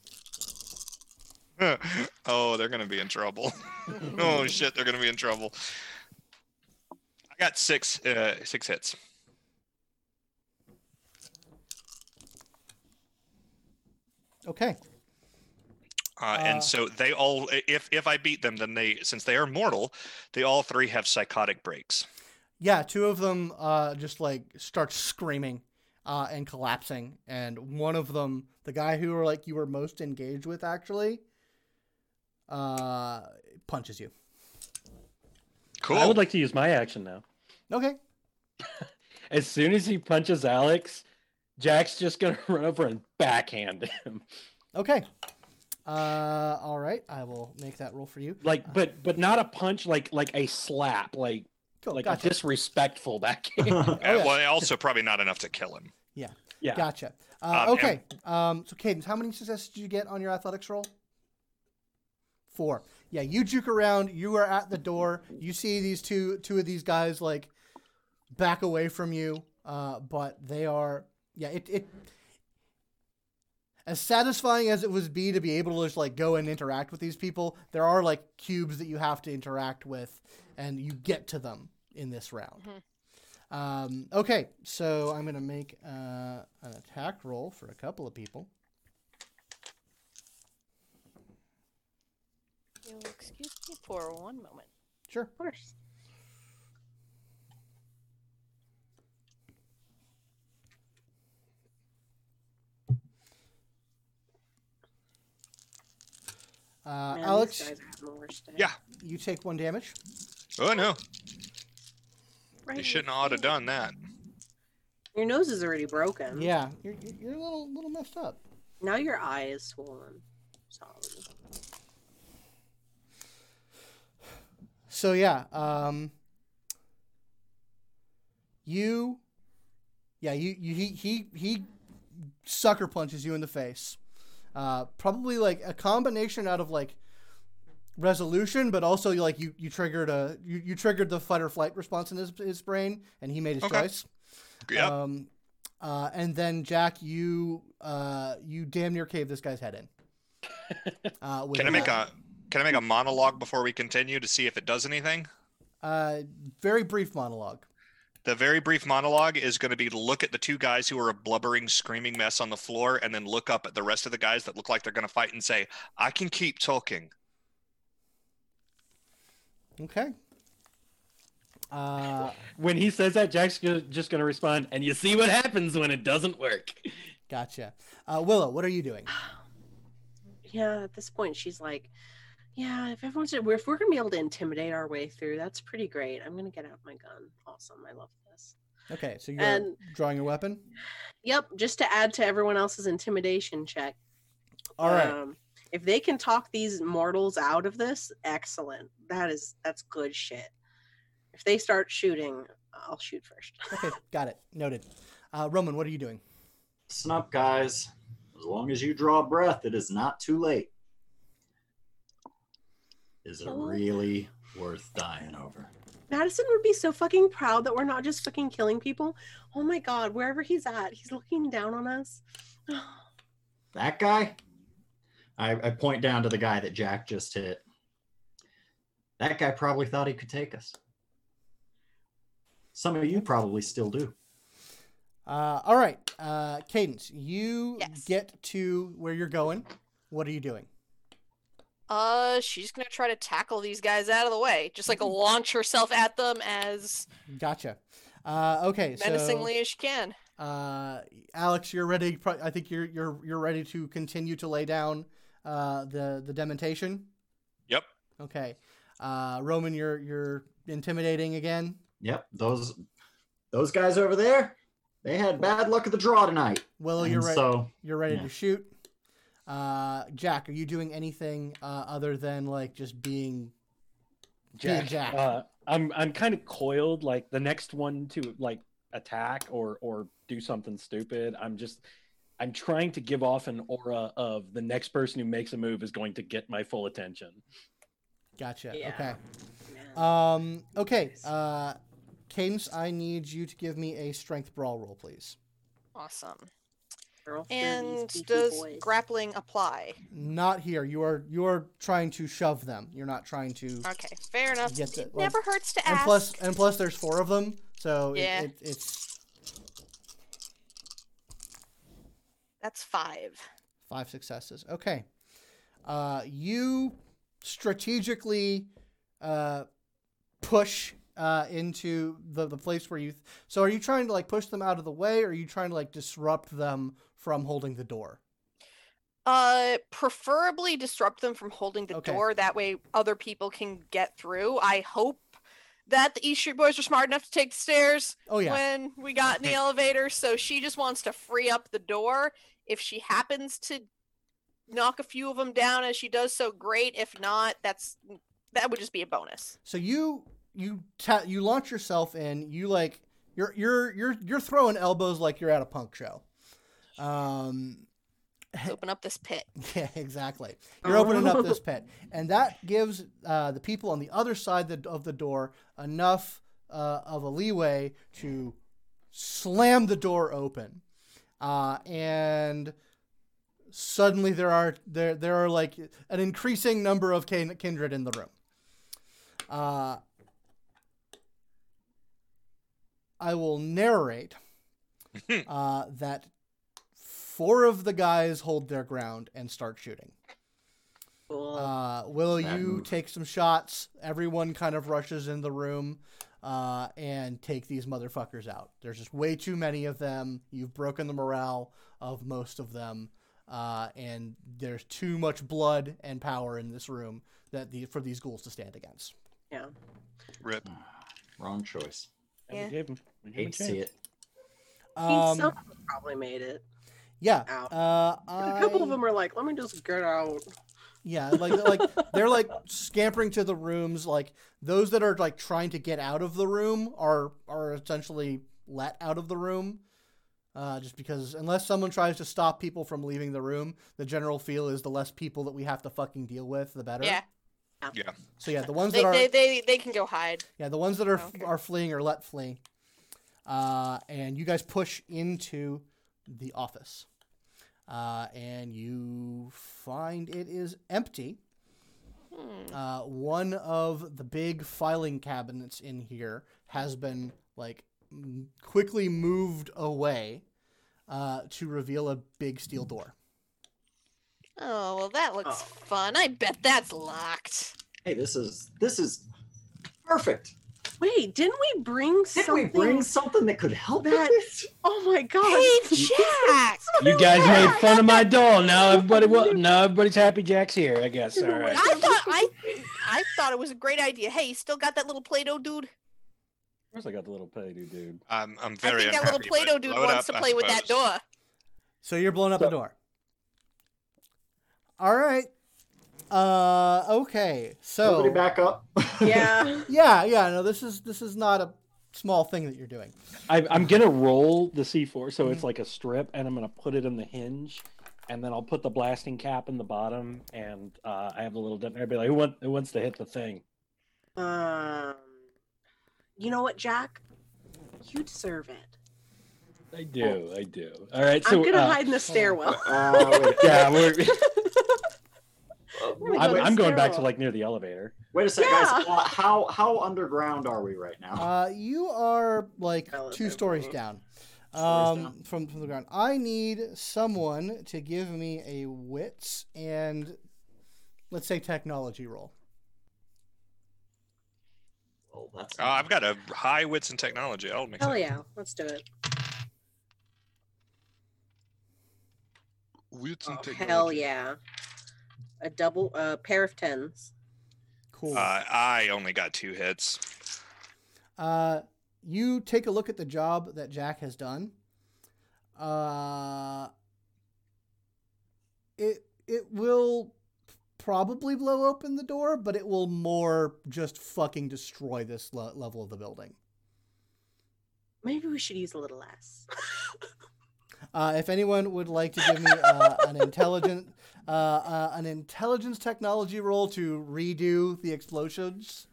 oh, they're gonna be in trouble. oh shit, they're gonna be in trouble. I got six uh, six hits. Okay. Uh, Uh, and so they all if if I beat them, then they since they are mortal, they all three have psychotic breaks. Yeah, two of them uh, just like start screaming uh, and collapsing, and one of them, the guy who were like you were most engaged with, actually, uh, punches you. Cool. I would like to use my action now. Okay. As soon as he punches Alex, Jack's just gonna run over and backhand him. Okay. Uh, all right. I will make that roll for you. Like, but but not a punch, like like a slap, like Cool. like gotcha. a disrespectful backhand. Uh, yeah. Well, also probably not enough to kill him. yeah. Yeah. Gotcha. Uh, Um, and- okay. Um, so, Cadence, how many successes did you get on your athletics roll? Four. Yeah, you juke around. You are at the door. You see these two two of these guys like back away from you, uh, but they are. Yeah, it it. As satisfying as it would be to be able to just like go and interact with these people, there are like cubes that you have to interact with, and you get to them in this round. Um, okay, so I'm gonna make uh, an attack roll for a couple of people. You'll excuse me for one moment. Sure. Of course. Uh, Man, Alex, guys are having the worst day. Yeah. you take one damage. Oh no, Right they shouldn't the ought have done that. Your nose is already broken. Yeah, you're you're a little little messed up. Now your eye is swollen. Sorry. So yeah, um, you, yeah, you, you he he he sucker punches you in the face. Uh, probably like a combination out of like resolution, but also like you you triggered a you, you triggered the fight or flight response in his his brain, and he made his Okay. choice. Yep. Um, uh, and then Jack, you uh, you damn near caved this guy's head in. Uh, can I make that. a can I make a monologue before we continue to see if it does anything? uh, very brief monologue? The very brief monologue is going to be to look at the two guys who are a blubbering, screaming mess on the floor, and then look up at the rest of the guys that look like they're going to fight and say, "I can keep talking." Okay. Uh, When he says that, Jack's just gonna respond, and you see what happens when it doesn't work. gotcha. Uh, Willow, what are you doing? Yeah, at this point, she's like, "Yeah, if everyone's if we're gonna be able to intimidate our way through, that's pretty great. I'm gonna get out my gun. Awesome, I love this. Okay, so you're And- drawing a weapon. Yep, just to add to everyone else's intimidation check. All right. Um, if they can talk these mortals out of this, excellent. That is that's good shit. If they start shooting, I'll shoot first. Okay, got it. Noted. Uh, Roman, what are you doing? Listen up, guys. As long as you draw breath, it is not too late. Is it Oh. really worth dying over? Madison would be so fucking proud that we're not just fucking killing people. Oh my god, wherever he's at, he's looking down on us. That guy? I, I point down to the guy that Jack just hit. That guy probably thought he could take us. Some of you probably still do. Uh, all right, uh, Cadence, you Yes. get to where you're going. What are you doing? Uh, she's gonna try to tackle these guys out of the way, just like launch herself at them as Gotcha. Uh, okay, menacingly as she can. uh, Alex, you're ready. I think you're you're you're ready to continue to lay down uh, the the dementation. Yep. Okay, uh, Roman, you're you're intimidating again. Yep, those those guys over there, they had bad luck at the draw tonight. Will, And you're ready. So You're ready yeah. to shoot. Uh, Jack, are you doing anything uh, other than like just being being Jack? Uh, I'm I'm kind of coiled. Like the next one to like attack or or do something stupid. I'm just I'm trying to give off an aura of the next person who makes a move is going to get my full attention. Gotcha. Yeah. Okay. Man. Um. Okay. Uh, Cadence, I need you to give me a strength brawl roll, please. Awesome. Girl And does boys. grappling apply? Not here. You are you are trying to shove them. You're not trying to. Okay, fair enough. Get the- it well, never hurts to And ask. plus, and plus, there's four of them, so it- Yeah. it, it's That's five. five successes. Okay. Uh, you strategically uh, push uh, into the, the place where you. so, are you trying to like push them out of the way, or are you trying to like disrupt them from holding the door? Uh, preferably disrupt them from holding the Okay. door. That way, other people can get through. I hope that the East Street Boys were smart enough to take the stairs Oh yeah. when we got in the elevator. So she just wants to free up the door. If she happens to knock a few of them down as she does so, great. If not, that's that would just be a bonus. So you you ta- you launch yourself in. You like you're you're you're you're throwing elbows like you're at a punk show. Um. Open up this pit. Yeah, exactly. You're opening up this pit, and that gives uh, the people on the other side the, of the door enough uh, of a leeway to slam the door open, uh, and suddenly there are there there are like an increasing number of kin- kindred in the room. Uh, I will narrate uh, that four of the guys hold their ground and start shooting. Uh, will Bad you move. take some shots? Everyone kind of rushes in the room uh, and take these motherfuckers out. There's just way too many of them. You've broken the morale of most of them, uh, and there's too much blood and power in this room that the, for these ghouls to stand against. yeah. Rip. wrong choice. And Yeah. we gave him, we gave him a Hate to see it. I mean, Um, some of them probably made it. yeah, out. uh, A couple of them are like, let me just get out. Yeah, like like they're like scampering to the rooms. Like those that are like trying to get out of the room are are essentially let out of the room. Uh, just because unless someone tries to stop people from leaving the room, the general feel is the less people that we have to fucking deal with, the better. Yeah, So yeah, the ones they, that are they, they they can go hide. yeah the ones that are Okay. are fleeing are let flee. Uh, and you guys push into the office, uh, and you find it is empty. Hmm. Uh, one of the big filing cabinets in here has been like m- quickly moved away uh, to reveal a big steel door. Oh well, that looks Oh. fun. I bet that's locked. Hey, this is this is perfect. Wait, didn't we bring Did something? we bring something that could help with that- this? Oh my god! Hey, Jack! You guys made fun of my doll. Now everybody, wa- now everybody's happy. Jack's here, I guess. All right. I thought I I thought it was a great idea. Hey, you still got that little Play-Doh dude? Of course, I got the little Play-Doh dude. I'm I'm very. I think that little Play-Doh dude wants up, to play with that door. So you're blowing up the door. All right. Uh, okay. So Everybody back up. Yeah. yeah, yeah. No, this is this is not a small thing that you're doing. I, I'm gonna roll the C4, so Mm-hmm. it's like a strip, and I'm gonna put it in the hinge, and then I'll put the blasting cap in the bottom, and uh, I have a little. dip- I'd be like, who, want, who wants to hit the thing? Um, you know what, Jack? You deserve it. I do, I do. All right, so I'm gonna uh, hide in the stairwell. Uh, wait. Yeah, we're. I'm, going I'm going back to like near the elevator. wait a second, Yeah. guys. Uh, how how underground are we right now? Uh, you are like two stories down. Um, down. from from the ground. I need someone to give me a wits and let's say technology roll. well, that's Uh, I've got a high wits and technology. I'll make Hell that. yeah, let's do it. Wits and Oh, technology. Hell yeah. A double, a pair of tens. Cool. Uh, I only got two hits. Uh, you take a look at the job that Jack has done. Uh, it it will probably blow open the door, but it will more just fucking destroy this le- level of the building. Maybe we should use a little less. Uh, if anyone would like to give me uh, an intelligent uh, uh, an intelligence technology roll to redo the explosions,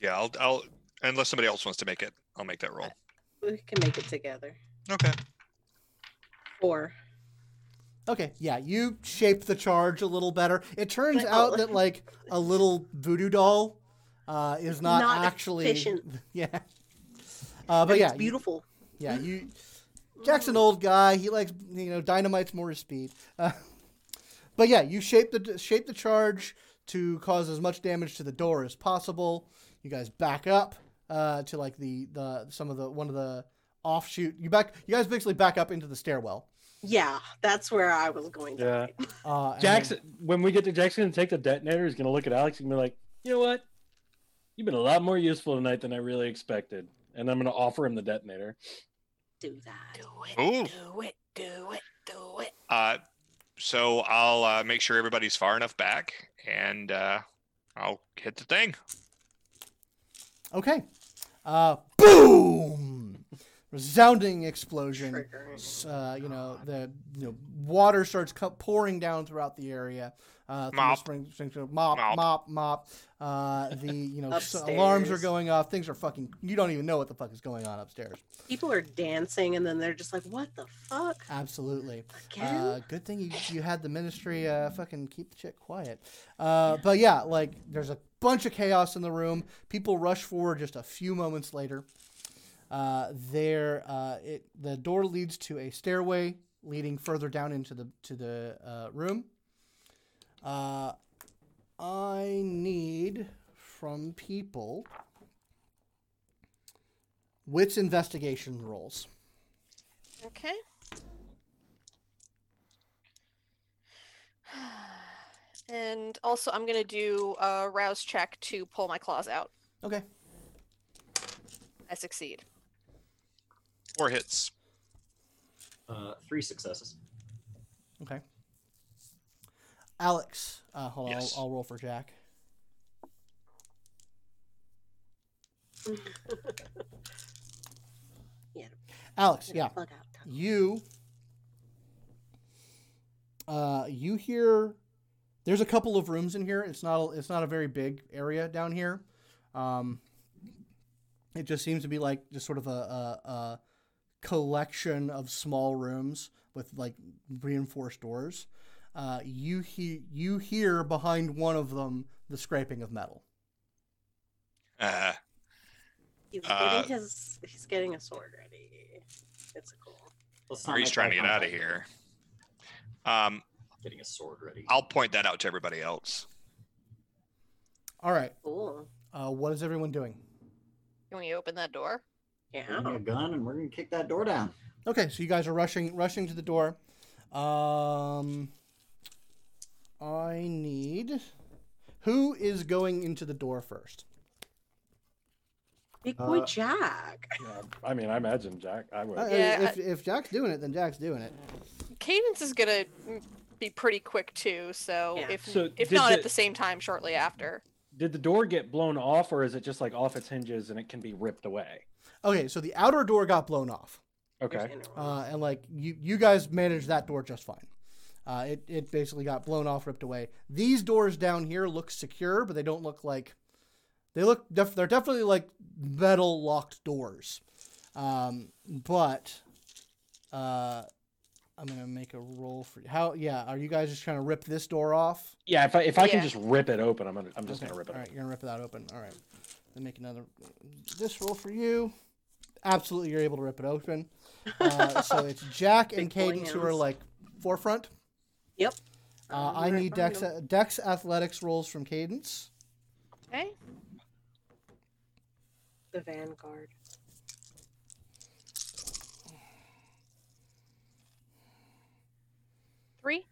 Yeah, I'll, I'll unless somebody else wants to make it, I'll make that roll. we can make it together. Okay. Four. Okay, yeah, you shape the charge a little better. It turns out that like a little voodoo doll uh, is not, Not actually efficient. yeah. Uh, but And yeah, it's beautiful. yeah, you. Jack's an old guy. He likes you know dynamite's more his speed. Uh, but yeah, you shape the shape the charge to cause as much damage to the door as possible. You guys back up uh, to like the the some of the one of the offshoot. You back. You guys basically back up into the stairwell. Yeah, that's where I was going to. Yeah. Uh, and Jackson, when we get to Jackson and take the detonator, he's gonna look at Alex and be like, "You know what? You've been a lot more useful tonight than I really expected." And I'm gonna offer him the detonator. Do that. Do it. Ooh. Do it. Do it. Do it. Uh, so I'll uh, make sure everybody's far enough back, and uh, I'll hit the thing. Okay. Uh, boom! Resounding explosion. Uh, you know the you know water starts co- pouring down throughout the area. Uh, through the Mop. spring, spring- mop, Mop. mop, mop. Uh, the you know s- alarms are going off. Things are fucking. You don't even know what the fuck is going on upstairs. People are dancing and then they're just like, what the fuck? Absolutely. Again? Uh, good thing you, you had the ministry uh, fucking keep the chick quiet. Uh, but yeah, like there's a bunch of chaos in the room. People rush forward just a few moments later. Uh, there, uh, it the door leads to a stairway leading further down into the to the uh, room. Uh, I need from people wits investigation rolls. Okay. And also, I'm gonna do a rouse check to pull my claws out. Okay. I succeed. Four hits. Uh, three successes. Okay. Alex, uh, hold on, Yes. I'll, I'll roll for Jack. Yeah. Alex, yeah, out. you, uh, you hear. There's a couple of rooms in here. It's not. A, it's not a very big area down here. Um, it just seems to be like just sort of a, a, a collection of small rooms with like reinforced doors. Uh, you he, you hear behind one of them the scraping of metal. Uh, He's Uh, getting his. He's getting a sword ready. It's a cool. Let's not or he's make trying to get out of contact. here. Um, Getting a sword ready. I'll point that out to everybody else. All right. Cool. Uh, what is everyone doing? Can we open that door? Bring Yeah. a gun and we're gonna kick that door down. Okay, so you guys are rushing rushing to the door. Um, I need. Who is going into the door first? Big boy Uh, Jack. Yeah, I mean, I imagine Jack. I would. Uh, Yeah, if, if Jack's doing it, then Jack's doing it. Cadence is gonna be pretty quick too. So Yeah. if So if not the- at the same time, shortly after. Did the door get blown off, or is it just like off its hinges and it can be ripped away? Okay, so the outer door got blown off, Okay. uh, and like you you guys managed that door just fine. Uh, it it basically got blown off, ripped away. These doors down here look secure, but they don't look like they look. Def- they're definitely like metal locked doors, um, but uh, I'm gonna make a roll for you. How? Yeah. Are you guys just trying to rip this door off? Yeah, if I if I can just rip it open, I'm gonna I'm just Okay, gonna rip it. All right, open. you're gonna rip that open. All right. Then make another. This roll for you. Absolutely, you're able to rip it open. Uh, so it's Jack and Cadence who are like forefront. Yep. Uh, I'm right need Dex, him. Dex athletics rolls from Cadence. Okay. The Vanguard. Three.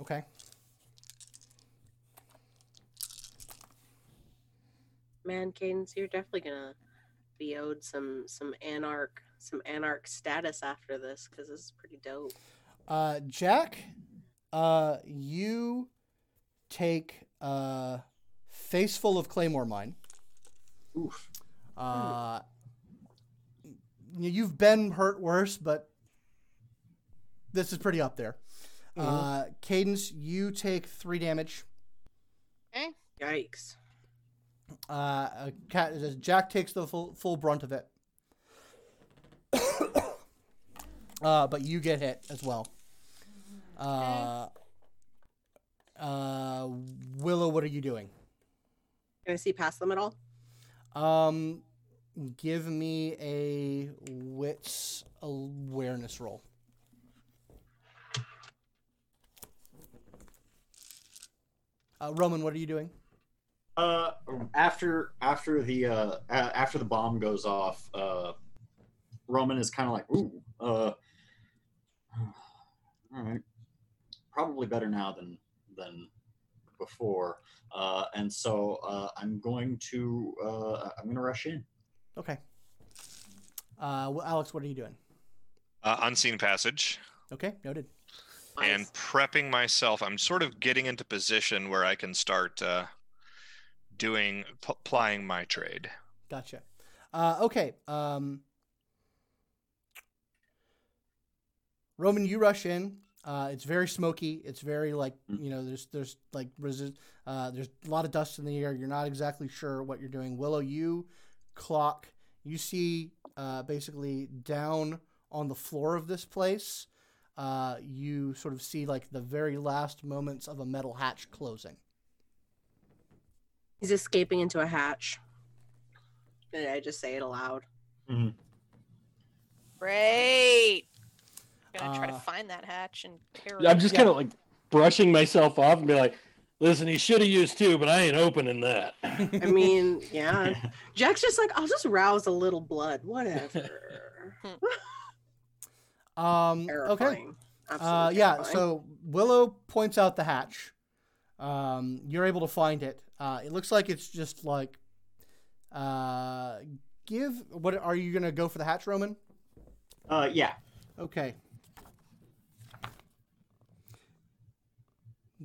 Okay. Man, Cadence, you're definitely gonna be owed some some anarch some anarch status after this because this is pretty dope. Uh, Jack, uh, you take a face full of claymore mine. Oof. Uh, you've been hurt worse, but this is pretty up there. Uh, Cadence, you take three damage. Okay. Yikes! Uh, Cat, Jack takes the full full brunt of it. uh, but you get hit as well. Uh, uh, Willow, what are you doing? Can I see past them at all? Um, give me a wits awareness roll. Uh, Roman, what are you doing? Uh, after after the uh a- after the bomb goes off, uh, Roman is kind of like, ooh, uh, all right, probably better now than than before. Uh, and so uh, I'm going to uh, I'm going to rush in. Okay. Uh, well, Alex, what are you doing? Uh, unseen passage. Okay, noted. and Nice. prepping myself. I'm sort of getting into position where I can start uh, doing p- plying my trade. Gotcha. Uh, okay. Um, Roman, you rush in. Uh, it's very smoky. It's very like Mm. you know. There's there's like resi- uh, There's a lot of dust in the air. You're not exactly sure what you're doing. Willow, you clock. You see uh, basically down on the floor of this place. Uh, you sort of see like the very last moments of a metal hatch closing. He's escaping into a hatch. Did I just say it aloud? Great. I'm Gonna try Uh, to find that hatch and tear I'm just Yeah. kind of like brushing myself off and be like, "Listen, he should have used two, but I ain't opening that." I mean, yeah. Jack's just like, I'll just rouse a little blood, whatever. Um, okay. Terrifying. Uh, Absolutely yeah, so Willow points out the hatch. Um, you're able to find it. Uh, it looks like it's just like, uh, give. What are you gonna go for the hatch, Roman? Uh, yeah. Okay.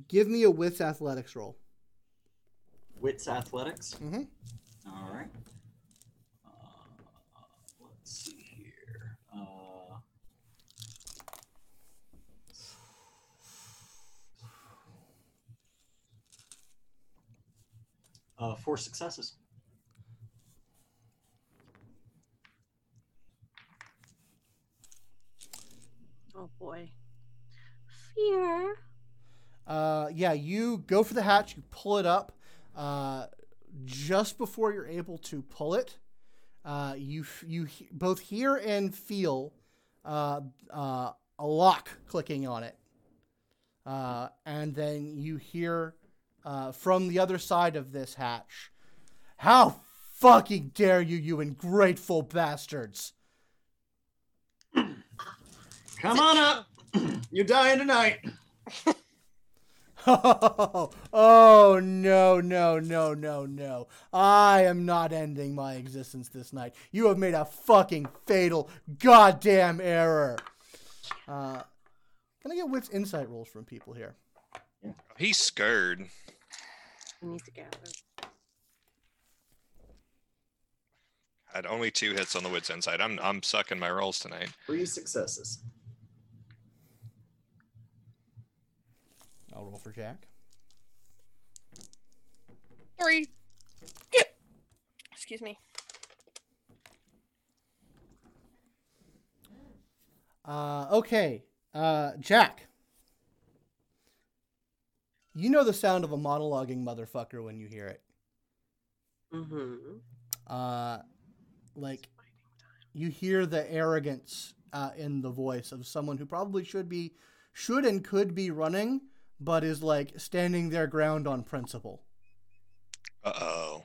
Give me a wits athletics roll. Wits athletics. Mhm. All right. Uh, let's see here. Uh, uh, four successes. oh boy. Fear. Uh, yeah, you go for the hatch. You pull it up. Uh, just before you're able to pull it, uh, you you he- both hear and feel uh, uh, a lock clicking on it, uh, and then you hear uh, from the other side of this hatch, "How fucking dare you, you ungrateful bastards!" Come on up. You're dying tonight. Oh, oh no, no, no, no, no. I am not ending my existence this night. You have made a fucking fatal goddamn error. Uh, can I get wits insight rolls from people here? He's scared. We need to gather. I had only two hits on the wits insight. I'm I'm sucking my rolls tonight. Three successes. I'll roll for Jack. Three. Yeah. Excuse me. Uh, okay, uh, Jack. You know the sound of a monologuing motherfucker when you hear it. Mm-hmm. Uh, like you hear the arrogance uh, in the voice of someone who probably should be, should and could be running, but is like standing their ground on principle. Uh oh.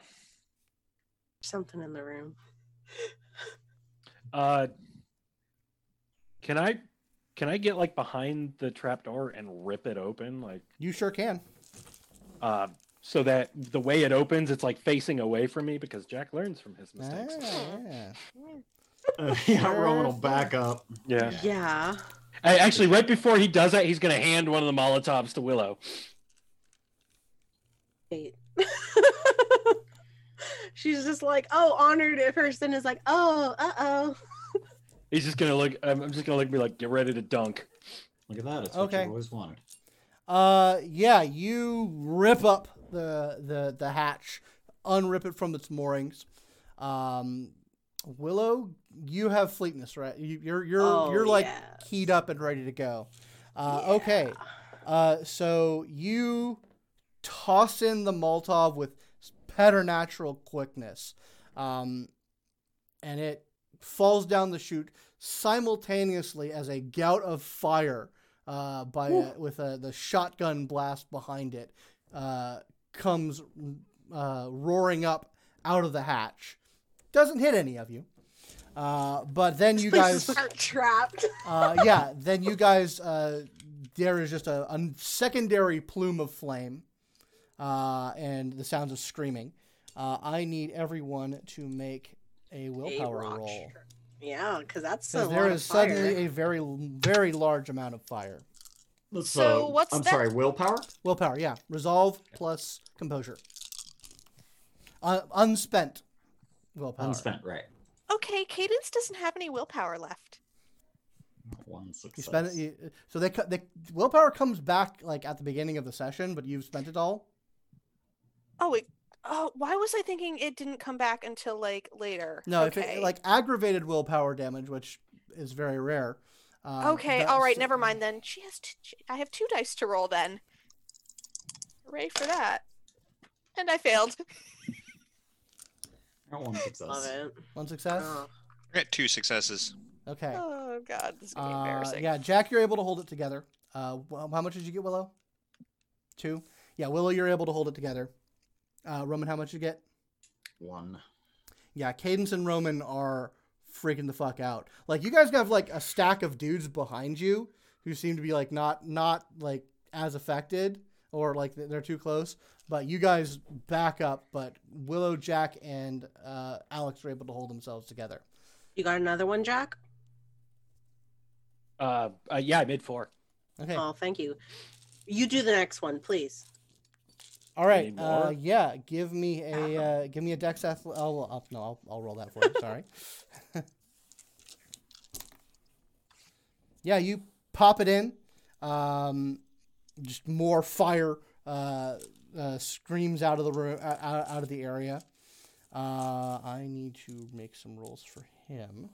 Something in the room. Uh, can I, can I get like behind the trap door and rip it open, like, You sure can. uh, so that the way it opens, it's like facing away from me because Jack learns from his mistakes. Ah, yeah. Uh, yeah, Roman will back up. Yeah. Yeah. A- Actually, right before he does that, he's gonna hand one of the Molotovs to Willow. Wait. She's just like, oh, honored at first, and is like, oh, uh oh. He's just gonna look. I'm I'm just gonna look and be like, get ready to dunk. Look at that. It's Okay. what you've always wanted. Uh, yeah, you rip up the the the hatch, unrip it from its moorings. Um, Willow, you have fleetness, right? You, you're you're Oh, you're like yes. keyed up and ready to go. Uh, Okay, uh, so you toss in the Molotov with preternatural quickness, um, and it falls down the chute simultaneously as a gout of fire uh, by a, with a, the shotgun blast behind it uh, comes uh, roaring up out of the hatch. Doesn't hit any of you, uh, but then you guys, are trapped. uh, yeah, then you guys, uh, there is just a, a secondary plume of flame, uh, and the sounds of screaming. Uh, I need everyone to make a willpower rock roll. Yeah, because that's a Because lot there of fire. suddenly a very, very large amount of fire. Let's, So uh, what's I'm that? sorry, willpower? Willpower, yeah. Resolve plus composure. Uh, unspent willpower. Unspent, right. Okay, Cadence doesn't have any willpower left. One success. You spend it. You, so they, cut- they willpower comes back like at the beginning of the session, but you've spent it all. Oh wait. Oh, why was I thinking it didn't come back until like later? No, okay. if it, like aggravated willpower damage, which is very rare. Um, Okay, all right, never mind then. She has. T- she- I have two dice to roll then. Hooray for that! And I failed. Got one success. Love it. One success. Oh. I got two successes. Okay. Oh god, this is gonna be Uh, embarrassing. yeah, Jack, you're able to hold it together. Uh, how much did you get, Willow? Two. Yeah, Willow, you're able to hold it together. Uh, Roman, how much you get? One. Yeah, Cadence and Roman are freaking the fuck out. Like you guys have like a stack of dudes behind you who seem to be like not not like as affected or like they're too close. But you guys back up. But Willow, Jack, and uh, Alex are able to hold themselves together. You got another one, Jack? Uh, uh yeah, I made four. Okay. Oh, thank you. You do the next one, please. All right. Uh, yeah. Give me a uh, give me a dex ath- I'll, I'll, no, I'll, I'll roll that for you. Sorry. yeah, you pop it in. Um, just more fire uh, uh, screams out of the room, uh, out, out of the area. Uh, I need to make some rolls for him.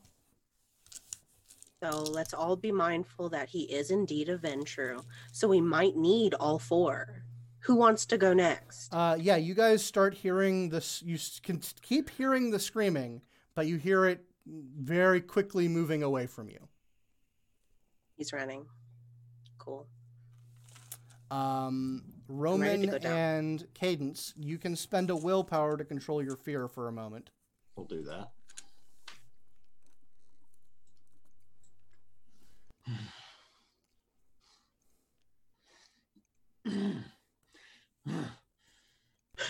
So let's all be mindful that he is indeed a Ventrue. So we might need all four. Who wants to go next? Uh, yeah, you guys start hearing this. You can keep hearing the screaming, but you hear it very quickly moving away from you. He's running. Cool. Um, Roman and Cadence, you can spend a willpower to control your fear for a moment. We'll do that.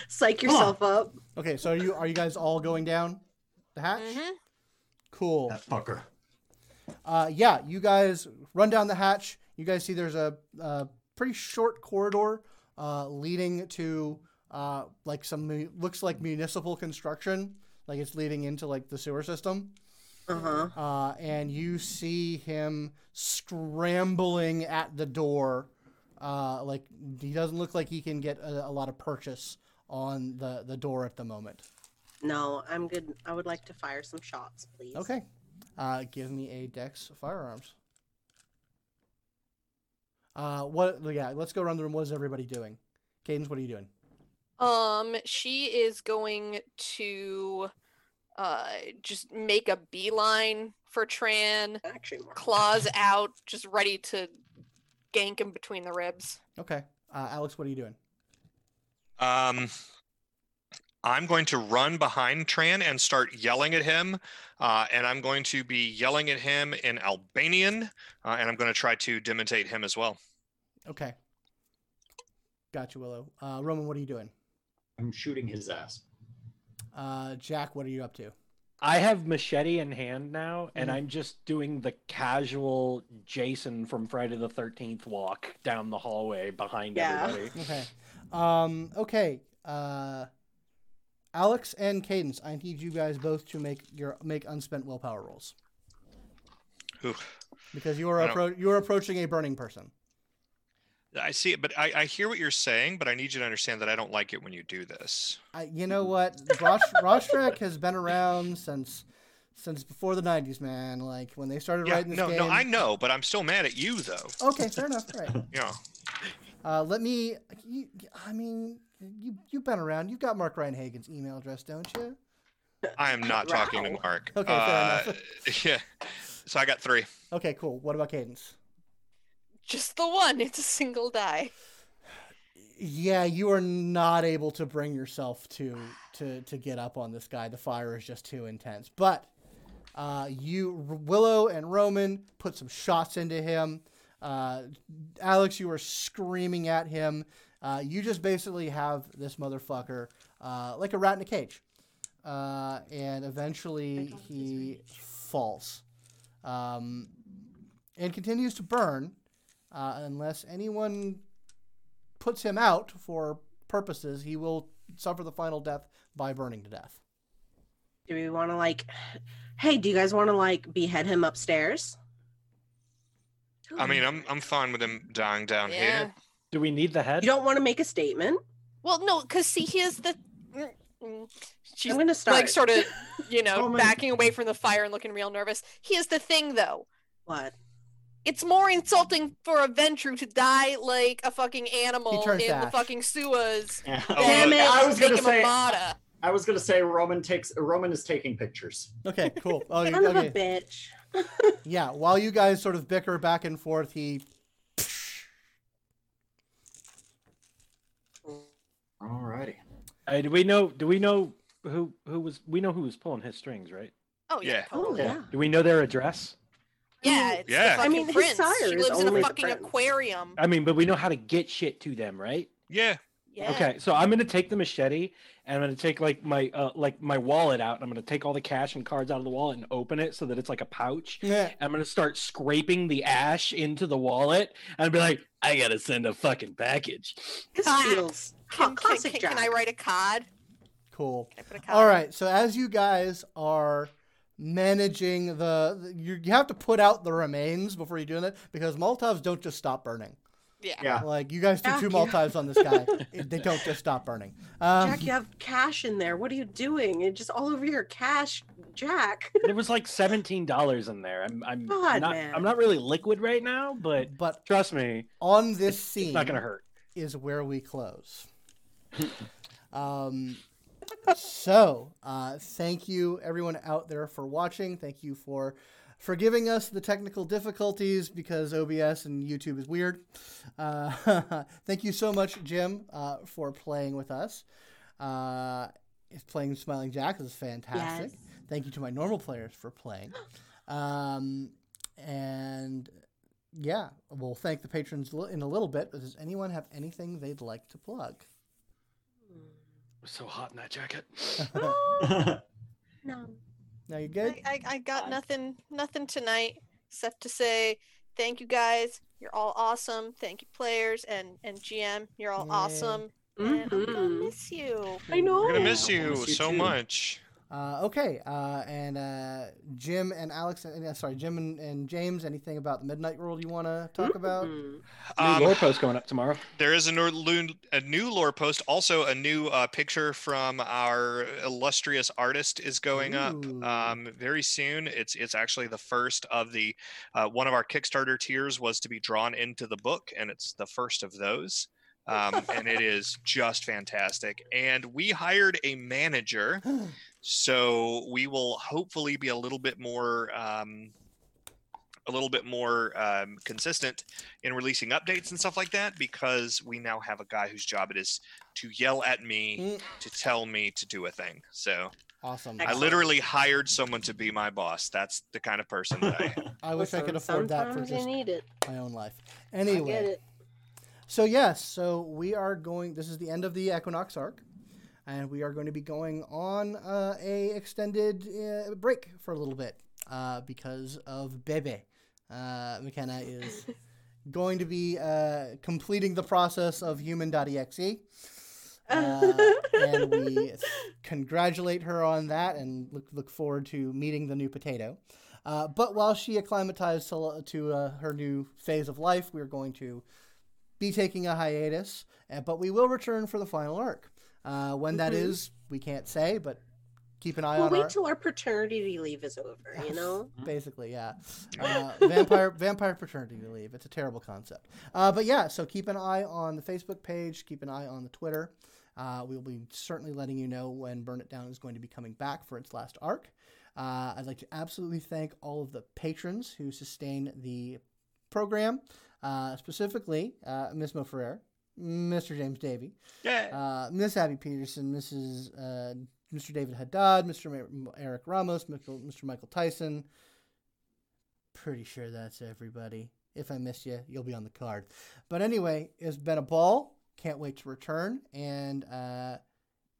Psych yourself up. Okay, so are you are you guys all going down the hatch? Mhm. Cool. That fucker. Uh, yeah, you guys run down the hatch. You guys see there's a, a pretty short corridor uh, leading to uh, like some mu- looks like municipal construction, like it's leading into like the sewer system. Uh huh. uh, and you see him scrambling at the door. Uh, like he doesn't look like he can get a, a lot of purchase on the, the door at the moment. No, I'm good. I would like to fire some shots, please. Okay, uh, give me a Dex firearms. Uh, what? Yeah, let's go around the room. What is everybody doing? Cadence, what are you doing? Um, she is going to uh just make a beeline for Tran, Actually, claws out, just ready to gank him between the ribs. Okay, uh, Alex, what are you doing? Um, I'm going to run behind Tran and start yelling at him. Uh, and I'm going to be yelling at him in Albanian. Uh, and I'm going to try to dementate him as well. Okay, got you, Willow. Uh, Roman, what are you doing? I'm shooting his ass. Uh, Jack, what are you up to? I have machete in hand now, and Mhm. I'm just doing the casual Jason from Friday the Thirteenth walk down the hallway behind Yeah. everybody. Okay. Um, okay. Uh, Alex and Cadence, I need you guys both to make your make unspent willpower rolls Ooh. because you are I don't- appro- you are approaching a burning person. I see it, but I, I hear what you're saying, but I need you to understand that I don't like it when you do this. I, you know what? Rosh- Rostrek has been around since since before the '90s, man. Like when they started Yeah, writing this no, game. no, I know, but I'm still mad at you, though. Okay, fair enough. Right. Yeah. Uh, let me. You, I mean, you you've been around. You've got Mark Rein-Hagen's email address, don't you? I am not talking to Mark. Okay, fair Uh, yeah. So I got three. Okay, cool. What about Cadence? Just the one. It's a single die. Yeah, you are not able to bring yourself to to to get up on this guy. The fire is just too intense. But uh, you, Willow and Roman, put some shots into him. Uh, Alex, you were screaming at him. Uh, you just basically have this motherfucker uh, like a rat in a cage, uh, and eventually he falls um, and continues to burn uh, unless anyone puts him out for purposes, he will suffer the final death by burning to death. Do we want to like? Hey, do you guys want to like behead him upstairs? I mean, I'm I'm fine with him dying down Yeah. here. Do we need the head? You don't want to make a statement. Well, no, because see, here's the. She's I'm gonna start. like sort of, you know, Oh, backing away from the fire and looking real nervous. Here's the thing, though. what? It's more insulting for a Ventrue to die like a fucking animal in to the fucking sewers Oh, than look, I was make gonna him say. a martyr. I was gonna say Roman takes Roman is taking pictures. Okay, cool. Oh, you- Son of a bitch. Yeah, while you guys sort of bicker back and forth, he. Alrighty. Uh, do we know? Do we know who who was? We know who was pulling his strings, right? Oh yeah, Yeah. Oh totally. yeah. Do we know their address? Yeah, it's Yeah. the I fucking mean, his prince. sire she lives in a fucking prince. aquarium. I mean, but we know how to get shit to them, right? Yeah. Yeah. Okay, so I'm gonna take the machete and I'm gonna take like my uh, like my wallet out and I'm gonna take all the cash and cards out of the wallet and open it so that it's like a pouch. Yeah. I'm gonna start scraping the ash into the wallet and be like, I gotta send a fucking package. This feels Can, can, classic can, Jack. can I write a card? Cool. Can I put a card? All in? So as you guys are managing the, the you, you have to put out the remains before you do that because Molotovs don't just stop burning. Yeah. Yeah. Like you guys do Jack, two you- Molotovs on this guy, they don't just stop burning. Um, Jack, you have cash in there. What are you doing? It's just all over your cash, Jack. There was like seventeen dollars in there. I'm I'm God, not man. I'm not really liquid right now, but but trust me, on this scene, it's not gonna hurt. is where we close. um, so, uh, thank you everyone out there for watching. Thank you for forgiving us the technical difficulties because OBS and YouTube is weird. Uh, thank you so much, Jim, uh, for playing with us. Uh, playing Smiling Jack is fantastic. Yes. Thank you to my normal players for playing. Um, and yeah, we'll thank the patrons in a little bit. But does anyone have anything they'd like to plug? It's so hot in that jacket. No. Now you good? I, I, I got nothing nothing tonight except to say thank you guys. You're all awesome. Thank you players and and GM. You're all Yay. awesome. Mm-hmm. And I'm gonna miss you. I know. We're gonna miss you miss you so too. much. Uh, okay, uh, and uh, Jim and Alex, uh, sorry, Jim and, and James, anything about the Midnight World you want to talk about? Mhm. New Um, lore post going up tomorrow. There is a new, a new lore post. Also, a new uh, picture from our illustrious artist is going Ooh. up um, very soon. It's it's actually the first of the uh, one of our Kickstarter tiers was to be drawn into the book, and it's the first of those. Um, and it is just fantastic. And we hired a manager, so we will hopefully be a little bit more. Um, a little bit more um, consistent in releasing updates and stuff like that because we now have a guy whose job it is to yell at me Mm, to tell me to do a thing. So awesome. I Excellent. literally hired someone to be my boss. That's the kind of person that I am. I wish I could afford that for sometimes you just need it. my own life. I get Anyway, it. so yes, so we are going. This is the end of the Equinox arc, and we are going to be going on uh, a extended uh, break for a little bit uh, because of Bebe. Uh, McKenna is going to be uh, completing the process of human.exe. Uh, and we congratulate her on that and look, look forward to meeting the new potato. Uh, but while she acclimatized to, to uh, her new phase of life, we're going to be taking a hiatus, uh, but we will return for the final arc. Uh, when that Mhm. is, we can't say, but keep an eye We'll on wait our. till our paternity leave is over, you know? Basically, yeah. Uh, vampire vampire paternity leave. It's a terrible concept. Uh, but yeah, so keep an eye on the Facebook page. Keep an eye on the Twitter. Uh, we'll be certainly letting you know when Burn It Down is going to be coming back for its last arc. Uh, I'd like to absolutely thank all of the patrons who sustain the program, uh, specifically uh, Miss Mo Ferrer, Mr. James Davey, Yeah. uh, Miss Abby Peterson, Mrs. Uh, Mr. David Haddad, Mr. Ma- Eric Ramos, Mr. Michael Tyson. Pretty sure that's everybody. If I miss you, you'll be on the card. But anyway, it's been a ball. Can't wait to return. And uh,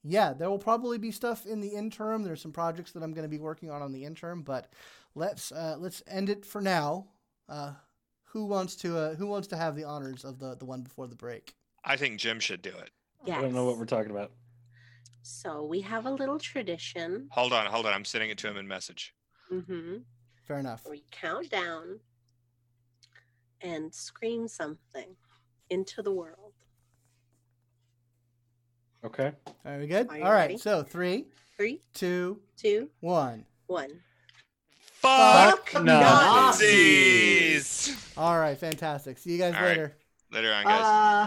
yeah, there will probably be stuff in the interim. There's some projects that I'm going to be working on on the interim, but let's uh, let's end it for now. Uh, who wants to uh, Who wants to have the honors of the the one before the break? I think Jim should do it. Yes. I don't know what we're talking about. So we have a little tradition. Hold on, hold on. I'm sending it to him in message. Mm-hmm. Fair enough. We count down and scream something into the world. Okay. Are we good? Are you All right. ready? So three, Three, two, two, one. one. Fuck Fuck Nazis! All right. Fantastic. See you guys All right. later. Later on, guys. Uh,